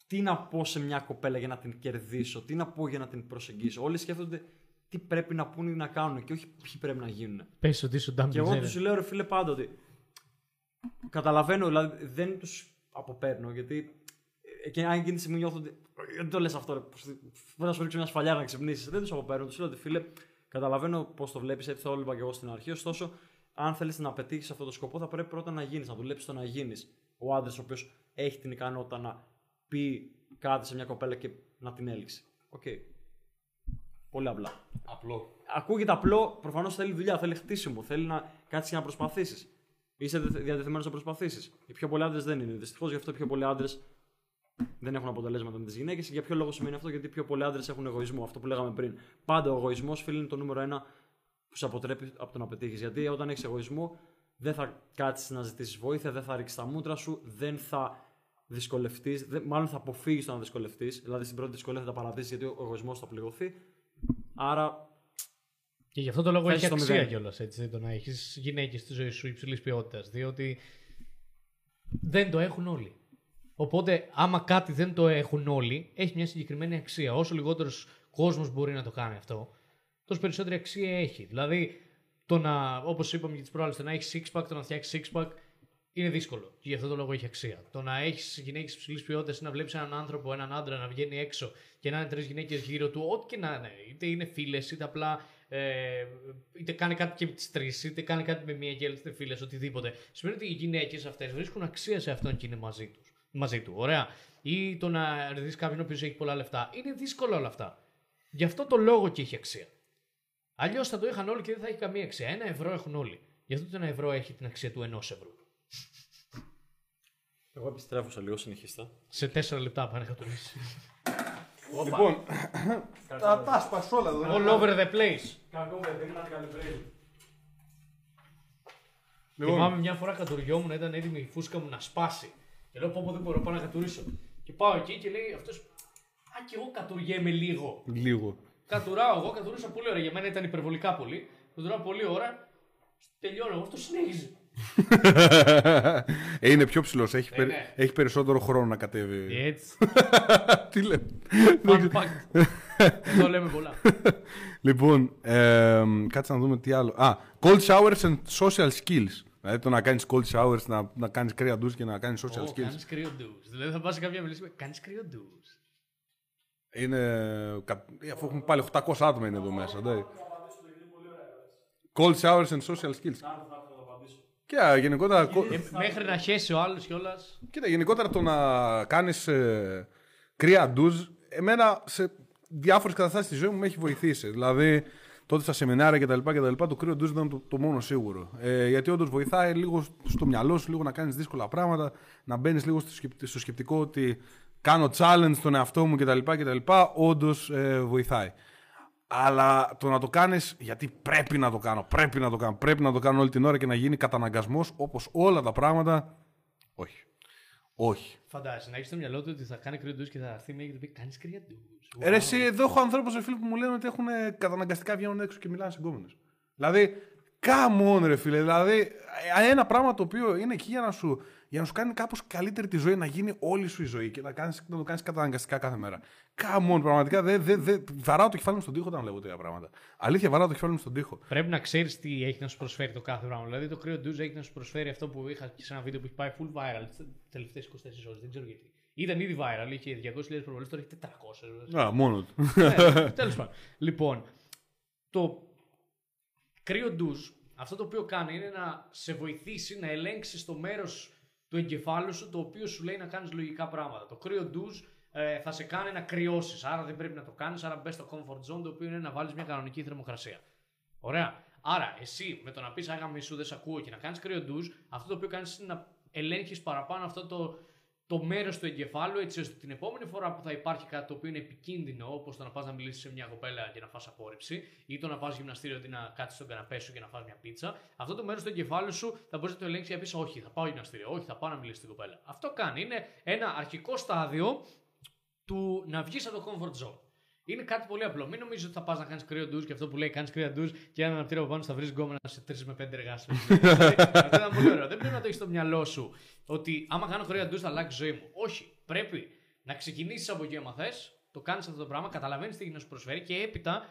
τι να πω σε μια κοπέλα για να την κερδίσω, τι να πω για να την προσεγγίσω. Όλοι σκέφτονται τι πρέπει να πούνε ή να κάνουν και όχι ποιοι πρέπει να γίνουν. Πε ότι είσαι ο Ντάμπι. Και εγώ του λέω, ρε φίλε, πάντα ότι. Καταλαβαίνω, δηλαδή δεν του αποπαίρνω γιατί. ε, Και αν εκείνη τη στιγμή νιώθω ότι. Δεν το λες αυτό, ρε. πώς- Μπορεί να σου ρίξω μια σφαλιάρα να ξυπνήσεις. Δεν του αποπαίρνω. Του λέω ότι φίλε, καταλαβαίνω πώς το βλέπεις, έτσι το έλεγα και εγώ στην αρχή. Ωστόσο, αν θέλεις να πετύχεις αυτό το σκοπό, θα πρέπει πρώτα να γίνεις, να δουλέψεις το να γίνεις. Ο άντρας ο οποίος έχει την ικανότητα να πει κάτι σε μια κοπέλα και να την έλξει. Οκ. Πολύ απλά. Απλό. Ακούγεται απλό, προφανώς θέλει δουλειά, θέλει χτίσιμο, θέλει να κάτσεις και να προσπαθήσεις. Είσαι διατεθειμένος να προσπαθήσεις. Οι πιο πολλοί άντρες δεν είναι. Δυστυχώς γι' αυτό οι πιο πολλοί άντρες δεν έχουν αποτελέσματα με τις γυναίκες. Και για ποιο λόγο σημαίνει αυτό, γιατί οι πιο πολλοί άντρες έχουν εγωισμό. Αυτό που λέγαμε πριν. Πάντα ο εγωισμός, φίλε, είναι το νούμερο ένα που σε αποτρέπει από το να πετύχεις. Γιατί όταν έχεις εγωισμό, δεν θα κάτσεις να ζητήσεις βοήθεια, δεν θα ρίξεις τα μούτρα σου, δεν θα δυσκολευτείς, μάλλον θα αποφύγεις το να δυσκολευτείς. Δηλαδή στην πρώτη δυσκολία θα τα παρατήσεις γιατί ο εγωισμός θα πληγωθεί. Άρα Και γι' αυτό το λόγο Θα έχει έχεις το αξία μηδέν. κιόλας έτσι το να έχεις γυναίκες στη ζωή σου υψηλής ποιότητας. Διότι δεν το έχουν όλοι. Οπότε, άμα κάτι δεν το έχουν όλοι, έχει μια συγκεκριμένη αξία. Όσο λιγότερος κόσμος μπορεί να το κάνει αυτό, τόσο περισσότερη αξία έχει. Δηλαδή, το να, όπως είπαμε και τις προάλλες, το να έχεις six pack, το να φτιάξεις six pack είναι δύσκολο. Και γι' αυτό το λόγο έχει αξία. Το να έχεις γυναίκες υψηλής ποιότητας ή να βλέπεις έναν άνθρωπο, έναν άντρα να βγαίνει έξω και να είναι τρεις γυναίκες γύρω του, ό,τι και να είναι. Είτε είναι φίλες, είτε απλά. Ε, είτε κάνει κάτι και με τις τρεις, είτε κάνει κάτι με μία και άλλες είτε φίλες, οτιδήποτε. Σημαίνει ότι οι γυναίκες αυτές βρίσκουν αξία σε αυτόν και είναι μαζί, τους, μαζί του. Ωραία. Ή το να δει κάποιον ο οποίος έχει πολλά λεφτά. Είναι δύσκολο όλα αυτά. Γι' αυτό το λόγο και έχει αξία. Αλλιώς θα το είχαν όλοι και δεν θα έχει καμία αξία. Ένα ευρώ έχουν όλοι. Γι' αυτό το ένα ευρώ έχει την αξία του ενός ευρώ. Εγώ επιστρέφω σε λίγο, συνεχίστε. Σε τέσσερα λεπτά πάνε κατουρίσει. Λοιπόν, τα τα σπας όλα εδώ. All over the place. Κακό παιδί, να καλυμπρέει. Λοιπόν, Θυμάμαι μια φορά κατουριόμουν, ήταν έτοιμη η φούσκα μου να σπάσει. Και λέω πω πω δεν μπορώ πάω να κατουρίσω. Και πάω εκεί και λέει αυτός. Α, και εγώ κατουριέμαι λίγο. λίγο. Κατουράω εγώ, κατουρίσα πολύ ώρα. Για μένα ήταν υπερβολικά πολύ. Κατουράω πολύ ώρα. Τελειώνω εγώ, αυτό συνέχιζε. Ε, είναι πιο ψηλός. Έχει, περι- ναι. έχει περισσότερο χρόνο να κατέβει. Έτσι. Τι λέμε. Fun fact. Εδώ λέμε πολλά. Λοιπόν, ε, κάτσε να δούμε τι άλλο. Α, cold showers and social skills. Δηλαδή το να κάνεις cold showers, να, να κάνεις κρύα ντους και να κάνεις social Ω, skills. κάνεις κρύο ντους. Δηλαδή θα πας σε κάποια μιλήση με κάνεις κρύο ντους. Είναι. κα- Αφού έχουμε πάλι 800 άτομα είναι εδώ μέσα. εντάξει. Cold showers and social skills. Και α, γενικότερα, co- Ε, μέχρι να χέσει ο άλλος κιόλας. κοίτα, γενικότερα το να κάνεις ε, κρύα ντουζ, εμένα σε διάφορες καταστάσεις της ζωής μου με έχει βοηθήσει. Δηλαδή, τότε στα σεμινάρια κτλ. κτλ το κρύο ντουζ ήταν το, το μόνο σίγουρο. Ε, γιατί όντως βοηθάει λίγο στο μυαλό σου, λίγο να κάνεις δύσκολα πράγματα, να μπαίνεις λίγο στο, σκεπ- στο σκεπτικό ότι κάνω challenge στον εαυτό μου κτλ. κτλ Όντως ε, βοηθάει. Αλλά το να το κάνεις γιατί πρέπει να το κάνω, πρέπει να το κάνω, πρέπει να το κάνω όλη την ώρα και να γίνει καταναγκασμός όπως όλα τα πράγματα. Όχι. Όχι. Φαντάζεσαι να έχεις στο μυαλό του ότι θα κάνει κρύο ντους και θα έρθει μία και θα πει κάνεις κρύο ντους. Ε, ρε, εσύ, εδώ έχω ανθρώπους φίλοι που μου λένε ότι έχουν ε, καταναγκαστικά βγαίνουν έξω και μιλάνε σε γκόμενες. Δηλαδή, come on, ρε φίλε. Δηλαδή, ε, ένα πράγμα το οποίο είναι εκεί για να σου, για να σου κάνει κάπως καλύτερη τη ζωή, να γίνει όλη σου η ζωή και να, κάνεις, να το κάνεις καταναγκαστικά κάθε μέρα. Come on, πραγματικά. Δε, δε, δε, βαράω το κεφάλι μου στον τοίχο όταν λέγω τέτοια πράγματα. Αλήθεια, βαράω το κεφάλι μου στον τοίχο. Πρέπει να ξέρεις τι έχει να σου προσφέρει το κάθε πράγμα. Δηλαδή το κρύο ντουζ έχει να σου προσφέρει αυτό που είχα και σε ένα βίντεο που έχει πάει full viral τις τελευταίες 24 ώρες. Δεν ξέρω γιατί. Ήταν ήδη viral, είχε 200.000 προβολές, τώρα έχει 400. Α, μόνο του. Τέλος πάντων. Λοιπόν, το κρύο ντουζ, αυτό το οποίο κάνει είναι να σε βοηθήσει να ελέγξεις το μέρος του εγκεφάλου σου το οποίο σου λέει να κάνεις λογικά πράγματα. Το κρύο ντουζ ε, θα σε κάνει να κρυώσεις. Άρα δεν πρέπει να το κάνεις. Άρα μπες στο comfort zone το οποίο είναι να βάλεις μια κανονική θερμοκρασία. Ωραία. Άρα εσύ με το να πεις Άγα μισού δεν σε ακούω και να κάνεις κρύο ντουζ, αυτό το οποίο κάνεις είναι να ελέγχεις παραπάνω αυτό το, το μέρος του εγκεφάλου, έτσι ώστε την επόμενη φορά που θα υπάρχει κάτι το οποίο είναι επικίνδυνο, όπως το να πας να μιλήσεις σε μια κοπέλα και να φας απόρριψη, ή το να πας γυμναστήριο ή να κάτσεις στον καναπέ σου και να φας μια πίτσα, αυτό το μέρος του εγκεφάλου σου θα μπορείς να το ελέγξεις και να πεις: Όχι, θα πάω γυμναστήριο, Όχι, θα πάω να μιλήσει στην κοπέλα. Αυτό κάνει. Είναι ένα αρχικό στάδιο του να βγεις από το comfort zone. Είναι κάτι πολύ απλό. Μην νομίζεις ότι θα πας να κάνεις κρύο ντουζ και αυτό που λέει κάνεις κρύο ντουζ και ένα αναπτήρα από πάνω θα βρεις γκόμενα σε 3 με 5 εργάσιμε. αυτό ήταν πολύ ωραίο. Δεν πρέπει να το έχεις στο μυαλό σου ότι άμα κάνω κρύο ντουζ θα αλλάξει η ζωή μου. Όχι. Πρέπει να ξεκινήσεις από εκεί άμα θες, το κάνεις αυτό το πράγμα, καταλαβαίνεις τι έχει να σου προσφέρει και έπειτα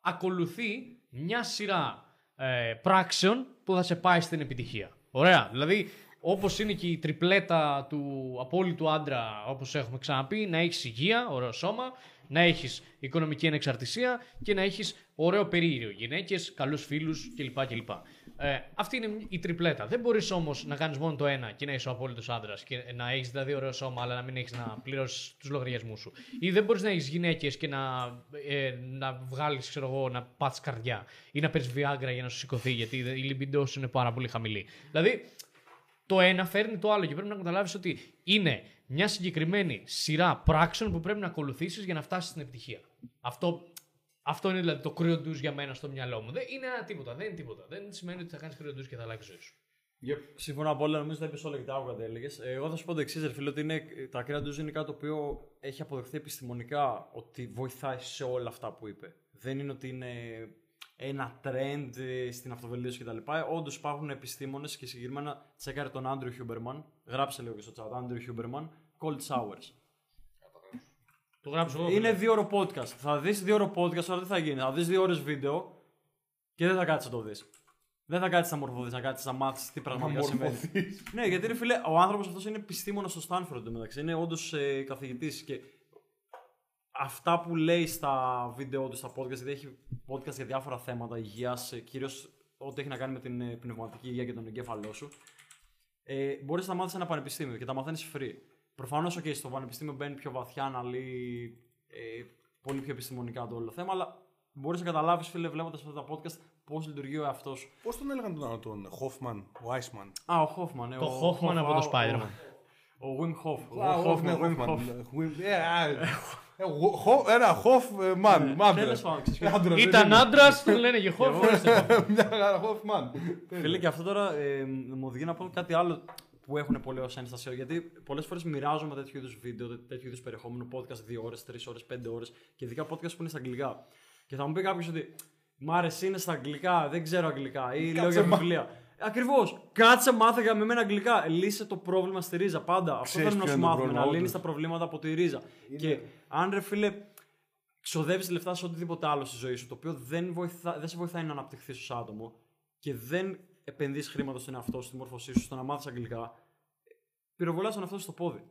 ακολουθεί μια σειρά ε, πράξεων που θα σε πάει στην επιτυχία. Ωραία. Δηλαδή, όπως είναι και η τριπλέτα του απόλυτου άντρα, όπως έχουμε ξαναπεί, να έχεις υγεία, ωραίο σώμα, να έχεις οικονομική ανεξαρτησία και να έχεις ωραίο περίεργο. Γυναίκες, καλούς φίλους κλπ. κλπ. Ε, αυτή είναι η τριπλέτα. Δεν μπορείς όμως να κάνεις μόνο το ένα και να είσαι ο απόλυτος άντρας και να έχεις δηλαδή ωραίο σώμα, αλλά να μην έχεις να πληρώσεις τους λογαριασμούς σου. Ή δεν μπορείς να έχεις γυναίκες και να, ε, να βγάλεις, ξέρω εγώ, να πάθεις καρδιά ή να παίρνει Viagra για να σου σηκωθεί, γιατί η λιμπιντός σου είναι πάρα πολύ χαμηλή. Δηλαδή, το ένα φέρνει το άλλο και πρέπει να καταλάβεις ότι είναι μια συγκεκριμένη σειρά πράξεων που πρέπει να ακολουθήσεις για να φτάσεις στην επιτυχία. Αυτό, αυτό είναι δηλαδή το κρύο ντουζ για μένα στο μυαλό μου. Δεν είναι ένα τίποτα, δεν είναι τίποτα. Δεν σημαίνει ότι θα κάνεις κρύο ντουζ και θα αλλάξει η ζωή σου. Συμφωνώ απόλυτα, νομίζω τα είπες όλα και τα άκουγα έλεγες. Εγώ θα σου πω το εξής, ρε φίλε, ότι είναι, τα κρύα ντουζ είναι κάτι το οποίο έχει αποδεχθεί επιστημονικά ότι βοηθάει σε όλα αυτά που είπε. Δεν είναι ότι είναι ένα trend ε, στην αυτοβελτίωση κτλ. Όντως υπάρχουν επιστήμονες και συγκεκριμένα τσέκαρε τον Andrew Huberman. Γράψε λίγο και στο chat, Andrew Huberman, Cold Showers. Το γράψω εγώ. Είναι δίωρο podcast. Θα δεις δίωρο podcast, αλλά τι θα γίνει. Θα δεις δύο ώρες βίντεο και δεν θα κάτσεις να το δεις. Δεν θα κάτσεις να μορφωθείς, να κάτσεις να μάθεις τι πραγματικά συμβαίνει. ναι, γιατί ρε φίλε, ο άνθρωπος αυτός είναι επιστήμονας στο Στάνφορντ μεταξύ. Είναι όντως ε, καθηγητής και αυτά που λέει στα βίντεο του, στα podcast, γιατί έχει podcast για διάφορα θέματα υγείας, κυρίως ό,τι έχει να κάνει με την ε, πνευματική υγεία και τον εγκέφαλό σου. Ε, Μπορείς να μάθεις ένα πανεπιστήμιο και τα μαθαίνεις free. Προφανώς, OK, στο πανεπιστήμιο μπαίνει πιο βαθιά, αναλύει ε, πολύ πιο επιστημονικά το όλο θέμα, αλλά μπορείς να καταλάβεις, φίλε, βλέποντας αυτά τα podcast, πώς λειτουργεί ο εαυτός σου. Πώς τον έλεγαν τον άλλο, τον Hoffman, ο Iceman. Α, ο Χόφμαν. Το Hoffman από το Spider-Man. Ο Wim Hof. Α, Ο ναι, Hoffman, Wim Hoffman. Hof. Wim- ε, α, Ε, γο- χο- Ένα χοφ ε, man. man. Τέλος πάντων, ξέρεις ποιο- Άντρας, δεν Ήταν είναι. άντρας, τον λένε και χώρο. Μια χαρά χοφ man. Φίλε, και αυτό τώρα ε, μου οδηγεί να πω κάτι άλλο που έχουν πολύ ως ένσταση. Γιατί πολλές φορές μοιράζομαι τέτοιου είδους βίντεο, τέτοιου είδους περιεχόμενο, podcast 2 ώρες, 3 ώρες, 5 ώρες και ειδικά podcast που είναι στα αγγλικά. Και θα μου πει κάποιος ότι Μ' άρεσε, είναι στα αγγλικά, δεν ξέρω αγγλικά ή λέω για μα- βιβλία. Ακριβώς. Κάτσε, μάθε για με μένα αγγλικά. Λύσε το πρόβλημα στη ρίζα. Πάντα. Αυτό Ξέρεις θέλουμε να ποιο σου είναι το μάθουμε. πρόβλημα, Να λύνεις όντως. τα προβλήματα από τη ρίζα. Και αν ρε φίλε, ξοδεύει λεφτά σε οτιδήποτε άλλο στη ζωή σου, το οποίο δεν, βοηθά, δεν σε βοηθάει να αναπτυχθείς ως άτομο και δεν επενδύεις χρήματα στον εαυτό σου, στη μόρφωσή σου, στο να μάθεις αγγλικά, πυροβολάς τον εαυτό σου στο πόδι.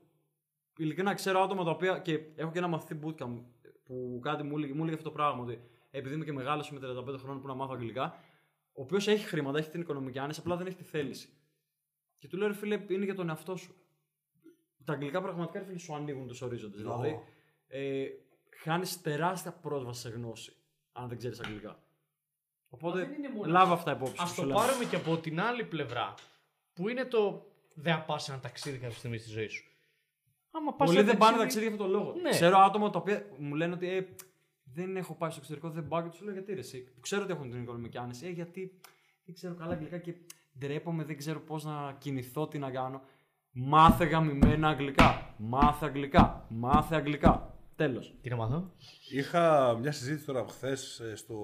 Ειλικρινά ξέρω άτομα τα οποία. και έχω και ένα μαθητή bootcamp που κάτι μου έλεγε, μου έλεγε αυτό το πράγμα. Ότι επειδή είμαι και μεγάλος με 35 χρόνια που να μάθω αγγλικά, ο οποίος έχει χρήματα, έχει την οικονομική άνεση, απλά δεν έχει τη θέληση. Και του λέω, ρε φίλε, είναι για τον εαυτό σου. Τα αγγλικά πραγματικά ρε φίλε, σου ανοίγουν τους ορίζοντες. Δηλαδή, ε, χάνεις τεράστια πρόσβαση σε γνώση, αν δεν ξέρεις αγγλικά. Οπότε, δεν είναι μόνος λάβα αυτά υπόψη. Α που σου το λέμε. πάρουμε και από την άλλη πλευρά. Που είναι το δεν πας ένα ταξίδι κάποια στιγμή στη ζωή σου. Άμα πας Πολλοί ένα δεν πάνε ταξίδι- ταξίδι για αυτόν τον λόγο. Ναι. Ξέρω άτομα τα οποία μου λένε ότι ε, δεν έχω πάει στο εξωτερικό, δεν πάω και τους λέω γιατί ρε, εσύ. Που ξέρω ότι έχουν την οικονομική άνεση. Ε, γιατί δεν ξέρω καλά αγγλικά και ντρέπομαι, δεν ξέρω πώς να κινηθώ, τι να κάνω. Μάθε γαμημένα αγγλικά. Μάθε αγγλικά. Μάθε αγγλικά. Τέλος. Τι να μάθω; Είχα μια συζήτηση τώρα χθες στο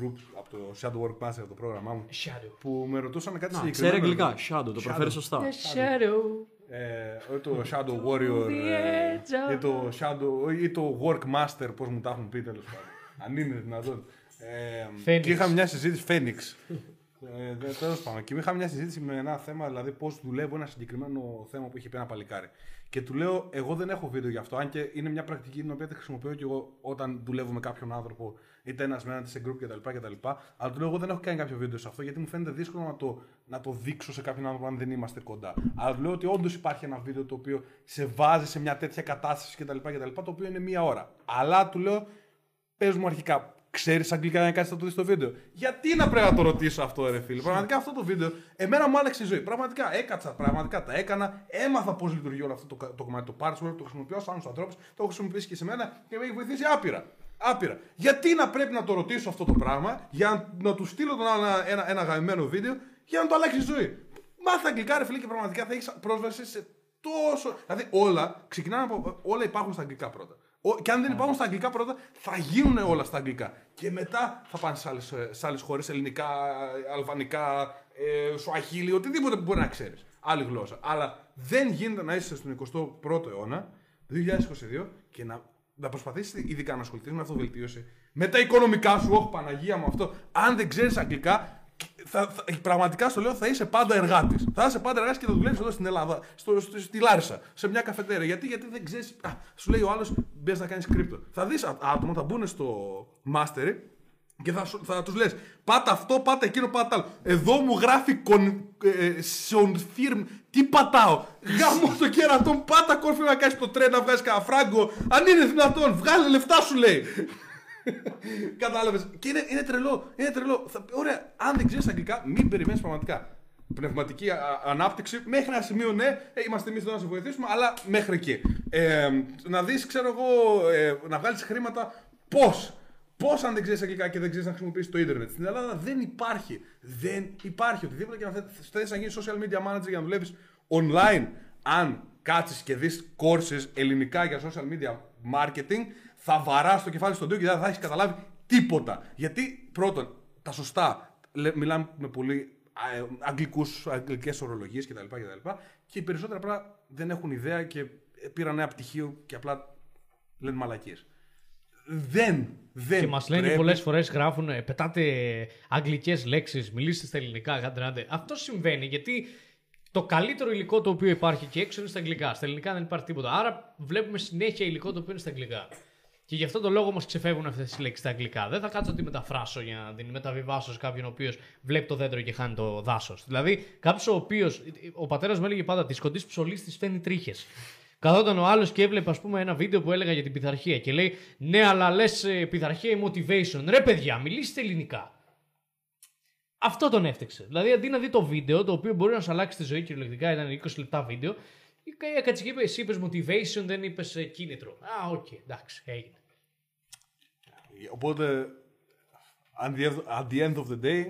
group από το Shadow Work Master από το πρόγραμμά μου Shadow. που με ρωτούσαν κάτι Να, συγκεκριμένο. ξέρει αγγλικά. Shadow, το προφέρει σωστά. Shadow. Ε, όχι το Shadow Warrior ε, ή το Shadow ή το Work Master, πώς μου τα έχουν πει τέλος πάντων. Αν είναι δυνατόν. Ε, Phoenix. και είχα μια συζήτηση, Phoenix. Ε, δε- τέλος πάντων. Και είχα μια συζήτηση με ένα θέμα, δηλαδή πώς δουλεύω ένα συγκεκριμένο θέμα που είχε πει ένα παλικάρι. Και του λέω, εγώ δεν έχω βίντεο γι' αυτό, αν και είναι μια πρακτική την οποία τη χρησιμοποιώ και εγώ όταν δουλεύω με κάποιον άνθρωπο, είτε ένας με έναν είτε σε group κτλ, κτλ. Αλλά του λέω, εγώ δεν έχω κάνει κάποιο βίντεο σε αυτό, γιατί μου φαίνεται δύσκολο να το, να το δείξω σε κάποιον άνθρωπο αν δεν είμαστε κοντά. Αλλά του λέω ότι όντως υπάρχει ένα βίντεο το οποίο σε βάζει σε μια τέτοια κατάσταση κτλ, κτλ το οποίο είναι μία ώρα. Αλλά του λέω, πες μου αρχικά, ξέρεις αγγλικά για να κάτσει να το δεις το βίντεο. Γιατί να πρέπει να το ρωτήσω αυτό, ρε φίλε; Πραγματικά αυτό το βίντεο εμένα μου άλλαξε η ζωή. Πραγματικά έκατσα, πραγματικά τα έκανα, έμαθα πώς λειτουργεί όλο αυτό το, κα- το κομμάτι το password, το χρησιμοποιώ σε άλλους ανθρώπους, το έχω χρησιμοποιήσει και σε μένα και με έχει βοηθήσει άπειρα. Άπειρα. Γιατί να πρέπει να το ρωτήσω αυτό το πράγμα για να, να του στείλω τον άλλο ένα, ένα, ένα γαμμένο βίντεο για να το αλλάξει η ζωή. Μάθα αγγλικά, ρε φίλε, και πραγματικά θα έχεις πρόσβαση σε τόσο. Δηλαδή όλα ξεκινάνε από. Όλα υπάρχουν στα αγγλικά πρώτα. Ο, και αν δεν υπάρχουν στα αγγλικά πρώτα, θα γίνουν όλα στα αγγλικά. Και μετά θα πάνε σε άλλες σε άλλες χώρες, ελληνικά, αλβανικά, ε, σουαχίλι, οτιδήποτε που μπορεί να ξέρεις. Άλλη γλώσσα. Αλλά δεν γίνεται να είσαι στον 21ο αιώνα, 2022, και να, να προσπαθήσεις ειδικά να ασχοληθείς με αυτοβελτίωση, με τα οικονομικά σου, όχι Παναγία μου αυτό. Αν δεν ξέρεις αγγλικά, θα, θα, πραγματικά στο λέω, θα είσαι πάντα εργάτης. Θα είσαι πάντα εργάτης και θα δουλεύει εδώ στην Ελλάδα, στο, στο, στη Λάρισα, σε μια καφετέρια. Γιατί, γιατί δεν ξέρεις. Σου λέει ο άλλος, μπες να κάνεις κρύπτο. Θα δεις άτομα, θα μπουν στο mastery και θα, σου- θα τους λες: Πάτα αυτό, πάτα εκείνο, πάτα άλλο. Εδώ μου γράφει con, ε, confirm. Τι πατάω. Γάμο το κέρατο, πάτα κόρφη να κάνεις το τρένο, να βγάζεις κανένα φράγκο. Αν είναι δυνατόν, βγάλε λεφτά σου λέει. Κατάλαβες. Και είναι, είναι τρελό. Είναι τρελό. Θα, ωραία, αν δεν ξέρεις αγγλικά, μην περιμένεις πραγματικά. Πνευματική α- ανάπτυξη, μέχρι ένα σημείο ναι, ε, είμαστε εμείς εδώ να σε βοηθήσουμε, αλλά μέχρι εκεί. Ε, να δεις, ξέρω εγώ, ε, να βγάλεις χρήματα πώς; Πώς αν δεν ξέρεις αγγλικά και δεν ξέρεις να χρησιμοποιήσεις το Ιντερνετ. Στην Ελλάδα δεν υπάρχει. Δεν υπάρχει οτιδήποτε και να θες να γίνεις social media manager για να δουλεύεις online. Αν κάτσεις και δεις courses ελληνικά για social media marketing, θα βαράς το κεφάλι στον τοίχο και δεν θα έχεις καταλάβει τίποτα. Γιατί πρώτον, τα σωστά, λέ- μιλάμε με πολύ ε, αγγλικούς, αγγλικές ορολογίες κτλ, κτλ. Και οι περισσότεροι απλά δεν έχουν ιδέα και πήραν ένα πτυχίο και απλά λένε μαλακίες. Δεν, δεν Και μας λένε πρέπει- πολλές φορές, γράφουν, ε, πετάτε αγγλικές λέξεις, μιλήστε στα ελληνικά, γάντε άντε. Αυτό συμβαίνει γιατί το καλύτερο υλικό το οποίο υπάρχει και έξω είναι στα αγγλικά. Στα ελληνικά δεν υπάρχει τίποτα. Άρα βλέπουμε συνέχεια υλικό το οποίο είναι στα αγγλικά. Και γι' αυτό το λόγο μα ξεφεύγουν αυτές τις λέξεις στα αγγλικά. Δεν θα κάτσω να τη μεταφράσω για να την μεταβιβάσω σε κάποιον ο οποίος βλέπει το δέντρο και χάνει το δάσος. Δηλαδή, κάποιος ο οποίος. Ο πατέρας μου έλεγε πάντα: Της κοντής ψωλής της φταίν' οι τρίχες. Καθόταν ο άλλος και έβλεπε, ας πούμε, ένα βίντεο που έλεγα για την πειθαρχία και λέει: Ναι, αλλά λες πειθαρχία ή motivation. Ρε, παιδιά, μιλήστε ελληνικά. Αυτό τον έφταιξε. Δηλαδή, αντί να δει το βίντεο, το οποίο μπορεί να σου αλλάξει τη ζωή κυριολεκτικά, ήταν 20 λεπτά βίντεο, Έκατσε και είπε, εσύ είπες motivation, δεν είπες κίνητρο. Α, οκ, εντάξει, έγινε. Οπότε, άντε, at the end of the day,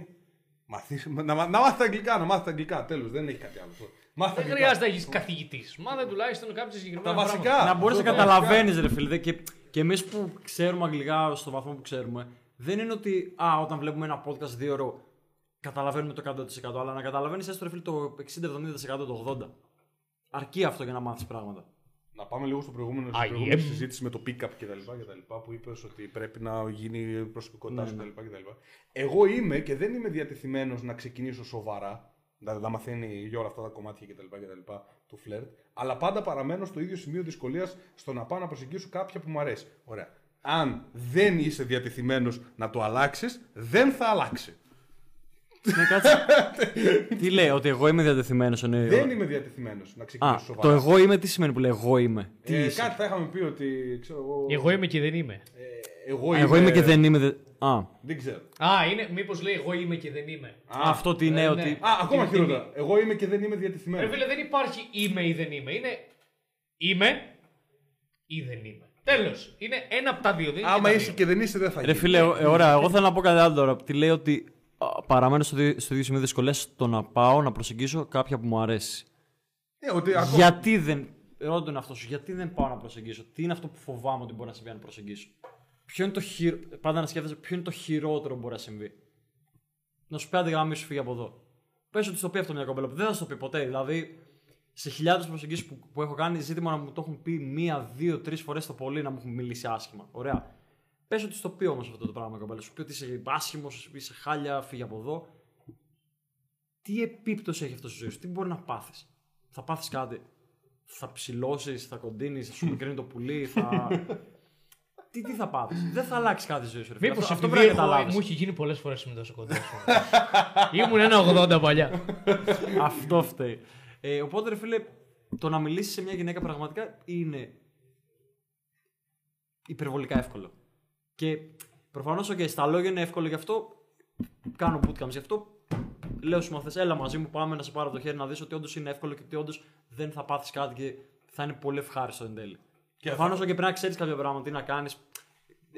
μαθείς, να, να μάθετε αγγλικά, να μάθετε αγγλικά. Τέλος, δεν έχει κάτι άλλο. Μάθετε Δεν αγγλικά. χρειάζεται να έχεις καθηγητής. Μάθε τουλάχιστον κάποια συγκεκριμένα Τα βασικά. πράγματα. να μπορείς να αυτό το καταλαβαίνεις, ρε φίλε. δε, Και, και εμείς που ξέρουμε αγγλικά στο βαθμό που ξέρουμε, δεν είναι ότι α, όταν βλέπουμε ένα podcast δύο ώρο καταλαβαίνουμε το 100%, αλλά να καταλαβαίνεις έστω ρε φίλε το 60-70% το 80%. Αρκεί αυτό για να μάθεις πράγματα. Να πάμε λίγο στο προηγούμενο, στην I προηγούμενη am. συζήτηση με το pick-up και τα λοιπά, και τα λοιπά που είπες ότι πρέπει να γίνει η προσωπικότητά Ναι, σου και τα λοιπά, και τα λοιπά. Εγώ είμαι και δεν είμαι διατεθειμένος να ξεκινήσω σοβαρά, δηλαδή να μαθαίνει για όλα αυτά τα κομμάτια και τα λοιπά, και τα λοιπά του φλερτ, αλλά πάντα παραμένω στο ίδιο σημείο δυσκολίας στο να πάω να προσεγγίσω κάποια που μου αρέσει. Ωραία. Αν δεν είσαι διατεθειμένος να το αλλάξεις, δεν θα αλλάξει. Ναι, κάτσε. τι λέει, ότι εγώ είμαι διατεθειμένος. Ναι. Δεν είμαι διατεθειμένος να ξεκινήσω Α, σοβαρά. το εγώ είμαι, τι σημαίνει που λέει εγώ είμαι. Τι Ε, είσαι; κάτι θα είχαμε πει ότι. Ξέρω, εγώ, Εγώ είμαι και δεν είμαι. ε, εγώ, Α, Εγώ είμαι και δεν είμαι. δε- Α, Δεν ξέρω. Α, είναι, μήπως λέει εγώ είμαι και δεν είμαι. αυτό τι είναι, ε, ότι. ναι. Α, ακόμα Την τιμή. χειρότερα. Εγώ είμαι και δεν είμαι Ρε διατεθειμένο. φίλε, δεν υπάρχει είμαι ή δεν είμαι. Είναι είμαι ή δεν είμαι. Τέλος. Είναι ένα από τα δύο. Δεν είναι Άμα και τα είσαι δύο. και δεν είσαι, δεν θα Ρε γίνει. φίλε, ε, ωραία, εγώ θέλω να πω κάτι άλλο τώρα. Τι λέει ότι α, παραμένω στο, δι- στο ίδιο σημείο δυσκολία στο να πάω να προσεγγίσω κάποια που μου αρέσει. Ε, ότι ακόμα... Γιατί δεν. Ρώτα τον αυτός σου, γιατί δεν πάω να προσεγγίσω; Τι είναι αυτό που φοβάμαι ότι μπορεί να συμβεί αν προσεγγίσω; Ποιο είναι το χειρο... Πάντα να σκέφτεσαι ποιο είναι το χειρότερο που μπορεί να συμβεί. Να σου πει άντε γάμι σου φύγει από εδώ. Πες ότι στο πει αυτό μια κοπέλα που δεν θα στο πει ποτέ. Δηλαδή, σε χιλιάδες προσεγγίσεις που, που έχω κάνει, ζήτημα να μου το έχουν πει μία, δύο, τρεις φορές το πολύ να μου έχουν μιλήσει άσχημα. Ωραία. Πες ότι στο πει όμω αυτό το πράγμα η κοπέλα. Σου πει ότι είσαι άσχημο, είσαι χάλια, φύγει από εδώ. Τι επίπτωση έχει αυτό στη ζωή σου, τι μπορεί να πάθεις; Θα πάθεις κάτι; Θα ψηλώσεις, θα κοντίνει, θα σου μικρύνει το πουλί, θα. τι, τι θα πάθεις; Δεν θα αλλάξει κάτι στη ζωή σου. ρε φίλε. Μήπως αυτό, αυτό επειδή πρέπει να έχω, καταλάβεις. μου έχει γίνει πολλές φορές με τόσο κοντά σου. Ήμουν ένα 80 παλιά. Αυτό φταίει. Ε, οπότε, ρε φίλε, το να μιλήσεις σε μια γυναίκα πραγματικά είναι υπερβολικά εύκολο. Και προφανώς, OK, στα λόγια είναι εύκολο γι' αυτό. Κάνω bootcamps γι' αυτό. Λέω στους μαθητές, έλα μαζί μου, πάμε να σε πάρω το χέρι να δεις ότι όντως είναι εύκολο και ότι όντως δεν θα πάθεις κάτι και θα είναι πολύ ευχάριστο εν τέλει. Προφανώς, OK, πρέπει να ξέρεις κάποια πράγματα, τι να κάνεις,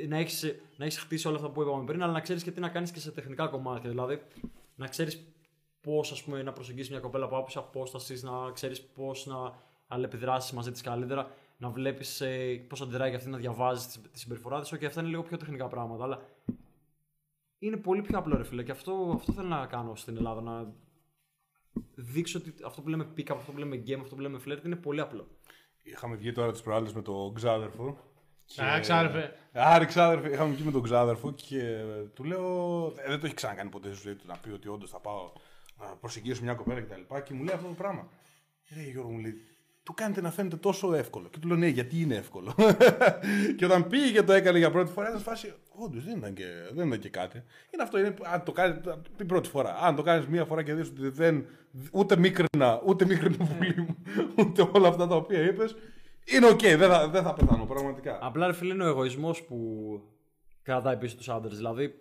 να έχεις να έχεις χτίσει όλα αυτά που είπαμε πριν, αλλά να ξέρεις και τι να κάνεις και σε τεχνικά κομμάτια. Δηλαδή, να ξέρεις πώς να προσεγγίσεις μια κοπέλα από άποψη απόσταση, να ξέρεις πώς να αλληλεπιδράσεις μαζί της καλύτερα, να βλέπεις ε, πώς αντιδράει και αυτή να διαβάζεις τη, τη συμπεριφορά της. Και αυτά είναι λίγο πιο τεχνικά πράγματα. Αλλά είναι πολύ πιο απλό, ρε φίλε. Και αυτό, αυτό θέλω να κάνω στην Ελλάδα. Να δείξω ότι αυτό που λέμε pick-up, αυτό που λέμε game, αυτό που λέμε flirt είναι πολύ απλό. Είχαμε βγει τώρα τις προάλλες με τον ξάδερφο. Α, ξάρεφε. Άρη ξάδερφε, είχαμε βγει με τον ξάδερφο και του λέω. ε, δεν το έχει ξανακάνει ποτέ στη ζωή του να πει ότι όντως θα πάω να προσεγγίσω μια κοπέλα κτλ. Και, και μου λέει αυτό το πράγμα. Ρε Γιώργο μου λέει, του κάνετε να φαίνεται τόσο εύκολο. Και του λέω ναι, γιατί είναι εύκολο. και όταν πήγε και το έκανε για πρώτη φορά, ήταν σε φάση. Όντως δεν, ήταν και, δεν ήταν και κάτι. Είναι αυτό, είναι, αν το κάνεις την πρώτη φορά. Αν το κάνεις μία φορά και δεις ότι δεν. ούτε μίκρυνα, ούτε μίκρυνε το πουλί μου, ούτε όλα αυτά τα οποία είπες. Είναι οκ, δεν, θα, δεν θα πεθάνω πραγματικά. Απλά ρε φίλε είναι ο εγωισμός που κρατάει πίσω τους άντρες. Δηλαδή,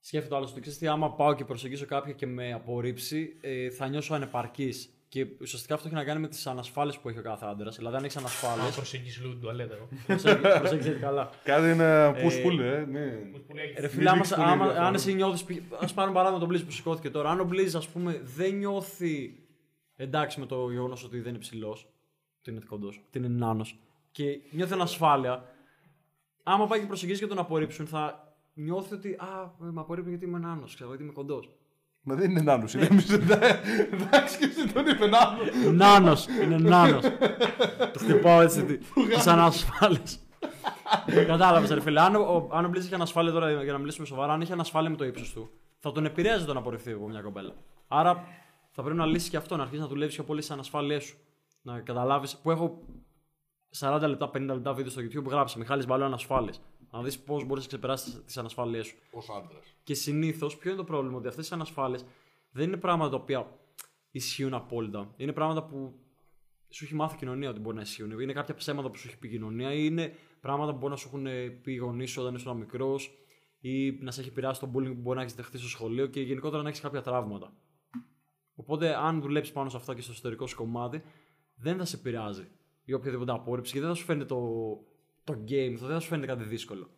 σκέφτεται ο άλλος ότι ξέρεις τι, άμα πάω και προσεγγίσω κάποιον και με απορρίψει, ε, θα νιώσω ανεπαρκής. Και ουσιαστικά αυτό έχει να κάνει με τις ανασφάλειες που έχει ο κάθε άντρας. Δηλαδή, αν έχεις ανασφάλειες. Προσεγγίσει λίγο την τουαλέτα. εγώ. προσέγγισε καλά. Κάτι ένα push pull, ε, ναι. Που λέει, Ρε φίλε, άμα, δείξει πολύ άμα, ενδιαφέρον. αν εσύ νιώθεις. Α πάρουμε παράδειγμα τον Μπλίζ που σηκώθηκε τώρα. Αν ο Μπλίζ, ας πούμε, δεν νιώθει εντάξει με το γεγονός ότι δεν είναι ψηλός, ότι είναι κοντός, ότι είναι νάνος, και νιώθει ανασφάλεια, άμα πάει και προσεγγίσει και τον απορρίψουν, θα νιώθει ότι Α, με απορρίπτουν γιατί είμαι νάνος, ξέρω γιατί είμαι κοντός. Μα δεν είναι νάνος, είναι εμείς δεν- Εντάξει και εσύ τον είπε νάνος. Νάνος, είναι νάνος. το χτυπάω έτσι τι ανασφάλειε. Κατάλαβες, ρε φίλε. Αν ο, αν ο Μπλίζ έχει ανασφάλεια τώρα για να μιλήσουμε σοβαρά, αν έχει ανασφάλεια με το ύψος του, θα τον επηρέαζε το να απορριφθεί από μια κοπέλα. Άρα θα πρέπει να λύσει και αυτό, να αρχίσει να δουλεύει πιο πολύ στι ανασφάλειέ σου. Να καταλάβεις που έχω 40 λεπτά, 50 λεπτά βίντεο στο YouTube που γράψα Μιχάλης Μπαλό ανασφάλειε. Να δεις πώς μπορείς να ξεπεράσεις τις ανασφάλειές σου. Ως άντρας. Και συνήθως, ποιο είναι το πρόβλημα, ότι αυτές οι ανασφάλειες δεν είναι πράγματα τα οποία ισχύουν απόλυτα. Είναι πράγματα που σου έχει μάθει η κοινωνία ότι μπορεί να ισχύουν. Είναι κάποια ψέματα που σου έχει πει η κοινωνία, ή είναι πράγματα που μπορεί να σου έχουν πει οι γονείς σου όταν ήσουν μικρός, ή να σε έχει επηρεάσει το bullying που μπορεί να έχεις δεχτεί στο σχολείο και γενικότερα να έχεις κάποια τραύματα. Οπότε, αν δουλέψεις πάνω σε αυτά και στο εσωτερικό σου κομμάτι, δεν θα σε επηρεάζει ή οποιαδήποτε απόρριψη και δεν θα σου φαίνεται το, το game, δεν θα σου φαίνεται κάτι δύσκολο.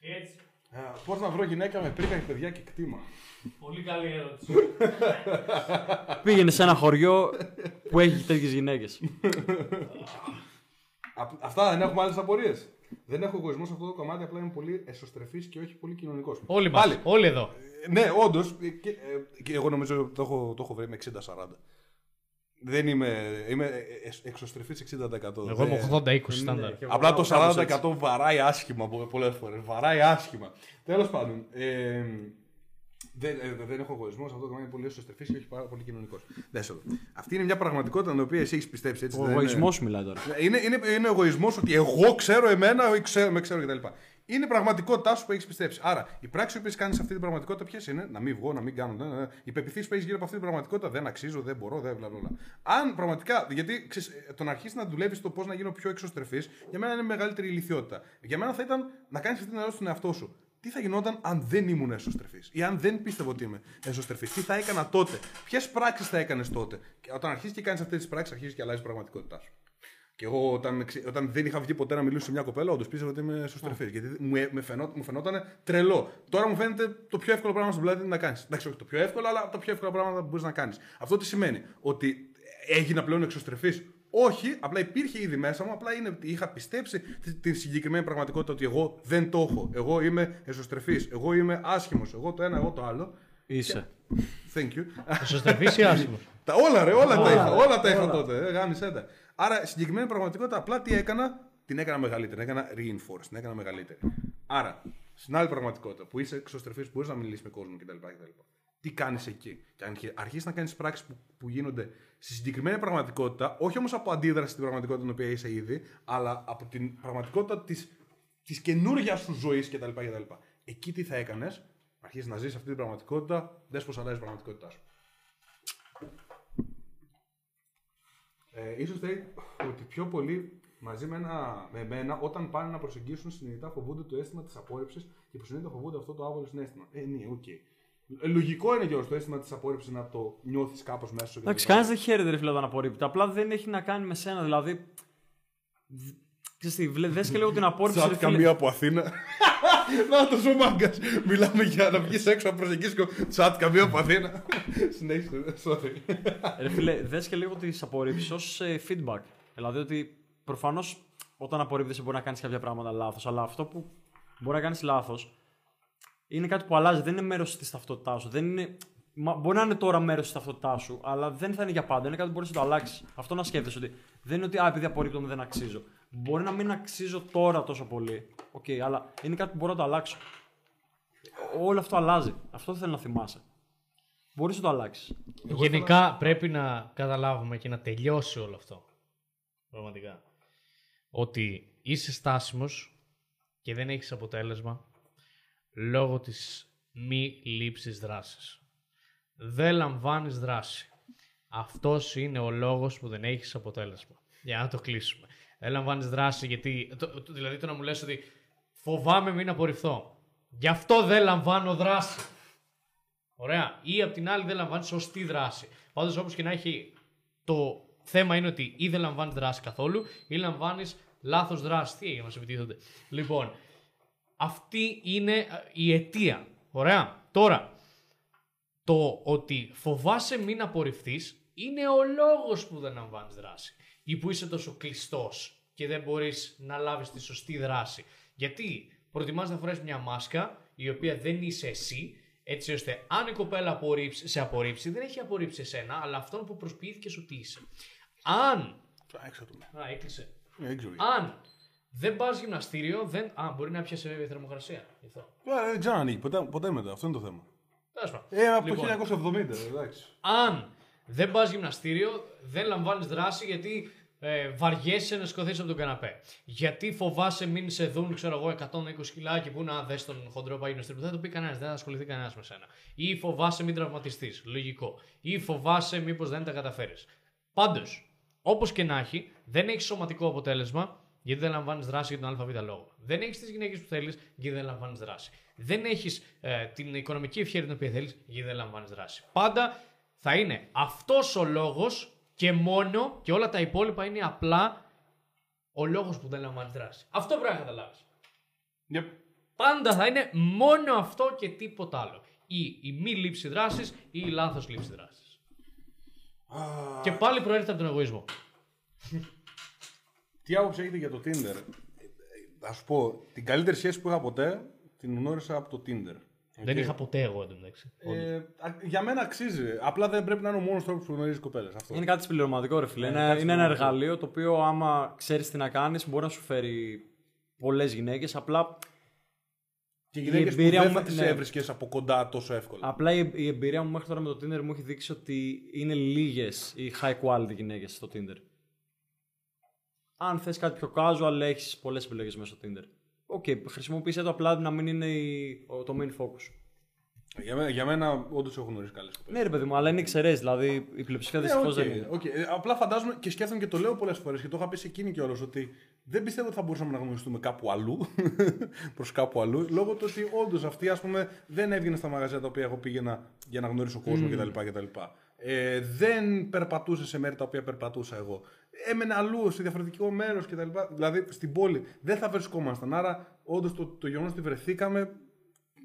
Έτσι. Πώς να βρω γυναίκα με πρίκα και παιδιά και κτήμα; Πολύ καλή ερώτηση. Πήγαινε σε ένα χωριό που έχει τέτοιες γυναίκες. Α- Αυτά δεν έχουμε άλλες απορίες. Δεν έχω εγωισμό σε αυτό το κομμάτι, απλά είμαι πολύ εσωστρεφής και όχι πολύ κοινωνικός. Όλοι μας. Πάλι. Όλοι εδώ. Ναι, όντως. Και, ε, και εγώ νομίζω το έχω, το έχω βρει με 60-40. Δεν είμαι. Είμαι εξωστρεφής 60%. Εγώ είμαι Δεν- 80-20 στάνταρ. Απλά το 40% βαράει άσχημα πολλές φορές. Βαράει άσχημα. Τέλος πάντων. Ε, δεν, ε, δεν έχω εγωισμός, αυτό το κομμάτι είναι πολύ εσωστρεφή και όχι πάρα πολύ κοινωνικός. Αυτή είναι μια πραγματικότητα την οποία εσύ έχεις πιστέψει. Έτσι, Ο δεν είναι- εγωισμός μιλάει τώρα. είναι, είναι, είναι ο εγωισμός ότι εγώ ξέρω εμένα, ή ξέρω, με ξέρω κτλ. Είναι η πραγματικότητά σου που έχεις πιστέψει. Άρα, οι πράξεις που κάνεις σε αυτή την πραγματικότητα ποιες είναι, να μην βγω, να μην κάνω. Ναι, ναι, ναι. Οι πεπιθήσεις που έχεις γύρω από αυτή την πραγματικότητα δεν αξίζω, δεν μπορώ, δεν βλα, βλα, βλα. Αν πραγματικά, γιατί ξέρεις, ε, το να αρχίσεις να δουλεύεις το πώς να γίνω πιο εξωστρεφής, για μένα είναι μεγαλύτερη ηλικιότητα. Για μένα θα ήταν να κάνεις αυτή την ερώτηση στον εαυτό σου. Τι θα γινόταν αν δεν ήμουν εσωστρεφή ή αν δεν πίστευα ότι είμαι εσωστρεφή. Τι θα έκανα τότε; Ποιες πράξεις θα έκανες τότε; Και όταν αρχίσει και κάνεις αυτές τις πράξεις, αρχίζεις και αλλάζεις η πραγματικότητά σου. Και εγώ όταν, με ξε- όταν δεν είχα βγει ποτέ να μιλήσω σε μια κοπέλα, όντως πίστευα ότι είμαι εσωστρεφή. Γιατί μου, ε- με φαινό, μου φαινόταν τρελό. Τώρα μου φαίνεται το πιο εύκολο πράγμα στον πλανήτη να κάνεις. Εντάξει, όχι το πιο εύκολο, αλλά το πιο εύκολο πράγμα που μπορείς να κάνεις. Αυτό τι σημαίνει, ότι έγινα πλέον εξωστρεφή. Όχι, απλά υπήρχε ήδη μέσα μου, απλά είναι ότι είχα πιστέψει τη, τη συγκεκριμένη πραγματικότητα ότι εγώ δεν το έχω. Εγώ είμαι εσωστρεφή. Εγώ είμαι άσχημος. Εγώ το ένα, εγώ το άλλο. Είσαι. Thank you. Σωστρεφής ή άσχημος; Τα όλα, ρε, όλα τα είχα. Όλα τα είχα τότε. Ε, γάμισέ τα. Άρα, συγκεκριμένη πραγματικότητα, απλά τι έκανα, την έκανα μεγαλύτερη. Την έκανα reinforce, την έκανα μεγαλύτερη. Άρα, στην άλλη πραγματικότητα που είσαι εξωστρεφής, που μπορείς να μιλήσεις με κόσμο κτλ. κτλ. Τι κάνεις εκεί; Και αν αρχίσεις να κάνεις πράξεις που, που γίνονται στη συγκεκριμένη πραγματικότητα, όχι όμως από αντίδραση στην πραγματικότητα την οποία είσαι ήδη, αλλά από την πραγματικότητα της της καινούργιας σου ζωής κτλ, κτλ. Εκεί τι θα έκανες, αρχίσει να ζεις αυτή την πραγματικότητα, δες πώς αλλάζει η πραγματικότητά σου. Ε, ίσως λέει ότι πιο πολλοί μαζί με, ένα, με εμένα, όταν πάνε να προσεγγίσουν συνειδητά, φοβούνται το αίσθημα της απόρριψης και υποσυνείδητα φοβούνται αυτό το άβολο συναίσθημα. Ε, ναι, οκ. Ε, Λογικό είναι Γιώργο το αίσθημα της απόρριψης να το νιώθεις κάπως μέσα σου. Εντάξει, κανένας δεν χαίρεται ρε φίλε όταν απορρίπτεται. Απλά δεν έχει να κάνει με σένα. Δηλαδή. δ- Ξέρεις τι, βλέ- δες και λίγο την απόρριψη. ρε Τσάτ φίλε. καμία από Αθήνα. Να το σου μάγκας. Μιλάμε για να βγεις έξω να προσεγγίσεις και τσάτ καμία από Αθήνα. Συνέχισε. Sorry. Ρε φίλε, δες και λίγο τις απορρίψεις ως feedback. Δηλαδή ότι προφανώς όταν απορρίπτεσαι μπορεί να κάνεις κάποια πράγματα λάθος, αλλά αυτό που μπορεί να κάνεις λάθος είναι κάτι που αλλάζει. Δεν είναι μέρος της ταυτότητάς σου. Δεν είναι... Μα, μπορεί να είναι τώρα μέρος της ταυτότητάς σου, αλλά δεν θα είναι για πάντα. Είναι κάτι που μπορείς να το αλλάξεις. Αυτό να σκέφτεσαι ότι δεν είναι ότι α, επειδή απορρίπτομαι δεν αξίζω. Μπορεί να μην αξίζω τώρα τόσο πολύ. Οκ, αλλά είναι κάτι που μπορώ να το αλλάξω. Όλο αυτό αλλάζει. Αυτό θέλω να θυμάσαι. Μπορείς να το αλλάξεις. Γενικά πρέπει να καταλάβουμε και να τελειώσει όλο αυτό. Πραγματικά. Ότι είσαι στάσιμος και δεν έχεις αποτέλεσμα λόγω της μη λήψης δράσης. Δεν λαμβάνεις δράση. Αυτός είναι ο λόγος που δεν έχεις αποτέλεσμα. Για να το κλείσουμε. Δεν λαμβάνεις δράση γιατί... το- το- δηλαδή το να μου λες ότι φοβάμαι μην απορριφθώ. Γι' αυτό δεν λαμβάνω δράση. Ωραία. Ή απ' την άλλη δεν λαμβάνεις σωστή δράση. Πάντως όπως και να έχει, το θέμα είναι ότι ή δεν λαμβάνεις δράση καθόλου ή λαμβάνεις λάθος δράση. Τι έγινε, μας επιτίθονται. Λοιπόν, αυτή είναι ε, η αιτία. Ωραία. Τώρα, το ότι φοβάσαι μην απορριφθείς είναι ο λόγος που δεν λαμβάνεις δράση. Ή που είσαι τόσο κλειστός και δεν μπορείς να λάβεις τη σωστή δράση. Γιατί προτιμάς να φορέσει μια μάσκα η οποία δεν είσαι εσύ, έτσι ώστε αν η κοπέλα απορρίψει, σε απορρίψει, δεν έχει απορρίψει εσένα, αλλά αυτόν που προσποιήθηκες ότι είσαι. Αν. Έξω του. Α, έκλεισε. Δεν ξέρω. Αν δεν πας γυμναστήριο, δεν. Α, μπορεί να πιάσει βέβαια η θερμοκρασία. Γι' αυτό. Ε, Δεν ξέρω αν ανοίγει ποτέ, ποτέ μετά. Αυτό είναι το θέμα. Τέλος πάντων. Ε, από Λοιπόν, το 1970, εντάξει. αν δεν πας γυμναστήριο, δεν λαμβάνεις δράση γιατί ε, βαριέσαι να σκοθεί από τον καναπέ. Γιατί φοβάσαι μην σε δουν, ξέρω εγώ, 120 κιλά και που να δει τον χοντρό πάει γυμναστήριο. Δεν θα το πει κανένας, δεν θα ασχοληθεί κανένας με σένα. Ή φοβάσαι μην τραυματιστείς. Λογικό. Ή φοβάσαι μήπως δεν τα καταφέρεις. Πάντως, όπως και να έχει, δεν έχεις σωματικό αποτέλεσμα γιατί δεν λαμβάνεις δράση για τον ΑΒ λόγο. Δεν έχεις τις γυναίκες που θέλεις γιατί δεν λαμβάνεις δράση. Δεν έχεις την οικονομική ευχαίρεια την οποία θέλεις γιατί δεν λαμβάνεις δράση. Πάντα θα είναι αυτός ο λόγος και μόνο και όλα τα υπόλοιπα είναι απλά ο λόγος που δεν λαμβάνει δράση. Αυτό πρέπει να καταλάβεις. Yep. Πάντα θα είναι μόνο αυτό και τίποτα άλλο. Ή η μη λήψη δράσης ή η λάθος λήψη δράσης. Και πάλι προέρχεται από τον εγωισμό. Τι άποψη έχετε για το Tinder; Α σου πω, την καλύτερη σχέση που είχα ποτέ την γνώρισα από το Tinder. Δεν Οκ. είχα ποτέ εγώ εντωμεταξύ. Ε, α- για μένα αξίζει. Απλά δεν πρέπει να είναι ο μόνος τρόπος που γνωρίζεις κοπέλες. Αυτό. Είναι κάτι συμπληρωματικό, ρε φίλε. Ναι, είναι, κάτι είναι ένα συμπληρωματικό. εργαλείο το οποίο, άμα ξέρεις τι να κάνεις, μπορεί να σου φέρει πολλές γυναίκες. Απλά, Και γυναίκες που εμπειρία δεν μου- θα τις ναι. έβρισκες από κοντά τόσο εύκολα. απλά η, η εμπειρία μου μέχρι τώρα με το Tinder μου έχει δείξει ότι είναι λίγες οι high quality γυναίκες στο Tinder. Αν θες κάτι πιο casual, έχεις πολλές επιλογές μέσα στο Tinder. OK, χρησιμοποίησέ το απλά να μην είναι η- ο- το main focus. Για μένα, για μένα όντως έχω γνωρίσει καλές κοπέλες. Ναι, ρε παιδί μου, αλλά είναι εξαιρέσεις. Δηλαδή η πλειοψηφία δυστυχώς οκ, δεν είναι. οκ. Ε, Απλά φαντάζομαι και σκέφτομαι και το λέω πολλές φορές και το είχα πει σε εκείνη κιόλας ότι δεν πιστεύω ότι θα μπορούσαμε να γνωριστούμε κάπου αλλού, προς κάπου αλλού, λόγω του ότι όντως αυτή ας πούμε, δεν έβγαινε στα μαγαζιά τα οποία εγώ πήγαινα για να γνωρίσω κόσμο κτλ. κτλ. Ε, δεν περπατούσε σε μέρη τα οποία περπατούσα εγώ. Έμενε αλλού, σε διαφορετικό μέρος κτλ. Δηλαδή στην πόλη δεν θα βρισκόμασταν. Άρα, όντως το, το γεγονός ότι βρεθήκαμε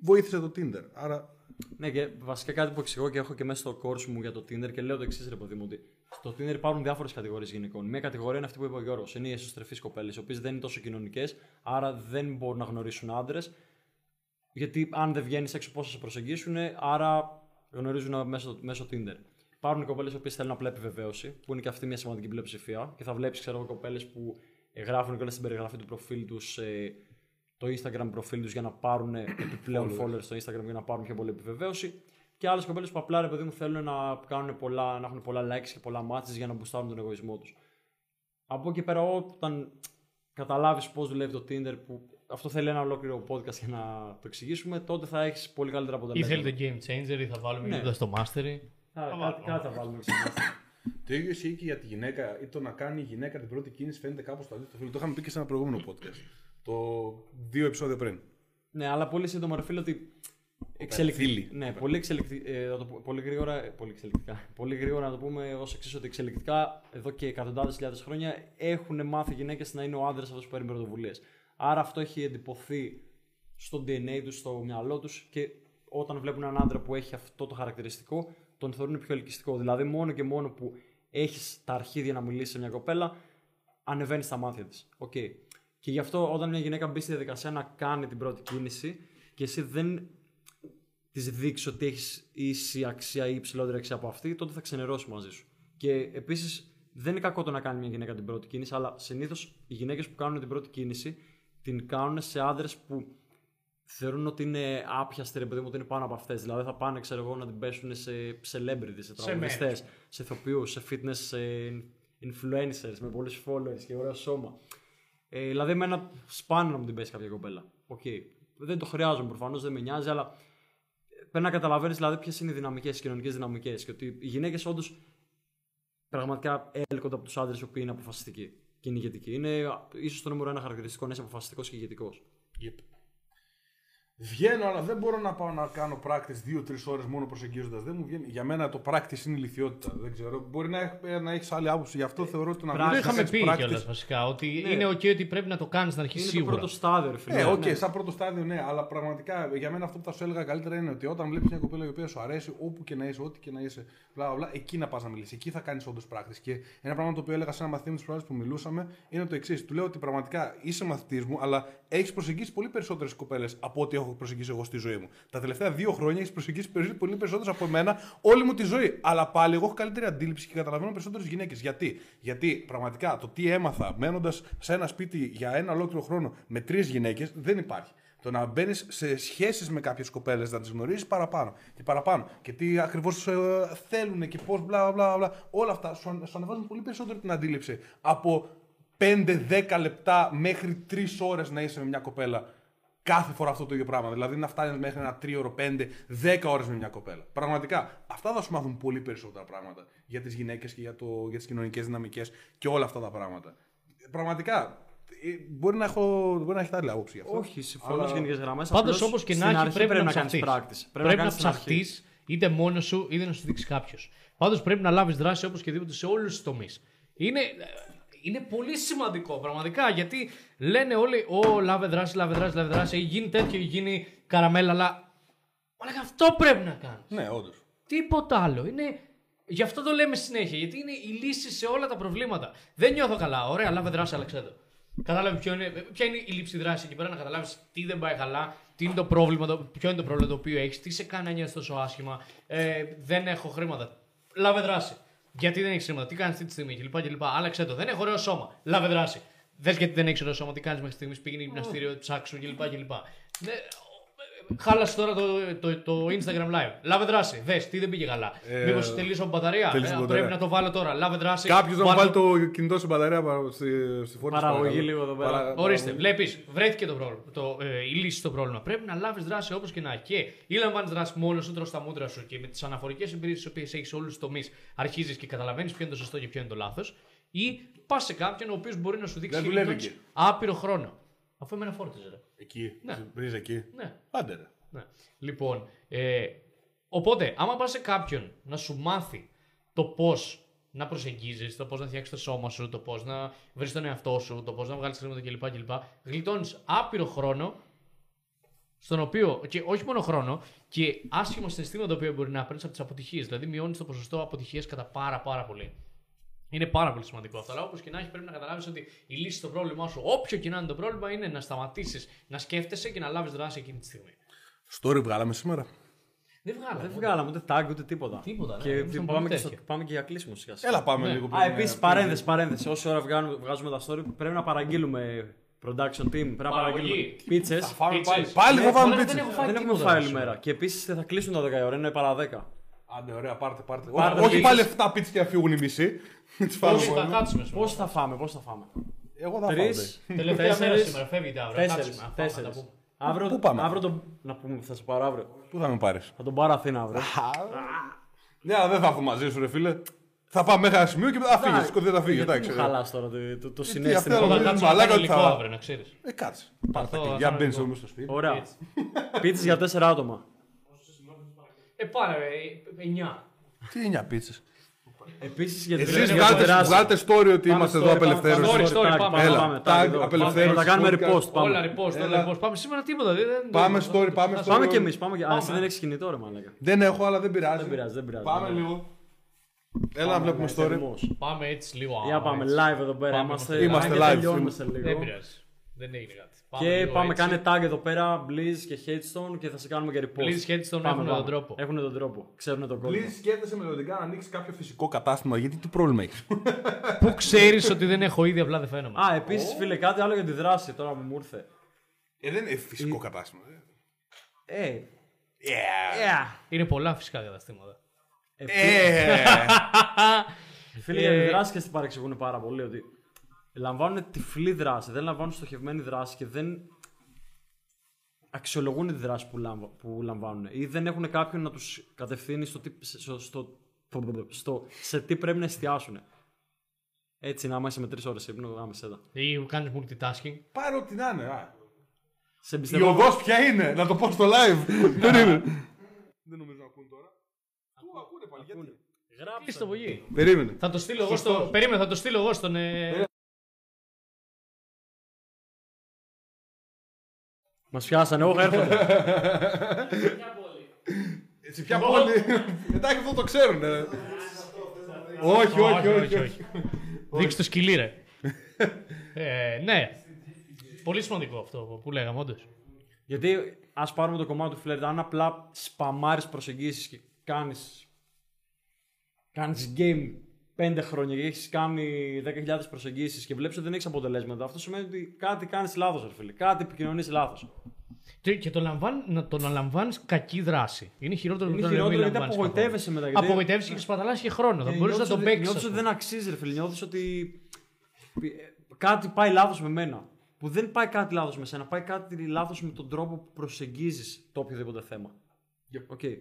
βοήθησε το Tinder. Άρα, Ναι, και βασικά κάτι που εξηγώ και έχω και μέσα στο course μου για το Tinder και λέω το εξής, ρε παιδί μου, ότι στο Tinder υπάρχουν διάφορες κατηγορίες γυναικών. Μία κατηγορία είναι αυτή που είπε ο Γιώργος. Είναι οι εσωστρεφείς κοπέλες, οι οποίες δεν είναι τόσο κοινωνικές, άρα δεν μπορούν να γνωρίσουν άντρες. Γιατί αν δεν βγαίνεις έξω, πώς θα σε προσεγγίσουν, άρα γνωρίζουν μέσω, μέσω Tinder. Υπάρχουν κοπέλες οι οποίες θέλουν απλά επιβεβαίωση, που είναι και αυτή μια σημαντική πλειοψηφία. Και θα βλέπεις, ξέρω εγώ, κοπέλες που ε, γράφουν και όλα στην περιγραφή του προφίλ τους το Instagram προφίλ τους για να πάρουν επιπλέον followers στο Instagram για να πάρουν πιο πολύ επιβεβαίωση. Και άλλες κοπέλες που απλά ρε παιδί μου θέλουν να, κάνουν πολλά, να έχουν πολλά likes και πολλά matches για να μπουστάρουν τον εγωισμό τους. Από εκεί πέρα, όταν καταλάβεις πώς δουλεύει το Tinder, που αυτό θέλει ένα ολόκληρο podcast για να το εξηγήσουμε, τότε θα έχεις πολύ καλύτερα Ή αποτελέσματα. θέλετε game changer ή θα βάλουμε Ναι. ναι. στο mastery. Θα- κάτι, κάτι θα βάλουμε ξεχάσει. Το ίδιο ισχύει και για τη γυναίκα ή το να κάνει η γυναίκα την πρώτη κίνηση φαίνεται κάπως το αντίθετο. Το είχαμε πει και σε ένα προηγούμενο podcast. Το δύο επεισόδια πριν. Ναι, αλλά πολύ σύντομα, ρε φίλε, ότι. Εξελικτικά. Φίλοι. Ναι, πολύ, εξελικτι... ε, θα το πω- πολύ γρήγορα. ε, Πολύ εξελικτικά. Πολύ γρήγορα να το πούμε ως εξής ότι εξελικτικά εδώ και εκατοντάδες χιλιάδες χρόνια έχουν μάθει γυναίκες να είναι ο άντρα αυτός που παίρνει πρωτοβουλίες. Άρα αυτό έχει εντυπωθεί στο DNA τους, στο μυαλό τους και όταν βλέπουν έναν άντρα που έχει αυτό το χαρακτηριστικό, τον θεωρούν πιο ελκυστικό. Δηλαδή, μόνο και μόνο που έχεις τα αρχίδια να μιλήσεις σε μια κοπέλα, ανεβαίνεις στα μάτια της. Οκ. Και γι' αυτό όταν μια γυναίκα μπει στη διαδικασία να κάνει την πρώτη κίνηση και εσύ δεν της δείξεις ότι έχεις ίση αξία ή υψηλότερη αξία από αυτή, τότε θα ξενερώσει μαζί σου. Και επίσης δεν είναι κακό το να κάνει μια γυναίκα την πρώτη κίνηση, αλλά συνήθως οι γυναίκες που κάνουν την πρώτη κίνηση την κάνουν σε άντρες που θεωρούν ότι είναι άπιαστοι, ρε παιδί μου, ότι είναι πάνω από αυτές. Δηλαδή θα πάνε, ξέρω εγώ, να την πέσουν σε celebrities, σε τραγουδιστές, μέρες. σε ηθοποιούς, σε fitness σε influencers με πολλούς followers και ωραίο σώμα. Ε, δηλαδή, εμένα σπάνιο να μου την πέσει κάποια κοπέλα. Οκ. Δεν το χρειάζομαι προφανώς, δεν με νοιάζει, αλλά πρέπει να καταλαβαίνεις δηλαδή ποιες είναι οι δυναμικές, οι κοινωνικές δυναμικές. Και ότι οι γυναίκες όντως πραγματικά έλκονται από τους άντρες οι οποίοι είναι αποφασιστικοί και είναι ηγετικοί. Είναι ίσως το νούμερο ένα χαρακτηριστικό να είσαι αποφασιστικός και ηγετικός. Yep. Βγαίνω, αλλά δεν μπορώ να πάω να κάνω practice 2-3 ώρες μόνο προσεγγίζοντας. Δεν μου βγαίνει. Για μένα το practice είναι ηλιθιότητα. Δεν ξέρω. Μπορεί να, έχ- να έχεις άλλη άποψη. Γι' αυτό θεωρώ ότι να Το βγεις είχαμε να κάνεις πει practice- κιόλας βασικά. Ότι Ναι. είναι OK ότι πρέπει να το κάνεις στην αρχή Είναι σίγουρα. το πρώτο στάδιο, ρε φίλε. Ε, οκ, Ναι. σαν πρώτο στάδιο ναι, αλλά πραγματικά για μένα αυτό που θα σου έλεγα καλύτερα είναι ότι όταν βλέπεις μια κοπέλα η οποία σου αρέσει, όπου και να είσαι, ό,τι και να είσαι, μπλα, μπλα, μπλα, εκεί να πας να μιλήσεις. Εκεί θα κάνεις όντως πράκτη. Και ένα πράγμα το οποίο έλεγα σε ένα μαθητή μου της προάλλης που μιλούσαμε είναι το εξής. Του λέω ότι πραγματικά είσαι μαθητής μου, αλλά έχεις προσεγγίσει πολύ περισσότερες κοπέλες από ό,τι έχω προσεγγίσει εγώ στη ζωή μου. Τα τελευταία δύο χρόνια έχεις προσεγγίσει περισσ- πολύ περισσότερες από εμένα όλη μου τη ζωή. Αλλά πάλι εγώ έχω καλύτερη αντίληψη και καταλαβαίνω περισσότερες γυναίκες. Γιατί; Γιατί πραγματικά το τι έμαθα μένοντας σε ένα σπίτι για ένα ολόκληρο χρόνο με τρεις γυναίκες δεν υπάρχει. Το να μπαίνεις σε σχέσεις με κάποιες κοπέλες, να τις γνωρίζεις παραπάνω και παραπάνω. Και τι ακριβώς θέλουν και πώς μπλα μπλα μπλα. Όλα αυτά σου, αν- σου ανεβάζουν πολύ περισσότερο την αντίληψη από 5-10 λεπτά μέχρι 3 ώρες να είσαι με μια κοπέλα. Κάθε φορά αυτό το ίδιο πράγμα. Δηλαδή να φτάνει μέχρι ένα 3 5, 10 ώρες με μια κοπέλα. Πραγματικά. Αυτά θα σου μάθουν πολύ περισσότερα πράγματα για τις γυναίκες και για, το, για τις κοινωνικές δυναμικές και όλα αυτά τα πράγματα. Πραγματικά. ε, Μπορεί να, έχω, μπορεί να έχετε άλλη άποψη γι' αυτό. Όχι, συμφωνώ Αλλά- σε γενικές γραμμές. Πάντως όπως και να έχει πρέπει, να κάνεις ψαχτείς. practice. Πρέπει, να κάνεις στην αρχή. ψαχτείς Είτε μόνος σου, είτε να σου δείξει κάποιος. Πάντως πρέπει να λάβεις δράση όπως και δίποτε σε όλους τους τομείς. Είναι, είναι πολύ σημαντικό πραγματικά γιατί λένε όλοι: Ω, λάβε δράση, λάβε δράση, λάβε δράση. Έχει γίνει τέτοιο, έχει γίνει καραμέλα, αλλά. Αλλά αυτό πρέπει να κάνεις. Ναι, όντως. Τίποτα άλλο. Είναι... Γι' αυτό το λέμε συνέχεια. Γιατί είναι η λύση σε όλα τα προβλήματα. Δεν νιώθω καλά. Ωραία, λάβε δράση, αλλά ξέρω. Κατάλαβε ποιο είναι, ποια είναι η λήψη δράσης εκεί πέρα, να καταλάβεις τι δεν πάει καλά, τι είναι το πρόβλημα, το, ποιο είναι το πρόβλημα το οποίο έχεις, τι σε κάνει να νιώθεις τόσο άσχημα. Ε, δεν έχω χρήματα. Λάβε δράση. Γιατί δεν έχεις χρήματα, τι κάνεις αυτή τη στιγμή κλπ. κλπ. Άλλαξε το. Δεν έχω ωραίο σώμα. Λάβε δράση. Δες γιατί δεν έχεις ωραίο σώμα, τι κάνεις μέχρι στιγμής, πήγαινε γυμναστήριο, ψάξου κλπ. Κλπ. Ναι, Χάλασε τώρα το, το, το Instagram live. Λάβε δράση. Δες τι δεν πήγε καλά. Ε, Μήπως τελείωσε από μπαταρία; τέλειωσε Ε, η πρέπει μπαταρία. να το βάλω τώρα. Λάβε δράση. Κάποιος να Βάλε βάλει το κινητό στην μπαταρία παρα- στη, στη φόρτιση. Παραγωγή παρακαλώ. λίγο εδώ πέρα. Παρα- Ορίστε, βλέπεις, βρέθηκε το πρόβλημα. Το, ε, η λύση στο πρόβλημα. Πρέπει να λάβεις δράση όπως και να έχει. Και ή λαμβάνεις δράση μόνος σου, τρως τα μούτρα σου και με τις αναφορικές εμπειρίες τις οποίες έχεις σε όλους τους τομείς αρχίζεις και καταλαβαίνεις ποιο είναι το σωστό και ποιο είναι το λάθος. Ή πας σε κάποιον ο οποίος μπορεί να σου δείξει Δεν δουλεύει γλιτώνεις εκεί. άπειρο χρόνο. Αφού εμένα φόρτιζε. Ρε. Εκεί. Ναι. Βρεις εκεί. Ναι. Άντε ρε. Ναι. Λοιπόν, ε, οπότε, άμα πας σε κάποιον να σου μάθει το πώς να προσεγγίζεις, το πώς να φτιάξεις το σώμα σου, το πώς να βρεις τον εαυτό σου, το πώς να βγάλεις χρήματα κλπ. κλπ Γλιτώνεις άπειρο χρόνο, στον οποίο, και όχι μόνο χρόνο, και άσχημα συναισθήματα τα οποία μπορεί να παίρνεις από τις αποτυχίες. Δηλαδή, μειώνεις το ποσοστό αποτυχίας κατά πάρα πάρα πολύ. Είναι πάρα πολύ σημαντικό αυτό. Αλλά όπως και να έχει, πρέπει να καταλάβεις ότι η λύση στο πρόβλημά σου, όποιο και να είναι το πρόβλημα, είναι να σταματήσεις να σκέφτεσαι και να λάβεις δράση εκείνη τη στιγμή. Story βγάλαμε σήμερα. Δεν βγάλαμε. Δεν βγάλαμε ούτε tag ούτε τίποτα. Τίποτα, ναι, Και ήμασταν πάμε, πολύ και στο, τέτοια. πάμε και για κλείσιμο σιγά σιγά. Έλα πάμε Ναι. λίγο Α, πριν, επίσης ε, παρένθεση, παρένθεση. Όση ώρα βγάζουμε, βγάζουμε τα story, πρέπει να παραγγείλουμε production team. Πρέπει να Παραγωγή. παραγγείλουμε πίτσε. Θα φάμε Πίτσες. πάλι. Πάλι Ναι, θα φάμε τώρα δεν πίτσα. έχω φάει Δεν έχουμε τίποτα, φάει ρε, όλη μέρα. Και επίσης θα κλείσουν τα 10 η ώρα, είναι παρά 10. Άντε, ωραία, πάρτε, πάρτε. Πάρτε Όχι- Όχι πίτσες. πάλι 7 πίτσες και να φύγουν οι μισοί. Τις φάμε Πώς θα μόνο. κάτσουμε, Πώς θα φάμε, πώς θα φάμε; Εγώ θα Τρεις, φάω. Τελευταία μέρα σήμερα, φεύγει αύριο. Τέσσερις. Κάτσουμε, να φάμε, να τα πούμε. Αύριο, Πού πάμε; αύριο τον... Να πούμε, θα σε πάρω αύριο. Πού θα με πάρεις; Θα τον πάρω Αθήνα αύριο. Ναι, αλλά δεν θα έρθω μαζί σου, ρε φίλε. Θα πάμε μέχρι ένα σημείο και μετά θα φύγεις. Σκοτεινή θα φύγεις. Γιατί Εντάξει. μου ρε. χαλάς τώρα το, το, το αυτό συνέστημα. είναι Θα Νομίζω κάτσουμε να μαλάκας κάνουμε ότι υλικό θα- αύριο, να ξέρεις. Ε, κάτσε. Πάρε τα θα κλειδιά, κάνω μπαίνεις λίγο. όμως στο σπίτι. Ωραία. Έτσι. Πίτσες για 4 άτομα. Ε, πάρε, ε, 9. Τι είναι για πίτσες. Επίσης για την Εσείς για το βγάλτε, τεράστιο. βγάλτε story ότι Πάμε είμαστε story, εδώ πάμε, απελευθέρωση. πάμε Story, story, tag, πάμε. Έλα, πάμε, tag, εδώ. απελευθέρωση, Θα τα κάνουμε podcast. repost. Όλα Πάμε. repost, όλα Έλα. repost. Πάμε σήμερα τίποτα. δεν- δεν- Πάμε δεν- story, πάμε θα- story. Πάμε κι εμείς. Πάμε κι... Α, εσύ δεν έχεις κινητό, ρε μαλάκα. Δεν έχω, αλλά δεν πειράζει. Δεν πειράζει, δεν πειράζει. Πάμε Ναι. λίγο. Έλα να βλέπουμε story. Θερμός. Πάμε έτσι λίγο. Για α, πάμε έτσι. live εδώ πέρα. Πάμε, Είμαστε, είμαστε αν και live, τελειώνουμε φίλοι. σε Δεν λίγο. πειράζει. Δεν έγινε κάτι. Και λίγο πάμε, έτσι. κάνε tag εδώ πέρα, Blizz και Headstone και θα σε κάνουμε και repost. Blizz, Headstone Πάμε, έχουν πάμε. τον τρόπο. Έχουν τον τρόπο. Ξέρουν τον κόσμο. Πλήρη σκέφτεσαι μελλοντικά να ανοίξεις κάποιο φυσικό κατάστημα. Γιατί τι πρόβλημα έχεις; Πού ξέρεις ότι δεν έχω ήδη, απλά δεν φαίνομαι. Α, επίσης, φίλε, κάτι άλλο για τη δράση τώρα που μου ήρθε. Ε, δεν είναι φυσικό κατάστημα. ε. Ε, Yeah. Είναι πολλά φυσικά καταστήματα. Ε. Φίλε, για τη Ε, δράση και στην παρεξηγούν πάρα πολύ ότι λαμβάνουν τυφλή δράση, δεν λαμβάνουν στοχευμένη δράση και δεν αξιολογούν τη δράση που, λαμβα- που λαμβάνουν ή δεν έχουν κάποιον να τους κατευθύνει στο, τι, στο, στο, στο- σε τι πρέπει να εστιάσουν. Έτσι, να είσαι με τρεις ώρες ύπνο, άμεσα εδώ. Ή κάνεις multitasking. Πάρε ό,τι να είναι. α. Σε Η εμπιστεύω. οδό ποια είναι, να το πω στο live. Δεν είναι. Δεν νομίζω να ακούν τώρα. Πού ακούνε πάλι, γιατί; Κλείσει το βογί. Περίμενε. Θα το στείλω εγώ στο. Περίμενε, θα το στείλω εγώ στον. Μας πιάσανε, όχι, έρχονται. Σε ποια πόλη; Εντάξει, αυτό το ξέρουν. ρε. Όχι, όχι, όχι. όχι. Δείξει το σκυλί, ρε. ε, ναι. Πολύ σημαντικό αυτό που λέγαμε, όντως. Γιατί ας πάρουμε το κομμάτι του φλερτ, αν απλά σπαμάρεις προσεγγίσεις και κάνεις. Κάνεις game 5 χρόνια και έχεις κάνει 10.000 προσεγγίσεις και βλέπεις ότι δεν έχεις αποτελέσματα, αυτό σημαίνει ότι κάτι κάνεις λάθος, ρε φίλε. Κάτι επικοινωνείς λάθος. Και, και το, λαμβάν, να το αναλαμβάνει κακή δράση. Είναι χειρότερο Είναι από το να χειρότερο μην γιατί λαμβάνεις απογοητεύεσαι καθόλου. μετά. γιατί- Απογοητεύεσαι και σπαταλάς και χρόνο. Θα Ε, μπορείς να νιώθεις τον ότι- παίξεις. Νιώθεις ότι δεν αξίζει, ρε φίλε. Νιώθεις ότι ε, κάτι πάει λάθος με μένα. Που δεν πάει κάτι λάθος με σένα. Πάει κάτι λάθος με τον τρόπο που προσεγγίζεις το οποιοδήποτε θέμα. Οκ. Ε,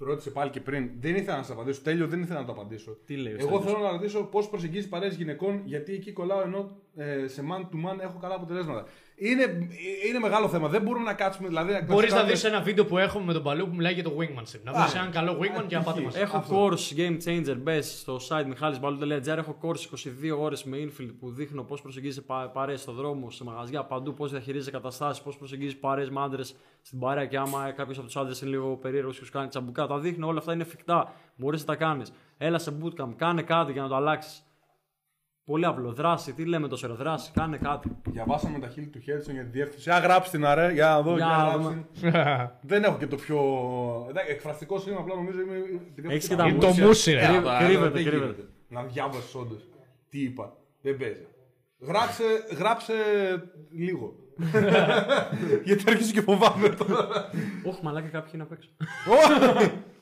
Του ρώτησε πάλι και πριν. Δεν ήθελα να σας απαντήσω. Τέλειο, δεν ήθελα να το απαντήσω. Τι λέει ο Εγώ Στέλιος; θέλω να ρωτήσω πώς προσεγγίζεις παρέες γυναικών, γιατί εκεί κολλάω ενώ ε, σε man to man έχω καλά αποτελέσματα. Είναι, είναι μεγάλο θέμα. Δεν μπορούμε να κάτσουμε. Δηλαδή, να Μπορείς να κάνουμε- δεις ένα βίντεο που έχουμε με τον Μπαλού που μιλάει για το wingmanship. Να βρει έναν καλό wingman και να πάτε μαζί. Έχω course Game Changer, μπες στο site michalisbalou.gr. Έχω course 22 ώρες με infield που δείχνω πώς προσεγγίζει παρέ στο δρόμο, σε μαγαζιά, παντού, πώς διαχειρίζεσαι καταστάσεις, πώς προσεγγίζει παρέ με άντρες στην παρέα και άμα κάποιος από τους άντρες είναι λίγο περίεργος και σου κάνει τσαμπουκά. Τα δείχνω, όλα αυτά είναι εφικτά. Μπορείς να τα κάνεις. Έλα σε bootcamp, κάνε κάτι για να το αλλάξεις. Πολύ απλό. Δράση, τι λέμε τόσο ώρα, δράση, κάνε κάτι. Διαβάσαμε τα χείλη του Χέρτσον για τη διεύθυνση. Α, γράψτε την αρέ, για να δω. Για Για να να δούμε. γράψτε. Δεν έχω και το πιο. Εντάξει, εκφραστικό είναι απλά νομίζω είμαι. επειδή έχω Έχεις και και τα Είναι το μουσια. μουσι, ρε. Ε, Κρύβ- αλλά κρύβεται, δεν κρύβεται. γίνεται. Να διάβασες όντως. Τι είπα. Δεν παίζει. Γράψε, γράψε λίγο. Γιατί αρχίζω και φοβάμαι τώρα. Όχι, μαλάκα κάποιοι είναι απ' έξω.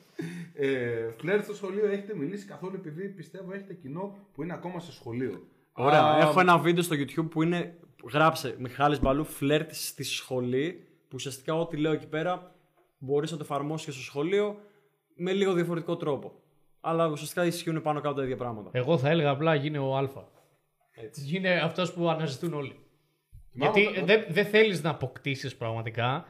ε, φλερτ στο σχολείο έχετε μιλήσει καθόλου επειδή πιστεύω έχετε κοινό που είναι ακόμα σε σχολείο. Ωραία. Α, Έχω ένα βίντεο στο YouTube που είναι. Γράψε Μιχάλης Μπαλού φλερτ στη σχολή. Που ουσιαστικά ό,τι λέω εκεί πέρα μπορείς να το εφαρμόσεις και στο σχολείο με λίγο διαφορετικό τρόπο. Αλλά ουσιαστικά ισχύουν πάνω κάτω τα ίδια πράγματα. Εγώ θα έλεγα απλά γίνε ο Α. Γίνε αυτός που αναζητούν όλοι. Γιατί όταν- δεν δεν θέλεις να αποκτήσεις πραγματικά.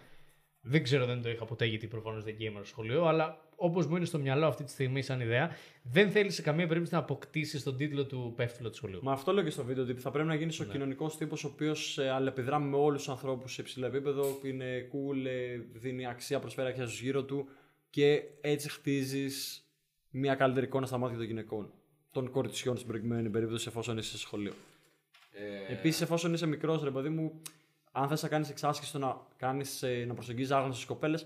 Δεν ξέρω, δεν το είχα ποτέ γιατί προφανώς δεν gamer στο σχολείο, αλλά όπως μου είναι στο μυαλό αυτή τη στιγμή σαν ιδέα, δεν θέλεις σε καμία περίπτωση να αποκτήσεις τον τίτλο του πέφτυλο του σχολείου. Μα αυτό λέω και στο βίντεο ότι θα πρέπει να γίνεις ο κοινωνικός τύπος ο οποίος αλληλεπιδρά με όλους τους ανθρώπους σε υψηλό επίπεδο, που είναι cool, ε, δίνει αξία, προσφέρει αξία στους γύρω του και έτσι χτίζεις μια καλύτερη εικόνα στα μάτια των γυναικών. Των κοριτσιών στην προκειμένη περίπτωση εφόσον είσαι σε σχολείο. Ε... Επίσης, εφόσον είσαι μικρός, ρε παιδί μου, αν θες να κάνεις εξάσκηση στο να, κάνεις, ε, να προσεγγίζεις άγνωστες κοπέλες,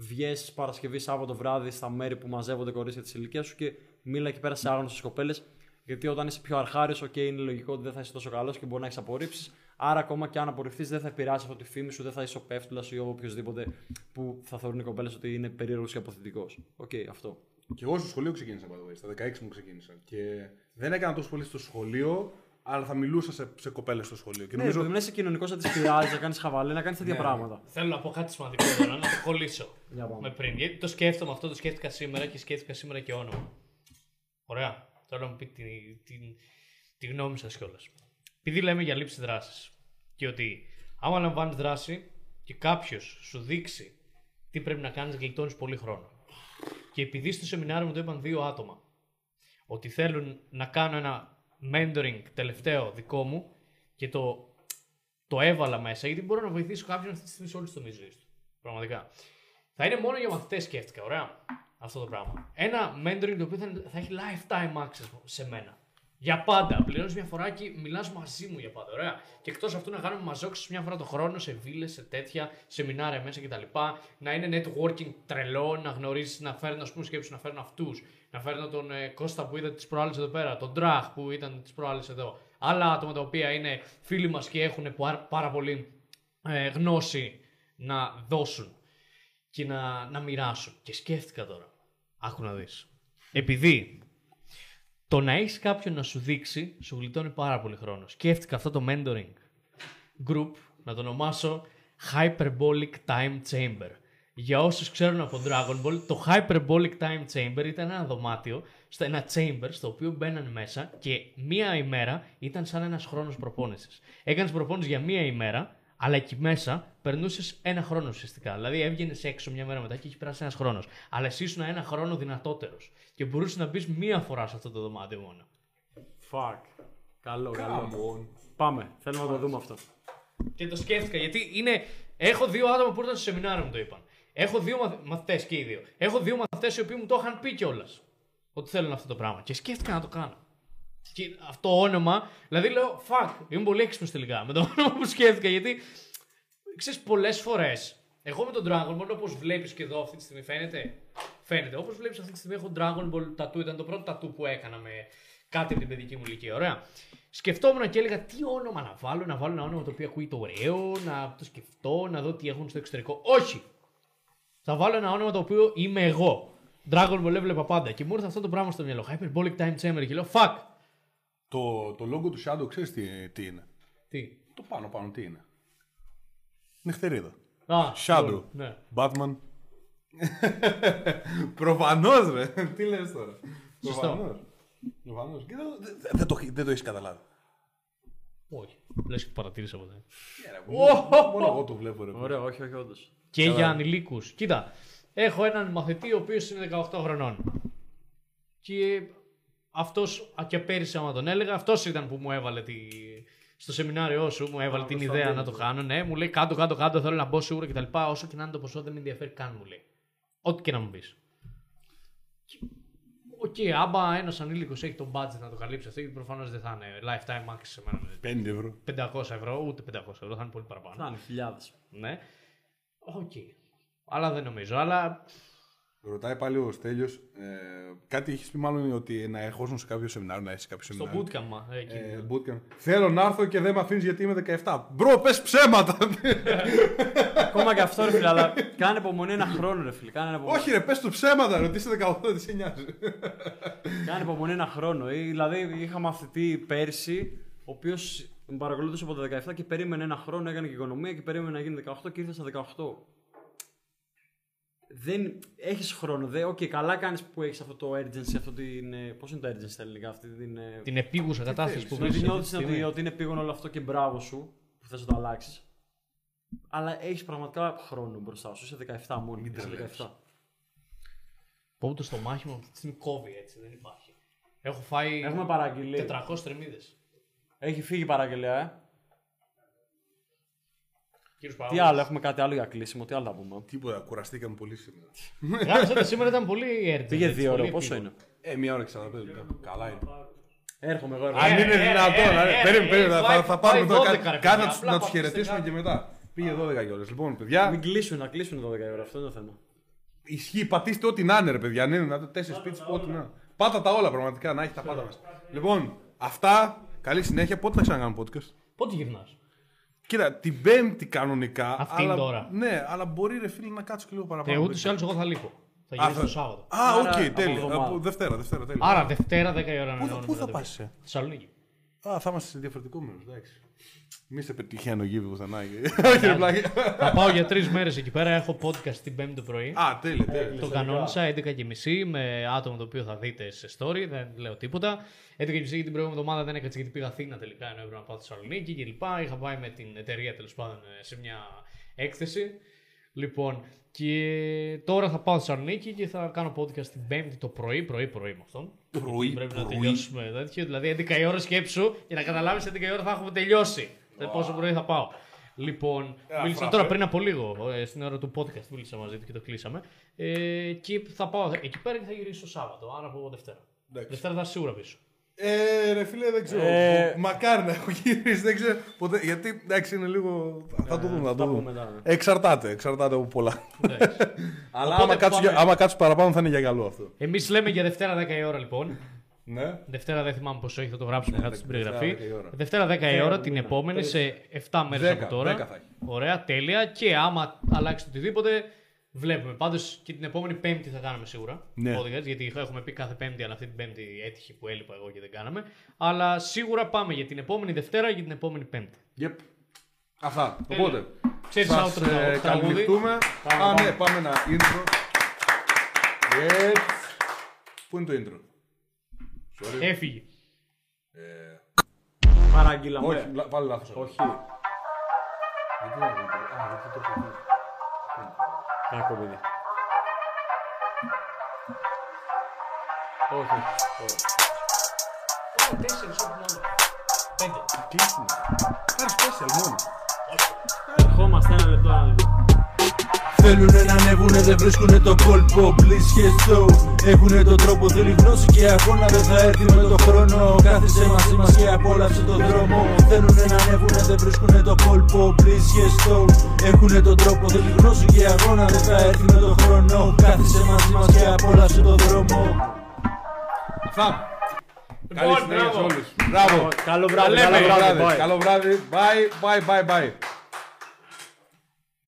βγες Παρασκευή Σάββατο βράδυ στα μέρη που μαζεύονται κορίτσια της ηλικίας σου και μίλα εκεί πέρα σε άγνωστε κοπέλες. Γιατί όταν είσαι πιο αρχάριος, OK, είναι λογικό ότι δεν θα είσαι τόσο καλός και μπορεί να έχεις απορρίψεις. Άρα, ακόμα και αν απορριφθείς, δεν θα επηρεάσει αυτό τη φήμη σου, δεν θα είσαι ο πέφτουλας ή ο οποιοδήποτε που θα θεωρούν οι κοπέλες ότι είναι περίεργος και απωθητικό. Οκ, αυτό. Και εγώ στο σχολείο ξεκίνησα, by the way. Στα 16 μου ξεκίνησα. Και δεν έκανα τόσο πολύ στο σχολείο, αλλά θα μιλούσα σε, σε κοπέλες στο σχολείο. Και Ναι, νομίζω. επειδή να είσαι κοινωνικός, να τι πειράζει, να κάνεις χαβαλέ, να κάνεις τέτοια πράγματα. Θέλω να πω κάτι σημαντικό τώρα, να το κολλήσω Για πάμε. με πριν. Γιατί το σκέφτομαι αυτό, το σκέφτηκα σήμερα και σκέφτηκα σήμερα και όνομα. Ωραία. Θέλω να μου πείτε τη, τη, τη γνώμη σας κιόλας. Επειδή λέμε για λήψη δράσης και ότι άμα λαμβάνεις δράση και κάποιος σου δείξει τι πρέπει να κάνεις, γλιτώνεις πολύ χρόνο. Και επειδή στο σεμινάριο μου το είπαν δύο άτομα ότι θέλουν να κάνω ένα mentoring τελευταίο δικό μου και το το έβαλα μέσα γιατί μπορώ να βοηθήσω κάποιον αυτή τη στιγμή σε όλης τη τομή ζωή του. Πραγματικά. Θα είναι μόνο για μαθητές, σκέφτηκα. Ωραία. Αυτό το πράγμα. Ένα mentoring το οποίο θα, είναι- θα έχει lifetime access σε μένα. Για πάντα. Πληρώνεις μια φορά και μιλάς μαζί μου για πάντα. Ωραία. Και εκτός αυτού να κάνουμε μαζόξει μια φορά το χρόνο σε βίλες, σε τέτοια σεμινάρια μέσα κτλ. Να είναι networking τρελό, να γνωρίσει, να φέρνω, ας πούμε, σκέψου να φέρνω αυτούς. Να φέρνω τον ε, Κώστα που είδα τις προάλλες εδώ πέρα, τον Τραχ που ήταν τις προάλλες εδώ. Άλλα άτομα τα οποία είναι φίλοι μας και έχουν πάρα, πάρα πολύ ε, γνώση να δώσουν και να, να μοιράσουν. Και σκέφτηκα τώρα. Άκου να δεις. Επειδή το να έχεις κάποιον να σου δείξει σου γλιτώνει πάρα πολύ χρόνος. Σκέφτηκα αυτό το mentoring group να το ονομάσω Hyperbolic Time Chamber. Για όσους ξέρουν από Dragon Ball, το Hyperbolic Time Chamber ήταν ένα δωμάτιο, στο ένα chamber στο οποίο μπαίναν μέσα και μία ημέρα ήταν σαν ένας χρόνος προπόνησης. Έκανες προπόνηση για μία ημέρα, αλλά εκεί μέσα περνούσες ένα χρόνο ουσιαστικά. Δηλαδή έβγαινε έξω μια μέρα μετά και είχε περάσει ένας χρόνος. Αλλά εσύ ήσουν ένα χρόνο δυνατότερος. Και μπορούσες να μπεις μία φορά σε αυτό το δωμάτιο μόνο. Fuck. Καλό, καλό. Πάμε. Θέλουμε να το δούμε αυτό. Και το σκέφτηκα γιατί είναι. Έχω δύο άτομα που ήρθαν στο σεμινάριο μου το είπαν. Έχω δύο μαθ... μαθητές και οι δύο. Έχω δύο μαθητές οι οποίοι μου το είχαν πει κιόλας. Ότι θέλουν αυτό το πράγμα. Και σκέφτηκα να το κάνω. Και αυτό το όνομα, δηλαδή λέω, fuck, είμαι πολύ έξυπνος τελικά με το όνομα που σκέφτηκα γιατί ξέρεις πολλές φορές. Εγώ με τον Dragon Ball, όπως βλέπεις και εδώ αυτή τη στιγμή, φαίνεται. Φαίνεται. Όπως βλέπεις αυτή τη στιγμή, έχω Dragon Ball tattoo. Ήταν το πρώτο tattoo που έκανα με κάτι από την παιδική μου ηλικία. Ωραία. Σκεφτόμουν και έλεγα τι όνομα να βάλω, να βάλω ένα όνομα το οποίο ακούγεται ωραίο, να το σκεφτώ, να δω τι έχουν στο εξωτερικό. Όχι! Θα βάλω ένα όνομα το οποίο είμαι εγώ. Dragon Ball έβλεπα πάντα. Και μου ήρθε αυτό το πράγμα στο μυαλό. Hyperbolic Time Chamber. Και λέω, fuck! Το, το logo του Shadow ξέρεις τι, τι είναι; Τι; Το πάνω πάνω τι είναι; Νυχτερίδα. Α, Shadow. Ναι. Batman. Προφανώς ρε. τι λες τώρα; Σωστό. Προφανώς. Προφανώς. Και δεν, δεν, δεν το, δεν το έχεις καταλάβει. Όχι. Λε και το παρατήρησα ποτέ. Μόνο εγώ το βλέπω, ρε. Ωραία, όχι, όχι, όντως. Και για ανηλίκους. Κοίτα, έχω έναν μαθητή ο οποίος είναι 18 χρονών. Και αυτός, και πέρυσι, άμα τον έλεγα, αυτός ήταν που μου έβαλε τη... στο σεμινάριό σου, μου έβαλε την ιδέα να το κάνω. Ναι, μου λέει κάτω, κάτω, κάτω, θέλω να μπω σίγουρα κτλ. Όσο και να είναι το ποσό, δεν με ενδιαφέρει καν, μου λέει. Ό,τι και να μου πεις. Οκ, άμα ένας ανήλικος έχει τον budget να το καλύψει αυτό, γιατί προφανώς δεν θα είναι lifetime access σε μένα. 5 ευρώ. 500 ευρώ, ούτε 500 ευρώ, θα είναι πολύ παραπάνω. Θα είναι χιλιάδες. Ναι. Οκ. Αλλά δεν νομίζω. Αλλά Ρωτάει πάλι ο Στέλιος. Ε, κάτι έχεις πει μάλλον ότι να ερχόσουν σε κάποιο σεμινάριο, να έχει κάποιο στο σεμινάριο; bootcamp, μα, εκεί. Ε, bootcamp. Θέλω να έρθω και δεν με αφήνεις γιατί είμαι 17. Bro, πες ψέματα! Ακόμα και αυτό ρε φίλε, αλλά κάνε υπομονή ένα χρόνο ρε φίλε. Κάνε υπομονή, Όχι, ρε, πες του ψέματα, ρε, ότι είσαι 18, δεν σε νοιάζει. κάνε υπομονή ένα χρόνο. Ή, δηλαδή είχα μαθητή πέρσι, ο οποίος με παρακολούθησε από τα 17 και περίμενε ένα χρόνο, έκανε και οικονομία και περίμενε να γίνει 18 και ήρθε στα 18. Δεν έχεις χρόνο. Δε, οκ, καλά κάνεις που έχεις αυτό το urgency, αυτό την. Πώς είναι το urgency στα ελληνικά, αυτή την. ε, Την επείγουσα κατάσταση που Που βρίσκεται. δεν αυτή τη νιώθει ότι, στιγμή. ότι είναι επείγον όλο αυτό και μπράβο σου που θες να το αλλάξεις. Αλλά έχεις πραγματικά χρόνο μπροστά σου. Είσαι 17 μόνο. Είσαι 17. Πω ούτε στο μάχημο αυτή τη στιγμή κόβει έτσι, δεν υπάρχει. Έχω φάει Έχουμε παραγγελία. 400 τρεμίδες. Έχει φύγει η παραγγελία, ε. Κύριος Τι Παραγωγός. άλλο, έχουμε κάτι άλλο για κλείσιμο, τι άλλο θα πούμε. Τίποτα, κουραστήκαμε πολύ σήμερα. Γράψατε σήμερα ήταν πολύ έρτη. Πήγε δύο ώρα, πόσο είναι; Ε, μία ώρα και 45 λεπτά. Καλά είναι. Έρχομαι εγώ. Αν έρχομαι. είναι ε, δυνατόν, ε, ρε. ε, Περίμενε, ε, περίμενε. ε, θα- πάει- Θα πάρουμε πάει τώρα 12, κάτι. ρε Κάνε παιδιά, να τους- απλά να τους πάτε χαιρετήσουμε στην και μετά. Πήγε 12 κιόλα. Λοιπόν, παιδιά, Μην κλείσουν, να κλείσουν 12 ώρα, αυτό είναι το θέμα. ισχύει. Πατήστε ό,τι να είναι, ρε παιδιά. Αν είναι να τέσσερις σπίτι, ό,τι να είναι. Πάτα τα όλα πραγματικά, να έχεις τα πάντα μέσα. Λοιπόν, αυτά. Καλή συνέχεια. Πότε θα ξανακάνουμε podcast; Πότε γυρνάς; Κοίτα, την Πέμπτη κανονικά. Αυτή αλλά, είναι τώρα. Ναι, αλλά μπορεί ρε φίλε να κάτσω και λίγο Ε, παραπάνω. ούτως ή άλλως εγώ θα λείπω. Θα Α, γυρίσω θα- το Σάββατο. Α, Άρα, οκ, από τέλεια. εβδομάδα. Από Δευτέρα, Δευτέρα, τέλεια. Άρα Δευτέρα 10 η ώρα να Πού θα- ανανεώνουμε πού θα ραντεβού. πας, ε; Θεσσαλονίκη. Α, θα είμαστε σε διαφορετικό μέρος, εντάξει. Μη σε πετυχαίνω γύρω πουθενά. Όχι, ρε πλάκα. Θα πάω για τρεις μέρες εκεί πέρα. Έχω podcast την Πέμπτη το πρωί. Α, τέλεια, τέλεια. Το κανόνισα 11.30 με άτομο το οποίο θα δείτε σε story, δεν λέω τίποτα. 11.30 την προηγούμενη εβδομάδα δεν έκατσε γιατί πήγα Αθήνα τελικά ενώ έπρεπε να πάω στη Θεσσαλονίκη κλπ. Είχα πάει με την εταιρεία τέλος πάντων ε, σε μια έκθεση. Λοιπόν, και τώρα θα πάω στη Θεσσαλονίκη και θα κάνω podcast την Πέμπτη το πρωί, πρωί, πρωί με αυτόν. Πρωί, Πρέπει να πρωί. τελειώσουμε τέτοιο. Δηλαδή 11 η ώρα σκέψου για να καταλάβεις 11 η ώρα θα έχουμε τελειώσει. Δηλαδή, Πόσο πρωί θα πάω. Λοιπόν, μίλησα φραπέ. τώρα πριν από λίγο, ε, στην ώρα του podcast, μίλησα μαζί του και το κλείσαμε. Ε, και θα πάω εκεί πέρα και θα γυρίσω το Σάββατο, άρα από Δευτέρα. Εντάξει. Δευτέρα θα είσαι σίγουρα πίσω. Ε, ρε φίλε, δεν ξέρω. Ε, Μακάρι να έχω γυρίσει, δεν ξέρω. Ποτέ, γιατί εντάξει είναι λίγο. Θα το δούμε, θα θα το πούμε δούμε. μετά, ναι. Εξαρτάται, εξαρτάται από πολλά. Εντάξει. Αλλά Οπότε άμα κάτσω, πάμε- για- άμα κάτσω παραπάνω θα είναι για καλό αυτό. Εμείς λέμε για Δευτέρα 10 η ώρα λοιπόν. Ναι. Δευτέρα δεν θυμάμαι πόσο έχει, θα το γράψουμε κάτω στην Δευτέρα, περιγραφή. 10 η ώρα. Δευτέρα 10 η ώρα την επόμενη σε 7 μέρες 10, από τώρα. 10 θα έχει. Ωραία, τέλεια. Και άμα αλλάξεις το οτιδήποτε, βλέπουμε. Πάντως και την επόμενη Πέμπτη θα κάνουμε σίγουρα. Ναι. podcast, γιατί έχουμε πει κάθε Πέμπτη, αλλά αυτή την Πέμπτη έτυχε που έλειπα εγώ και δεν κάναμε. Αλλά σίγουρα πάμε για την επόμενη Δευτέρα και την επόμενη Πέμπτη. Yep. Αυτά. Τέλεια. Οπότε. Ξέρεις Σας outro ε, το τραγούδι; καληνυχτούμε. Α, ναι, πάμε ένα intro. Έτσι. Πού είναι το intro; Sorry. Έφυγε. Παραγγείλαμε. Όχι, λα- πάλι λάθος. Όχι. Γιατί δεν είναι intro. Α, γιατί το έχω πει. Κακό παιδί. Όχι. όχι. Τέσσερις, όχι μόνο. Πέντε. Κλείσιμο. Πάρε special μόνο. Ερχόμαστε ένα λεπτό, ένα λεπτό. Θέλουνε να ανέβουνε, δεν βρίσκουνε το κόλπο Please και στο Έχουνε τον τρόπο, θέλει γνώση και αγώνα Δεν θα έρθει με το χρόνο Κάθισε μαζί μας και απόλαυσε τον δρόμο Θέλουνε να ανέβουνε, δεν βρίσκουνε το κόλπο Please και στο Έχουνε τον τρόπο, θέλει γνώση και αγώνα Δεν θα έρθει με το χρόνο Κάθισε μαζί μας και απόλαυσε τον δρόμο Αυτά. Καλή Λοιπόν, συνέχεια σε μπράβο. όλους. Μπράβο. Καλό βράδυ, λέμε. καλό Καλό βράδυ. βράδυ. bye. Καλό βράδυ. Bye, bye, bye, bye.